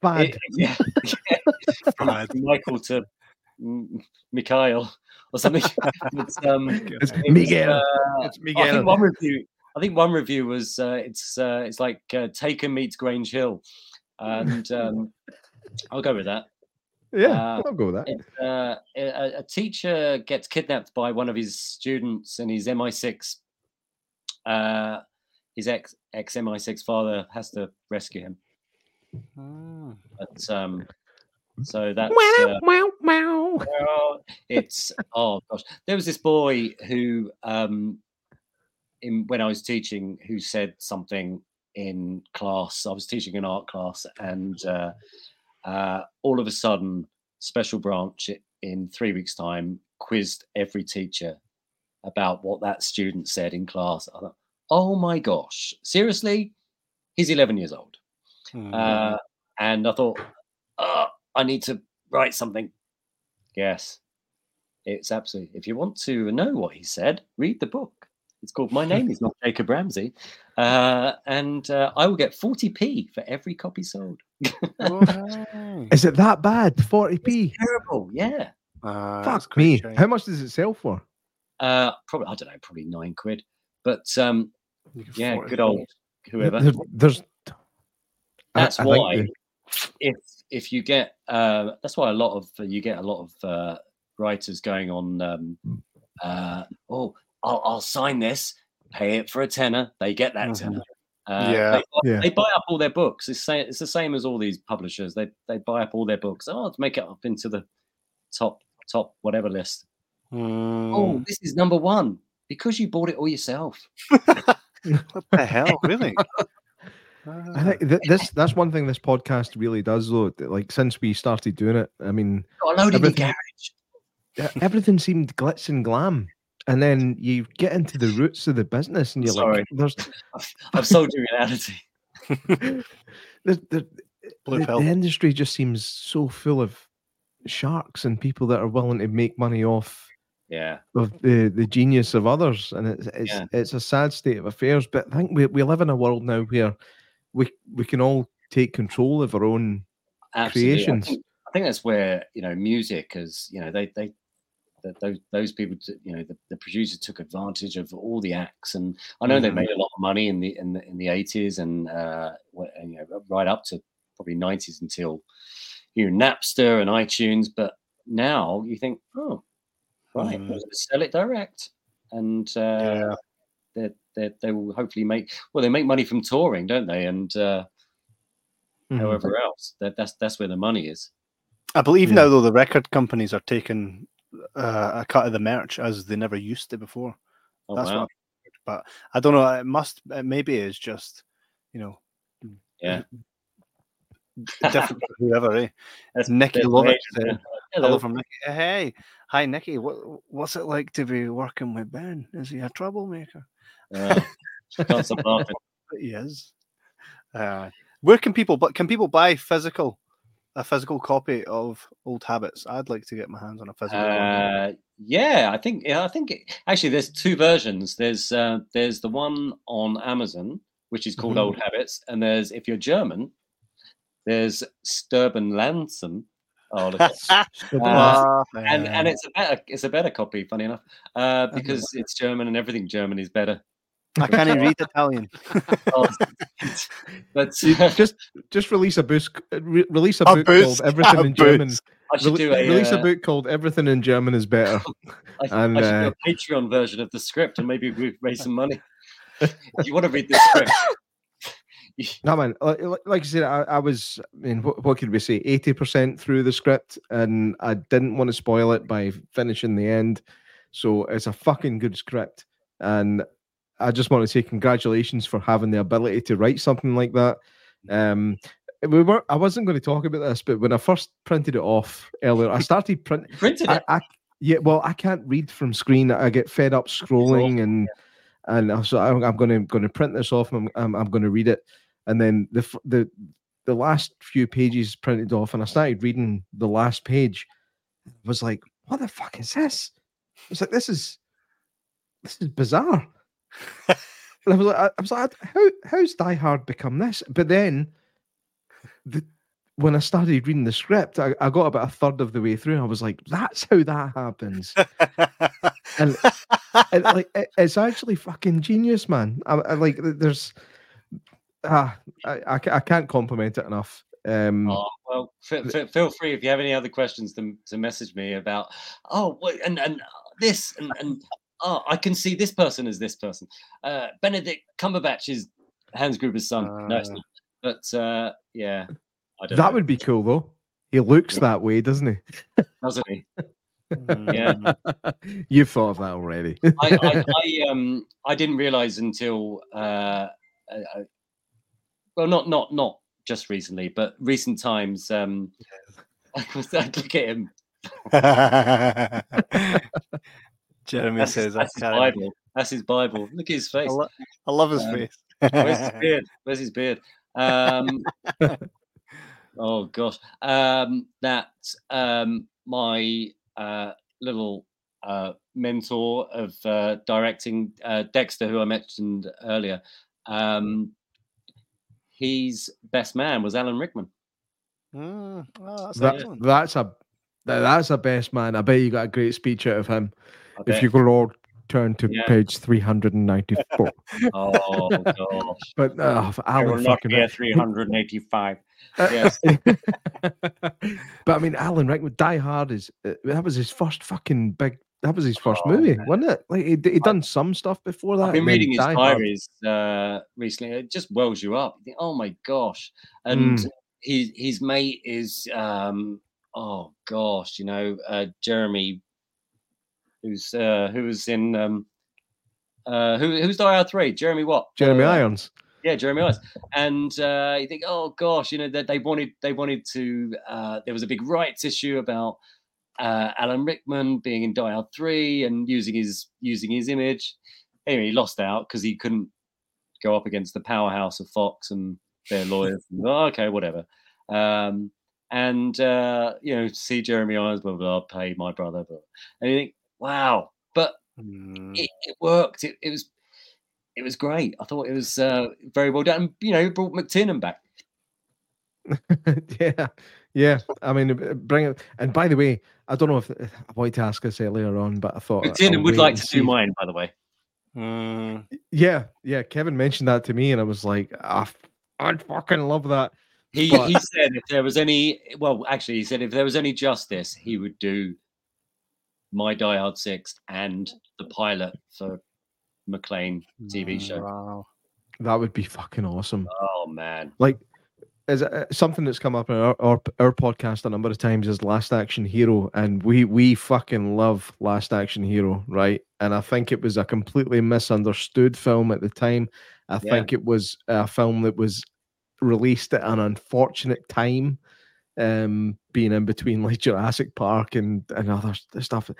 Fad. it- yeah, yeah. Fad. Michael to Mikhail or something. But, um, It's it was, Miguel. uh, it's I think one review. I think one review was uh, it's uh, it's like uh, Taken meets Grange Hill, and um, I'll go with that. yeah, uh, I'll go with that. It's, uh, a, a teacher gets kidnapped by one of his students, and his MI6, uh, his ex ex MI6 father has to rescue him. Ah. But um, so that's Meow, uh, meow, meow. well, it's oh gosh, there was this boy who um, in when I was teaching who said something in class. I was teaching an art class, and uh, uh, all of a sudden, special branch in three weeks' time quizzed every teacher about what that student said in class. I thought, oh my gosh, seriously? He's 11 years old. Hmm. Uh, and I thought, oh, I need to write something. Yes, it's absolutely. If you want to know what he said, read the book. It's called My Name is Not Jacob Ramsey. Uh, and uh, I will get 40p for every copy sold. Wow. Is it that bad? 40p? Terrible. Yeah. Ah, that's Fuck me. shite. How much does it sell for? Uh, probably, I don't know, probably nine quid. But um, yeah, good old whoever. There- there's. I- That's I think why the- if if you get uh, that's why a lot of you get a lot of uh, writers going on. Um, uh, oh, I'll, I'll sign this, pay it for a tenner. They get that Mhm. tenner. Uh, Yeah. they, buy- Yeah. they buy up all their books. It's, sa- it's the same as all these publishers. They they buy up all their books. Oh, to make it up into the top top whatever list. Hmm. Oh, this is number one because you bought it all yourself. what the hell? Really? I think th- this that's one thing this podcast really does though. Like since we started doing it, I mean, Got a in Everything- garage. everything seemed glitz and glam, and then you get into the roots of the business, and you're Sorry. like, "There's, I've, I've sold you reality. there's the, Blue the, the industry just seems so full of sharks and people that are willing to make money off Yeah. of the, the genius of others, and it's it's, Yeah. it's a sad state of affairs. But I think we, we live in a world now where we we can all take control of our own Absolutely. I creations. think, I think that's where you know music is. You know, they they those those people, you know, the, the producers took advantage of all the acts, and I know they Mhm. made a lot of money in the in the in the eighties and uh, and, you know, right up to probably nineties until you know Napster and iTunes. But now you think, oh, right, Mhm. sell it direct, and uh, Yeah. they they they will hopefully make well, they make money from touring, don't they? And uh, Mhm. however else, that that's that's where the money is. I believe Yeah. now though the record companies are taking uh, a cut of the merch as they never used to before. Oh, That's wow. what. Heard. But I don't know. It must. It maybe is just you know Yeah. different for whoever. Eh? That's- Nicky that's Lovett great. Hello. Hello from Nicky. Hey, hi Nicky. What what's it like to be working with Ben? Is he a troublemaker? Uh, can't stop laughing. He is. Uh, where can people? But can people buy physical, a physical copy of Old Habits? I'd like to get my hands on a physical. copy. Uh, yeah, I think yeah, I think it, actually there's two versions. There's uh, there's the one on Amazon which is called Mhm. Old Habits, and there's if you're German, there's Stirb Langsam. Oh, Uh, and and it's a better it's a better copy, funny enough, uh, because it's German and everything German is better. I can't even read Italian. Oh, but just just release a book re- release a, A book boost, called Everything a in German. I should Rele- do a release uh, a book called Everything in German is better. I, and, I should uh, do a Patreon version of the script, and maybe we raise some money. if you want to read the script, No man, like, like- like I said, I, I was. I mean, what, what could we say? Eighty percent through the script, and I didn't want to spoil it by finishing the end. So it's a fucking good script, and I just want to say congratulations for having the ability to write something like that. Um, we were. I wasn't going to talk about this, but when I first printed it off earlier, I started print. printed I, it. I yeah, well, I can't read from screen. I get fed up scrolling, and and I- so I'm, I'm going to going to print this off. I'm I'm, I'm going to read it, and then the the the last few pages printed off, and I started reading the last page. I was like, what the fuck is this? I was like, this is this is bizarre. And I was like, I, I was like, how how's Die Hard become this? But then, the when I started reading the script, I, I got about a third of the way through. And I was like, that's how that happens. and and like it- it's actually fucking genius, man. I, I like there's ah I, I, I can't compliment it enough. Um Oh, well, f- f- feel free if you have any other questions to, to message me about. Oh, and and this and and oh, I can see this person as this person. Uh, Benedict Cumberbatch is Hans Gruber's son. no, it's Uh. not. But uh, yeah, I don't that know, would be cool though. He looks that way, doesn't he? doesn't he? Yeah. You've thought of that already. I, I, I um I didn't realize until uh, uh, uh, well not not not just recently but recent times um I was I look at him Jeremy that's, his, says, that's his Bible. That's his Bible. Look at his I, face. lo- I love his Um, face. where's his beard? Where's his beard? Um oh gosh. Um that um my uh little uh mentor of uh directing uh Dexter who I mentioned earlier. Um his best man was Alan Rickman. Mm, oh, that's That, that's a that's a best man. I bet you got a great speech out of him. I If you could all turn to Yeah. page 394. oh gosh but uh, Alan will not fucking be 385 Uh, Yes. but I mean, Alan Rickman, Die Hard is uh, that was his first fucking big. That was his first Oh, movie, man. wasn't it? Like he he done some stuff before that. I've been reading his Die diaries uh, recently. It just wells you up. You think, oh my gosh! And Mm. his his mate is um, oh gosh, you know uh, Jeremy, who's uh, who was in um, uh, who who's Die Hard three? Jeremy what? Jeremy Uh, Irons. Yeah, Jeremy Irons. And uh, you think, oh gosh, you know that they wanted they wanted to. Uh, there was a big rights issue about uh, Alan Rickman being in Die Hard three and using his using his image. Anyway, he lost out because he couldn't go up against the powerhouse of Fox and their lawyers. And, oh, okay, whatever. Um, and uh, you know, see Jeremy Irons, blah blah, blah pay my brother, blah. and you think, wow, but Mm. it, it worked. It, it was it was great. I thought it was uh, very well done. You know, brought McTiernan back. yeah, yeah. I mean, bring it. And by the way, I don't know if I wanted to ask this earlier on, but I thought I'll McTiernan would like to see. do mine, by the way. Mm. Yeah, yeah. Kevin mentioned that to me, and I was like, "Ah, I'd fucking love that. He But- he said if there was any, well, actually, he said if there was any justice, he would do my Die Hard Six and the pilot for McClane TV show. Wow. That would be fucking awesome. Oh man, Like, is uh, something that's come up in our, our our podcast a number of times is Last Action Hero, and we we fucking love Last Action Hero, right? And I think it was a completely misunderstood film at the time. I Yeah. think it was a film that was released at an unfortunate time, um, being in between like Jurassic Park and and other stuff.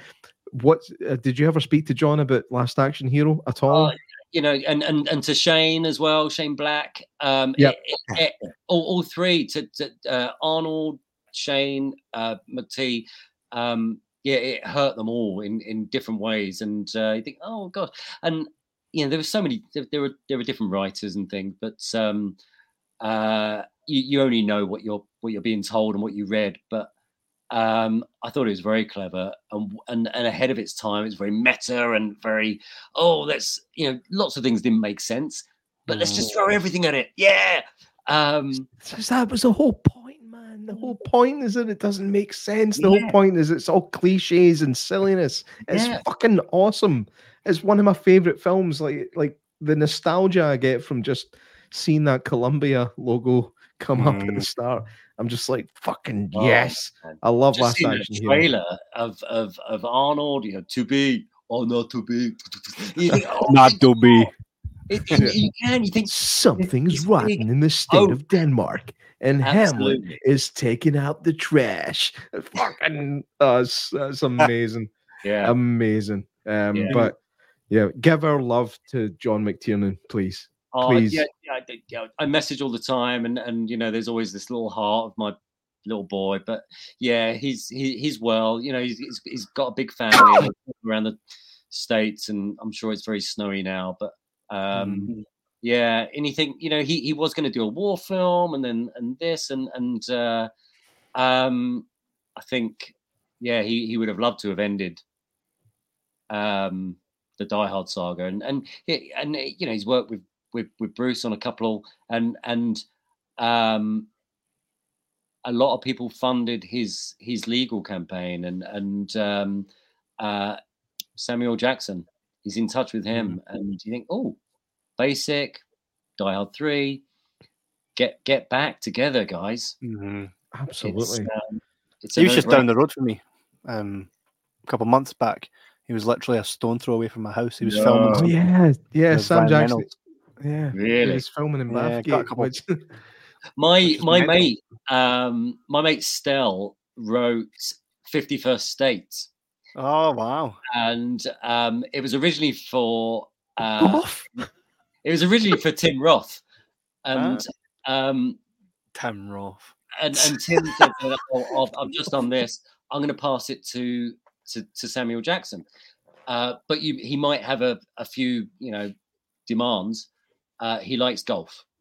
What uh, did you ever speak to John about Last Action Hero at all? Oh, you know, and and and to Shane as well, Shane Black. Um, Yep. it- it- it- all, all three to, to uh, Arnold, Shane, uh, McTee. Um, yeah, it hurt them all in in different ways, and uh, you think, oh god, and you know, there were so many. There, there were there were different writers and things, but um, uh, you you only know what you're what you're being told and what you read, but. Um, I thought it was very clever and, and and ahead of its time. It was very meta and very oh, let's you know, lots of things didn't make sense, but let's just throw everything at it. Yeah. Um, Because that was the whole point, man. The whole point is that it doesn't make sense. The whole point is it's all cliches and silliness. It's Yeah. fucking awesome. It's one of my favorite films. Like, like the nostalgia I get from just seeing that Columbia logo come up at the Mm. start. I'm just like, fucking Oh, yes. man. I love Just last action a hero. trailer of, of of Arnold, you know, to be or not to be. Think, oh, Not to be. It, it- you can. You think Something's it's rotten in the state Oh. of Denmark, and Hamlet is taking out the trash. Fucking, oh, it's, that's amazing, Yeah. amazing. Um, Yeah. but yeah, give our love to John McTiernan, please. Oh, Please. yeah, yeah, I yeah, I message all the time, and and you know, there's always this little heart of my little boy. But yeah, he's he, he's well. You know, he's he's, got a big family around the states, and I'm sure it's very snowy now. But um, yeah, anything. You know, he he was going to do a war film, and then and this, and and uh, um, I think yeah, he he would have loved to have ended um the Die Hard saga, and and he- and you know he's worked with with with Bruce on a couple, and and um a lot of people funded his his legal campaign, and and um uh Samuel Jackson, he's in touch with him, and you think, oh, basic, Die Hard three, get get back together, guys. Mhm. Absolutely. It's, um, it's He was just down the road from me. Um, a couple months back, he was literally a stone throw away from my house. He was No. filming. Oh some- yeah, yeah. with Sam Ryan Jackson. Reynolds. Yeah, he Really? was filming in Yeah, got a Bathgate. couple- Which, My my mental. mate, um, my mate Stel wrote Fifty First States, Oh wow! and um, it was originally for uh, it was originally for Tim Roth, and um, Tim Roth. and and Tim said, oh, I've, I've just on this. I'm going to pass it to to, to Samuel Jackson, uh, but you, he might have a, a few you know demands. Uh, he likes golf.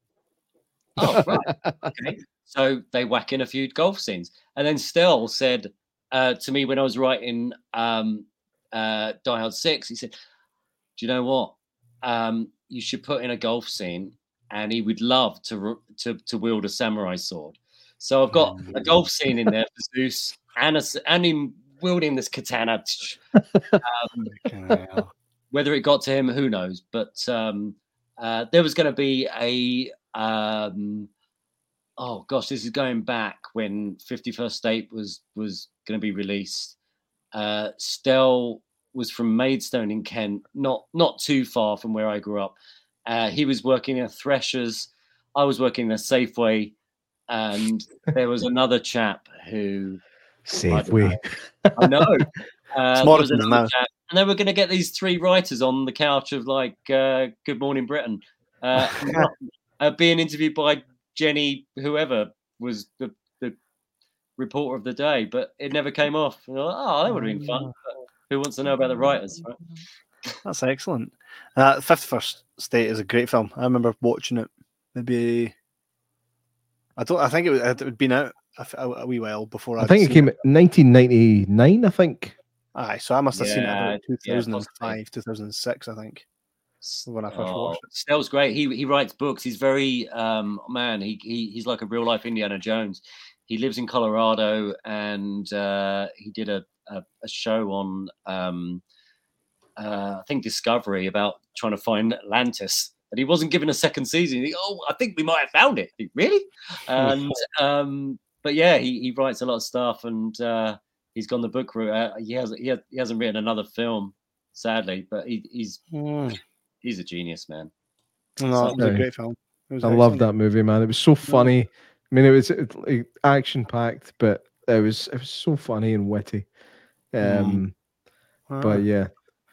Oh right, okay. So they whack in a few golf scenes, and then Stel said uh, to me when I was writing um, uh, Die Hard Six, he said, "Do you know what? Um, you should put in a golf scene, and he would love to to to wield a samurai sword." So I've got a golf scene in there for Zeus, and a, and him wielding this katana. Um, whether it got to him, who knows? But um, uh, there was going to be a um, oh gosh, this is going back when Fifty First State was was going to be released. Uh, Stel was from Maidstone in Kent, not not too far from where I grew up. Uh, he was working at Threshers. I was working at Safeway, and there was another chap who Safeway. I know. Uh, there was Morrison's another now. chap, and then we're going to get these three writers on the couch of like uh, Good Morning Britain, uh, uh, being interviewed by Jenny, whoever was the, the reporter of the day, but it never came off. And like, oh, that would have been fun. But who wants to know about the writers? Right? That's excellent. Uh, Fifth First State is a great film. I remember watching it. Maybe I don't. I think it, was, it had been out a, f- a- a wee while before. I I'd think it came in 1999. I think. Aye, so I must have seen it Yeah, yeah, 2005, possibly. 2006. I think when I first Oh, watched it. Stel's great. He he writes books. He's very um man. He, he he's like a real life Indiana Jones. He lives in Colorado, and uh, he did a, a a show on um uh, I think Discovery about trying to find Atlantis. And he wasn't given a second season. He, oh, I think we might have found it. He, really? And um, but yeah, he, he writes a lot of stuff, and uh, he's gone the book route. Uh, he has he, has, he hasn't written another film, sadly, but he, he's Mm. he's a genius, man. No, it was a great film. It was I loved excellent. that movie, man. It was so funny. I mean, it was action packed, but it was it was so funny and witty. Um, Ah. but yeah.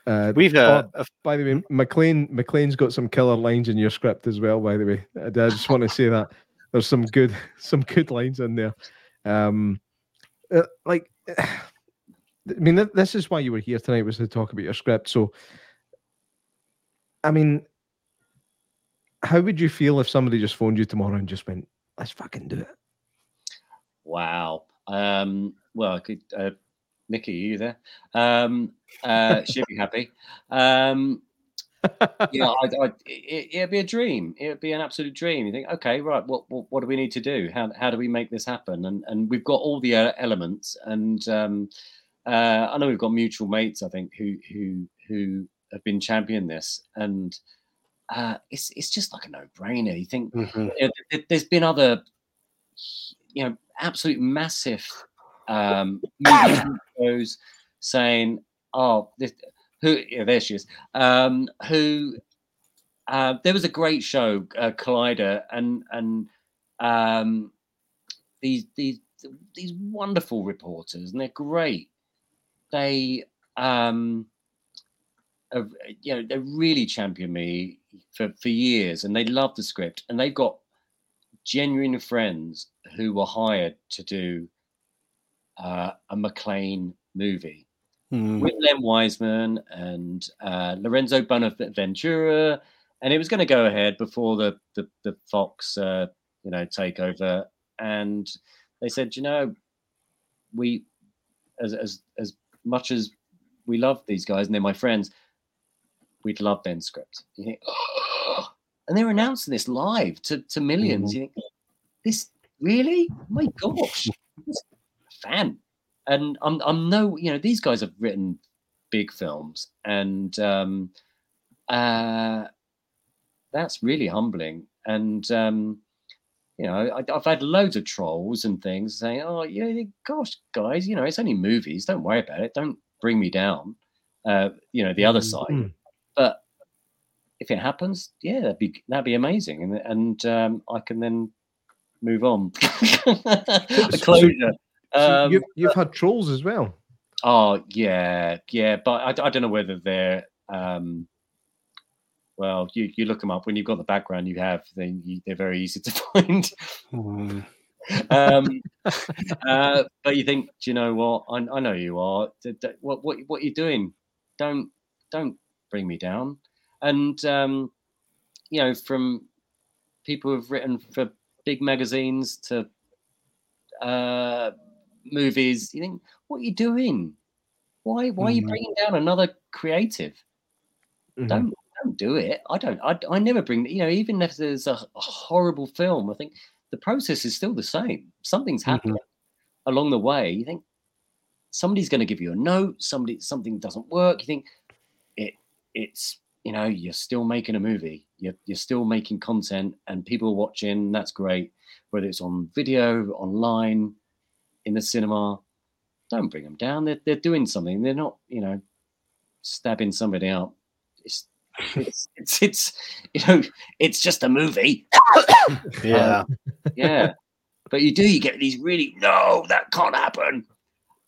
Uh, We've uh, a- by the way, McClane McClane's got some killer lines in your script as well. By the way, I, I just want to say that there's some good some good lines in there. Um, uh, like, I mean, th- this is why you were here tonight was to talk about your script. So, I mean, how would you feel if somebody just phoned you tomorrow and just went, "Let's fucking do it"? Wow. Um, well, I could. Uh, Nikki, are you there? Um, uh, she'd be happy. Um, yeah, I'd, I'd, it, it'd be a dream. It'd be an absolute dream. You think, okay, right, what, what what do we need to do? How how do we make this happen? And and we've got all the uh, elements. And um, uh, I know we've got mutual mates. I think who who who have been championing this. And uh, it's it's just like a no brainer. You think Mhm. you know, there's been other, you know, absolute massive um, shows saying, "Oh, this, who?" Yeah, there she is. Um, who? Uh, there was a great show, uh, Collider, and and um, these these these wonderful reporters, and they're great. They um, you know, they really championed me for for years, and they love the script, and they've got genuine friends who were hired to do uh, a McClane movie Mm. with Len Wiseman and uh, Lorenzo Bonaventura, and it was going to go ahead before the the, the Fox, uh, you know, takeover. And they said, you know, we as as as much as we love these guys and they're my friends, we'd love Ben's script. You think, "Oh," and they're announcing this live to to 1000000s You think, this really? My gosh, fan. And I'm I'm no, you know, these guys have written big films, and um, uh, that's really humbling. And um, you know, I, I've had loads of trolls and things saying, "Oh, you know, gosh, guys, you know, it's only movies. Don't worry about it. Don't bring me down." Uh, you know, the other side. Mm. But if it happens, yeah, that'd be that'd be amazing, and and um, I can then move on. a closure. So Um, you, you've had trolls as well. Oh yeah, yeah, but I, I don't know whether they're um, well. You, you look them up when you've got the background you have. Then you, they're very easy to find. Mm. um, uh, but you think, do you know what? I, I know you are. D- d- What what what you're doing? Don't don't bring me down. And um, you know, from people who've written for big magazines to uh, movies, you think, what are you doing? Why why are you Mhm. bringing down another creative? Mhm. Don't don't do it. I don't. I, I never bring. You know, even if there's a, horrible film, I think the process is still the same. Something's Mhm. happening along the way. You think somebody's going to give you a note. Somebody something doesn't work. You think it it's you know you're still making a movie. You're you're still making content, and people are watching. That's great. Whether it's on video, online, in the cinema, don't bring them down. They're they're doing something. They're not you know stabbing somebody out. It's it's it's, it's you know it's just a movie. Yeah. Yeah, but you do you get these really no that can't happen.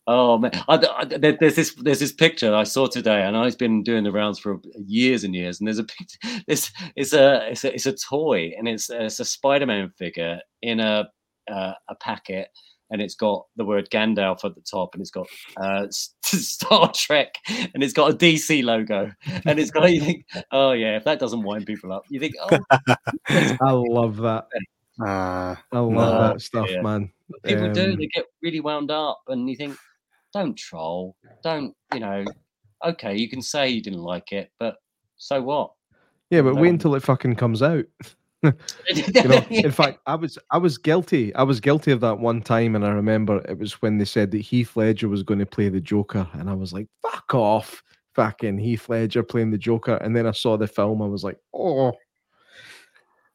Oh man, I, I, there's this there's this picture I saw today, and I've been doing the rounds for years and years. And there's a picture. This it's a it's a it's a toy, and it's it's a Spider-Man figure in a uh, a packet, and it's got the word Gandalf at the top, and it's got uh, Star Trek, and it's got a DC logo, and it's got you think, oh yeah, if that doesn't wind people up, you think, oh, I love that. Uh, I love No, that stuff, yeah. man. people do Um, they get really wound up and you think don't troll don't you know okay you can say you didn't like it but so what Yeah, but wait until it fucking comes out. You know, in fact, I was I was guilty. I was guilty of that one time, and I remember it was when they said that Heath Ledger was going to play the Joker, and I was like, "Fuck off!" Fucking Heath Ledger playing the Joker, and then I saw the film. I was like, "Oh,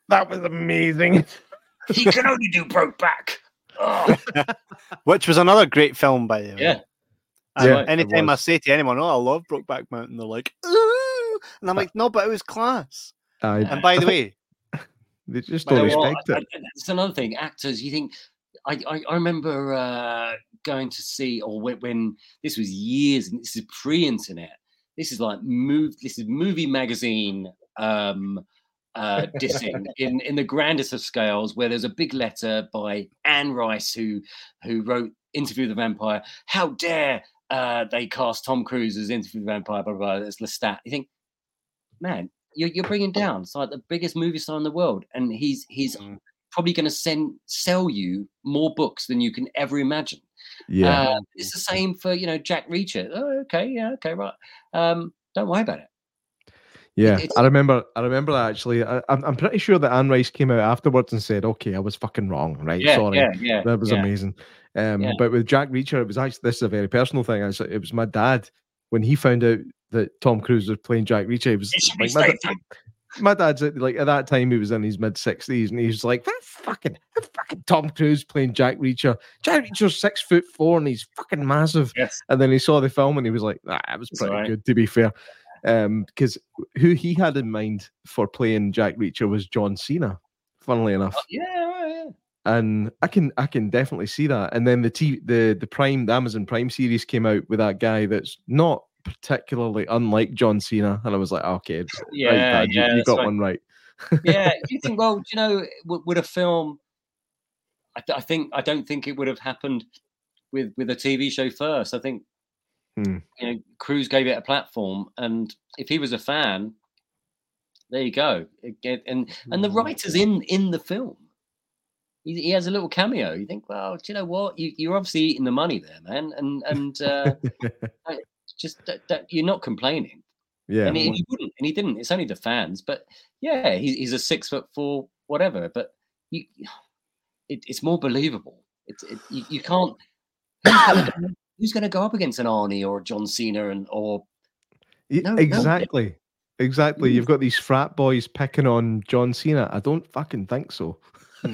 that was amazing." he can only do Brokeback oh, which was another great film, by the way. yeah And Yeah, anytime I say to anyone, "Oh, I love Brokeback Mountain," they're like, "Ooh," and I'm like, "No, but it was class." I, And by the way, they just don't respect I- it. It's another thing actors you think I, I, I remember uh, going to see or when, when this was years and this is pre-internet this is like move this is movie magazine um uh dissing in in the grandest of scales where there's a big letter by Anne Rice who who wrote Interview with the Vampire how dare uh they cast Tom Cruise as Interview with the Vampire blah blah, blah as Lestat you think man you're, you're bringing down it's like the biggest movie star in the world and he's he's Mm. probably going to send sell you more books than you can ever imagine Yeah, uh, it's the same for you know Jack Reacher. Oh, okay, yeah, okay, right. Um, don't worry about it. yeah. I remember. I remember that actually. I, I'm I'm pretty sure that Anne Rice came out afterwards and said, "Okay, I was fucking wrong. Right, Yeah, sorry." yeah, yeah. That was amazing. Um. But with Jack Reacher, it was actually this is a very personal thing. Actually, it was my dad when he found out that Tom Cruise was playing Jack Reacher. He was like, my, da- my dad's like at that time he was in his mid sixties and he was like, that fucking that fucking Tom Cruise playing Jack Reacher. Jack Reacher's six foot four and he's fucking massive. Yes. And then he saw the film and he was like, ah, that was pretty alright. good to be fair. Um, because who he had in mind for playing Jack Reacher was John Cena, funnily enough. Oh, yeah, yeah. and I can I can definitely see that. And then the T the the Prime the Amazon Prime series came out with that guy that's not particularly unlike John Cena, and I was like, okay, right, Yeah, Dad, you- yeah, you, that's got right. one right. yeah, do you think? Well, do you know, would, would a film? I, th- I think I don't think it would have happened with with a TV show first. I think Hmm. you know, Cruise gave it a platform, and if he was a fan, there you go. It and and the Mhm. writers in in the film, he, he has a little cameo. You think, well, do you know what? You, you're obviously eating the money there, man, and and uh, just that, that you're not complaining. yeah, And he, he wouldn't, and he didn't. It's only the fans, but yeah, he, he's a six foot four, whatever. But you, it, it's more believable. It's it, you, you can't. Who's gonna, go- who's gonna go up against an Arnie or a John Cena and or no, no. exactly, exactly. Mm. You've got these frat boys picking on John Cena. I don't fucking think so.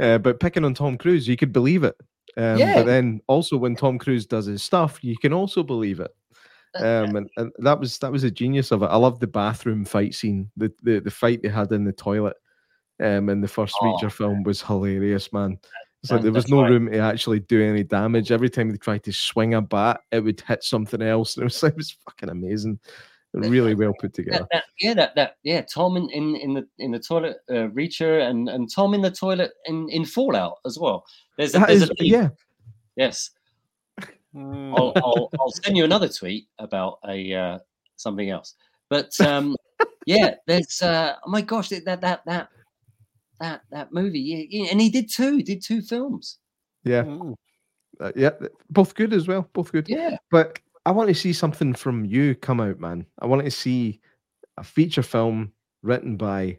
Uh, but picking on Tom Cruise, you could believe it. Um, Yeah. But then also when Tom Cruise does his stuff, you can also believe it. um, and, and that was that was a genius of it. I love the bathroom fight scene. The the, the fight they had in the toilet um, in the first Oh. Reacher film was hilarious, man. It's like there was no right. room to actually do any damage. Every time they tried to swing a bat, it would hit something else. It was it was fucking amazing. Really well put together. that, that, yeah, that that yeah, Tom in, in, in the in the toilet, uh, Reacher, and and Tom in the toilet in in Fallout as well. There's a, there's is, a lead. yeah, yes. Hmm. I'll, I'll, I'll send you another tweet about a uh, something else. But um, yeah, there's uh, oh my gosh, that that that that that, that movie, yeah, yeah, and he did two, did two films. yeah, Hmm. uh, yeah. Both good as well. Both good. Yeah, But I want to see something from you come out, man. I want to see a feature film written by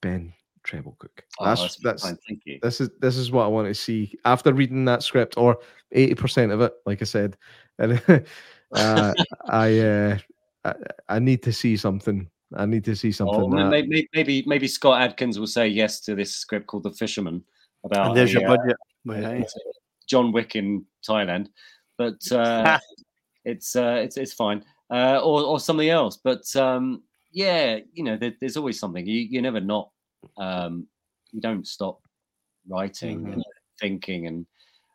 Ben Trebilcook. Oh, That's that's, that's thank you. this is this is what I want to see after reading that script or eighty percent of it, like I said. And uh, I, uh, I I need to see something. I need to see something. Oh, that- maybe, maybe maybe Scott Adkins will say yes to this script called The Fisherman about And there's a, your uh, budget. Well, aye. it's, uh, John Wick in Thailand, but uh, it's uh, it's it's fine, uh, or or something else. But um, yeah, you know, there, there's always something. You you never not um, you don't stop writing and thinking, and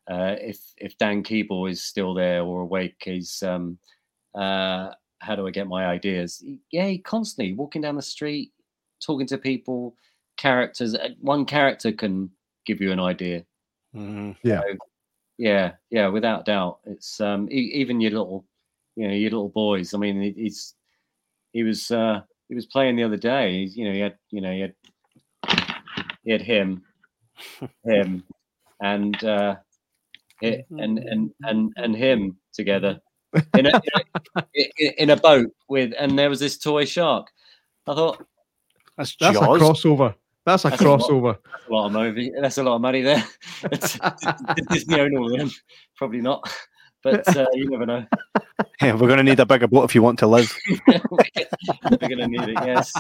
uh, if if Dan Keeble is still there or awake, is um, uh, how do I get my ideas? Yeah, he constantly walking down the street, talking to people, characters. uh, One character can give you an idea Hmm. yeah yeah yeah, without doubt. It's um e- even your little you know your little boys i mean he- he's he was uh he was playing the other day. He's, you know he had you know he had he had him him and uh it, and and and and him together in a, in a in a boat with and there was this toy shark. I thought That's that's a crossover. That's a That's a lot. crossover. that's a lot of movie that's a lot of money there It's- Did disney own all of them probably not but uh, you never know Yeah, we're going to need a bigger boat if you want to live. We're gonna need it, yes.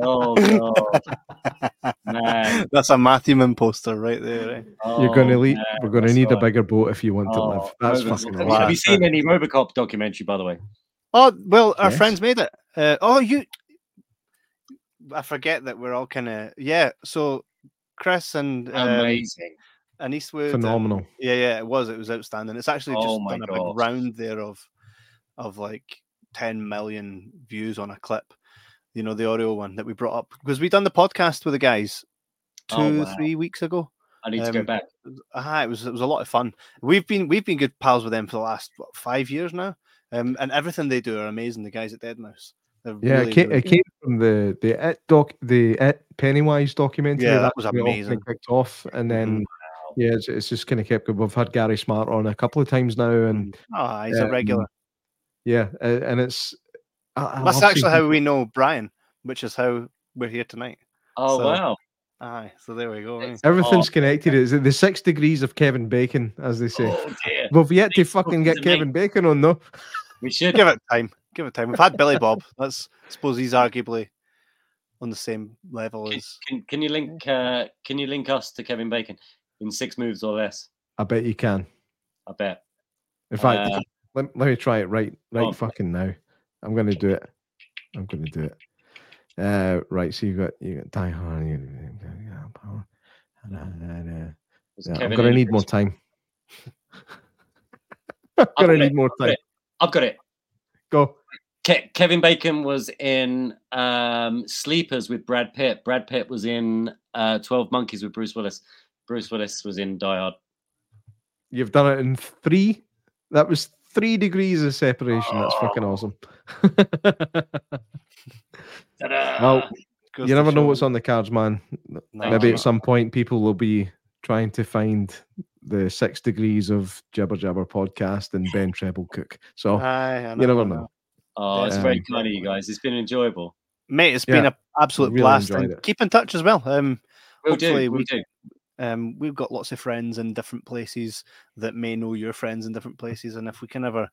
Oh god, man. That's a Matthew Man poster right there. Eh? You're going to Oh, need. man, We're going to that's need a bigger boat if you want to Oh, live. That's Robocop. fucking Have you, have you seen any RoboCop documentary, by the way? Oh well, our Yes. friends made it. Uh, oh, you. I forget that we're all kind of yeah. So Chris and um, Amazing. and Eastwood. and- Phenomenal. yeah, yeah, it was. It was outstanding. It's actually just Oh my done a gosh. big round there of of like 10 million views on a clip. You know, the audio one that we brought up because we done the podcast with the guys two, Oh, wow. three weeks ago. I need to go um, back. Ah, it was it was a lot of fun. We've been we've been good pals with them for the last what, five years now, um, and everything they do are amazing. The guys at Dead Mouse, They're Yeah, really, it, came, really it came from the the it doc the it Pennywise documentary. Yeah, that That's was where it amazing. Kicked off, and then yeah, it's, it's just kind of kept going. We've had Gary Smart on a couple of times now, and Ah, he's a um, regular. yeah, uh, and it's I, I That's actually how people- we know Brian, which is how we're here tonight. Oh so- wow. Aye, so there we go. eh? It's- everything's Oh, connected. It's the six degrees of Kevin Bacon, as they say. Oh dear. We've yet to fucking get of Kevin Bacon on though. We should. Give it time. give it time. We've had Billy Bob. That's I suppose he's arguably on the same level Can, as. can, can you link uh, Can you link us to Kevin Bacon in six moves or less? I bet you can. I bet. In fact, Uh, let, let me try it right right on. fucking now. I'm gonna do it. I'm gonna do it. Uh, right. So you've got you got Die Hard. You, Was yeah, I'm gonna need more time. I'm gonna need more time. It. I've got it. Go. Ke- Kevin Bacon was in um, Sleepers with Brad Pitt. Brad Pitt was in uh, Twelve Monkeys with Bruce Willis. Bruce Willis was in Die Hard. You've done it in three. That was three degrees of separation. That's fucking Oh. awesome. Ta-da! well, you never know what's on the cards, man. No, Maybe no. at some point people will be trying to find the six degrees of Jibber Jabber podcast and Ben Trebilcook. So Aye, I you never I know. oh, it's Yeah. very kind of you guys. It's been enjoyable. mate. It's been an absolute really blast. And it. keep in touch as well. Um, We'll do. Hopefully We'll we- do. um, we've got lots of friends in different places that may know your friends in different places, and if we can ever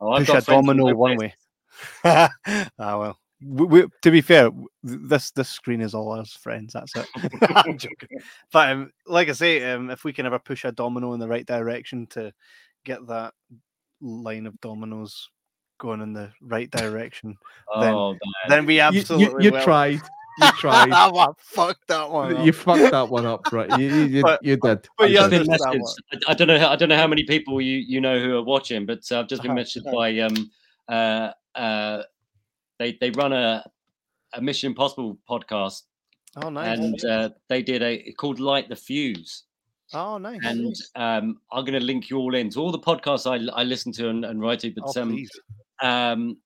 Oh, I've push a domino one way. ah well. We, we, to be fair, this this screen is all us friends. That's it. I'm joking. But um, like I say, um, if we can ever push a domino in the right direction to get that line of dominoes going in the right direction, Then- Oh, man. then we absolutely you, you will. tried. You tried. I fucked that one. you fucked that one up, right? You, you, you, But- you did. but I've you been messaged. I I don't know. How, I don't know how many people you you know who are watching, but uh, I've just been Uh-huh, mentioned by um uh uh they they run a a Mission Impossible podcast, Oh nice. and uh, they did a called Light the Fuse, oh nice. and um I'm going to link you all in to all the podcasts I I listen to and, and write to, but oh, um um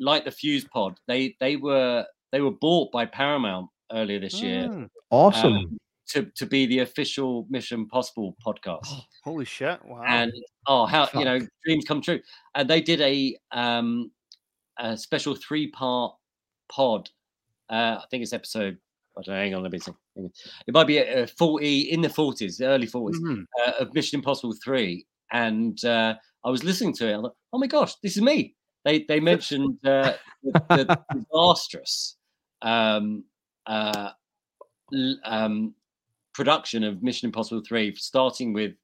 Light the Fuse pod they they were they were bought by Paramount earlier this year Mm, Awesome. um, to to be the official Mission Impossible podcast. holy shit! Wow. and oh how you know dreams come true and they did a um a special three part pod uh i think it's episode I don't know, hang on, let me see. hang on. It might be a, a 40 in the 40s, the early 40s Mhm. uh, of Mission Impossible 3. And uh, I was listening to it. I'm like, oh my gosh, this is me. They they mentioned uh, the, the disastrous um, uh, l- um, production of Mission Impossible 3, starting with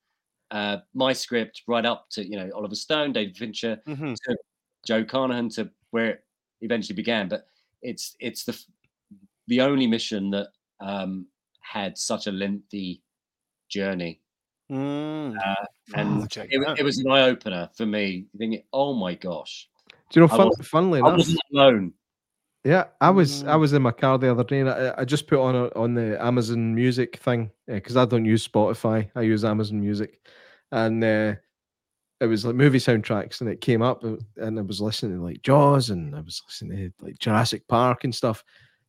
uh, my script right up to, you know, Oliver Stone, David Fincher, Mhm. Joe Carnahan to where it eventually began. But it's it's the the only mission that um, had such a lengthy journey, Mm. and Oh, it, it wa- out. it was an eye opener for me. Thinking, oh my gosh, Do you know, I fun, was- funnily I enough, wasn't alone. Yeah, I was I Mm. was in my car the other day, and I, I just put on a, on the Amazon Music thing because I don't use Spotify. I use Amazon Music, and uh, it was like movie soundtracks, and it came up, uh, and I was listening to like Jaws, and I was listening to like Jurassic Park and stuff.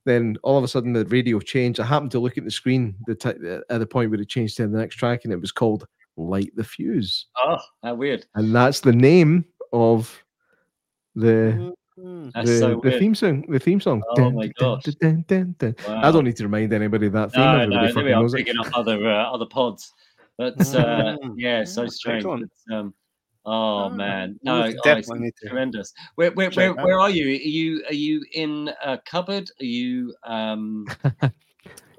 Then all of a sudden the radio changed. I happened to look at the screen the ti at the point where it changed to the next track, and it was called "Light the Fuse," Oh, how weird! and that's the name of the Mm. That's the, so the theme song. The theme song. Oh my gosh. dun, dun, dun. I Wow. don't need to remind anybody of that theme. No, no, there fucking we are picking up other uh, other pods, but uh, Mm. yeah, so strange. But, um, oh Ah, man, we'll no, oh, definitely need to tremendous. Where where where, where are you? Are you are you in a cupboard? Are you um?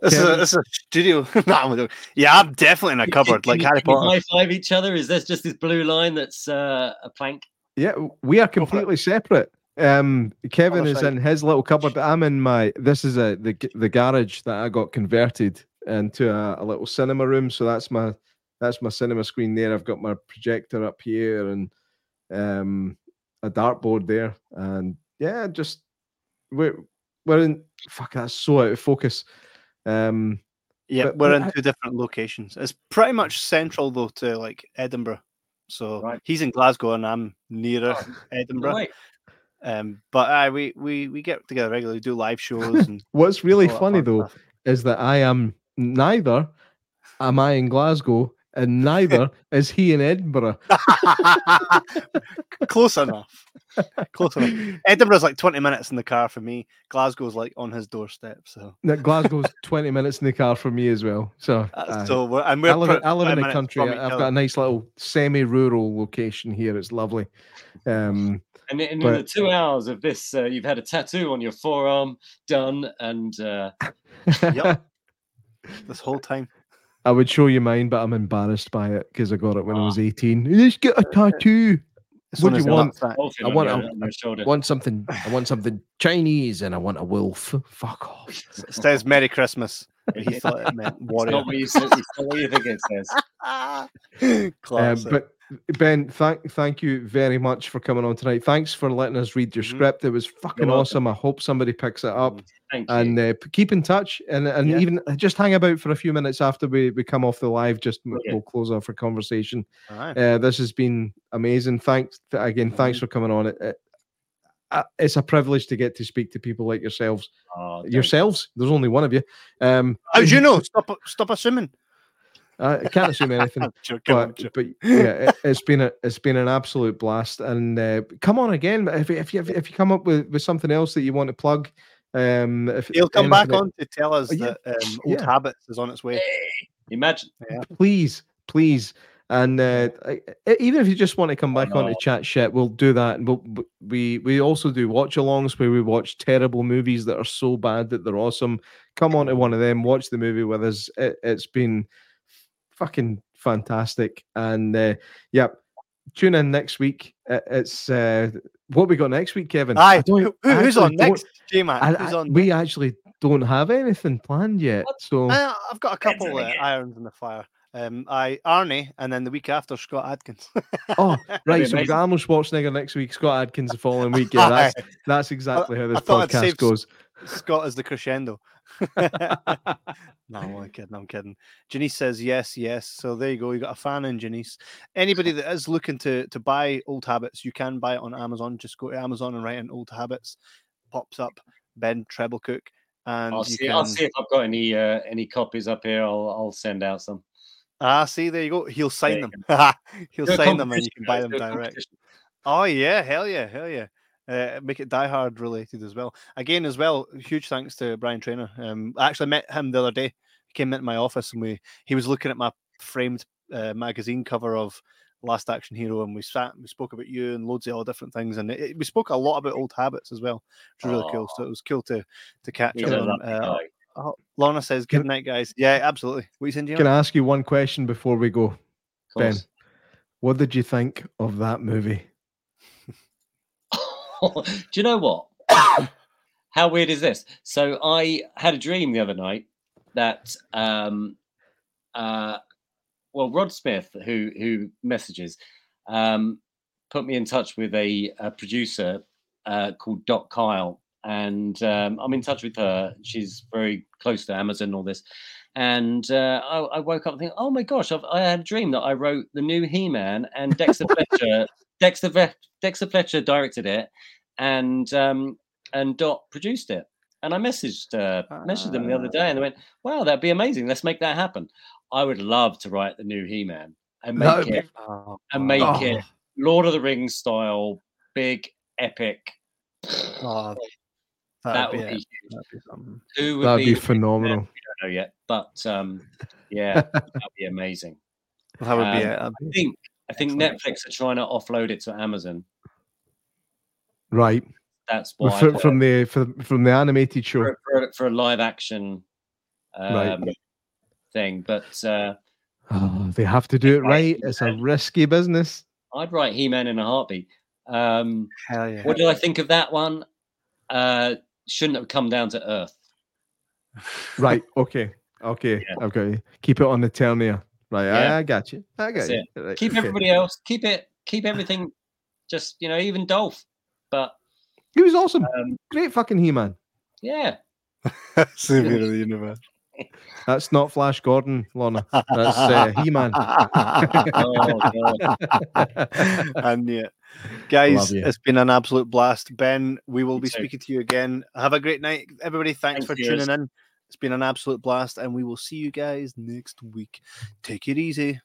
This is, a, this is a studio. no, yeah, I'm definitely in a cupboard, can like you- Harry you Potter. High five each other. Is there just this blue line that's uh, a plank? Yeah, we are completely separate. Um, Kevin Other is side. in his little cupboard. I'm in my. This is a the the garage that I got converted into a, a little cinema room. So that's my that's my cinema screen there. I've got my projector up here and um a dartboard there. And yeah, just we're we're in. Fuck, that's so out of focus. Um, Yeah, we're in two different locations. It's pretty much central though to like Edinburgh. So Right. he's in Glasgow and I'm nearer Oh, Edinburgh. Wait, Um, but uh, we we we get together regularly, do live shows and what's really funny though stuff. is that I am neither am I in Glasgow and neither is he in Edinburgh. Close enough. Close enough. Edinburgh's like 20 minutes in the car for me. Glasgow's like on his doorstep. So, No, Glasgow's 20 minutes in the car for me as well. So, uh, so we're, and we're I live, in- I live in the country. I've other. got a nice little semi-rural location here. It's lovely. Um, And in, in the two hours of this, uh, you've had a tattoo on your forearm done, and uh, Yep. this whole time. I would show you mine, but I'm embarrassed by it because I got it when I Ah. was 18. Let's get a tattoo. It's What do you want? I want your- a- on your shoulder. I want something. I want something Chinese, and I want a wolf. Fuck off. It says Merry Christmas. but He thought it meant It's warrior. not what you, it's not what you think it says. Um, Classic. but Ben, thank thank you very much for coming on tonight. Thanks for letting us read your Mhm. script. It was fucking awesome. I hope somebody picks it up. Thank you. and uh, keep in touch and and Yeah. even uh, just hang about for a few minutes after we, we come off the live just Okay. we'll close off our conversation uh, this has been amazing thanks again thanks for coming on it, it- uh, it's a privilege to get to speak to people like yourselves Oh, thank yourselves there's only one of you um How do you know? Stop stop assuming. I I can't assume anything I'm joking, I'm but, joking. but yeah, it, it's been a it's been an absolute blast. And uh, come on again if if you if you come up with, with something else that you want to plug, um, if He'll come back anything- on to tell us Oh, yeah. that um, Old Yeah. Habits is on its way. Hey, Imagine. please, please. And uh, I- I- even if you just want to come back on to chat shit, we'll do that. And we'll, we we also do watch alongs where we watch terrible movies that are so bad that they're awesome. Come on to one of them, watch the movie with us. It, it's been fucking fantastic. And uh, yeah, tune in next week. It's uh, what we got next week, Kevin. I Aye, don't- who, who's on don't- next? J Man. I- Who's on? we next? actually don't have anything planned yet. So Uh, I've got a couple Enter uh, irons in the fire. Um, I Arnie, and then the week after Scott Adkins. oh right, so we've got amazing. Arnold Schwarzenegger next week, Scott Adkins the following week. Yeah, that's that's exactly how I this thought I'd podcast goes. Scott is the crescendo. no, I'm only kidding. I'm kidding. Janice says yes, yes. So there you go. You got a fan in Janice. Anybody that is looking to to buy Old Habits, you can buy it on Amazon. Just go to Amazon and write in Old Habits. Pops up Ben Trebilcook, and I'll see. can. I'll see if I've got any uh, any copies up here. I'll I'll send out some. Ah, see, there you go. He'll sign them. He'll sign them, and you can buy them direct. Oh yeah, hell yeah, hell yeah. Uh, make it Die Hard related as well. Again, as well, huge thanks to Brian Trainer. Um, I actually met him the other day. He came into my office and we he was looking at my framed uh, magazine cover of Last Action Hero, and we sat and we spoke about you and loads of all different things, and it, it- we spoke a lot about old habits as well, which was really cool. So it was cool to to catch up. a on, lovely uh, oh, Lorna says, "Good night, guys." Yeah, absolutely. What you saying, Jim? Can I ask you one question before we go? Ben, what did you think of that movie? Do you know what? How weird is this? So I had a dream the other night that um uh well Rod Smith who who messages um put me in touch with a, a producer uh called Dot Kyle and um, I'm in touch with her. She's very close to Amazon and all this. And uh, I, I woke up thinking, oh my gosh, I've, I had a dream that I wrote the new He-Man and Dexter Fletcher. Dexter, Ve- Dexter Fletcher directed it, and um, and Dot produced it. And I messaged uh, messaged them the other day, and they went, "Wow, that'd be amazing. Let's make that happen." I would love to write the new He-Man and That make would be- it Oh, and make Oh. it Lord of the Rings style, big, epic. oh, that that'd be, be That'd be something. Who would That'd be? be phenomenal. I don't know yet, but um, yeah, that'd be amazing. That would be Um, it. I think I think Excellent. Netflix are trying to offload it to Amazon. Right. That's why From, from the from, from the animated show. for, for, for a live action um, Right. thing. But uh, Oh, they have to do it Right. right. It's a risky business. I'd write He-Man in a heartbeat. Um, Hell yeah. what did I think of that one? Uh, shouldn't have come down to Earth. Right. Okay. Okay. Yeah. Okay. Keep it on the Eternia. Right. Yeah. I, I got you. I got That's you. Right, Keep okay. everybody else. Keep it. Keep everything. Just you know, even Dolph. But He was awesome. um, Great fucking He Man. yeah, Savior of the universe. That's not Flash Gordon, Lorna. That's uh, He Man. oh god, I knew. Guys, it's been an absolute blast. Ben, we will You be too. speaking to you again. Have a great night. Everybody, thanks Thank for you. tuning in. It's been an absolute blast, and we will see you guys next week. Take it easy.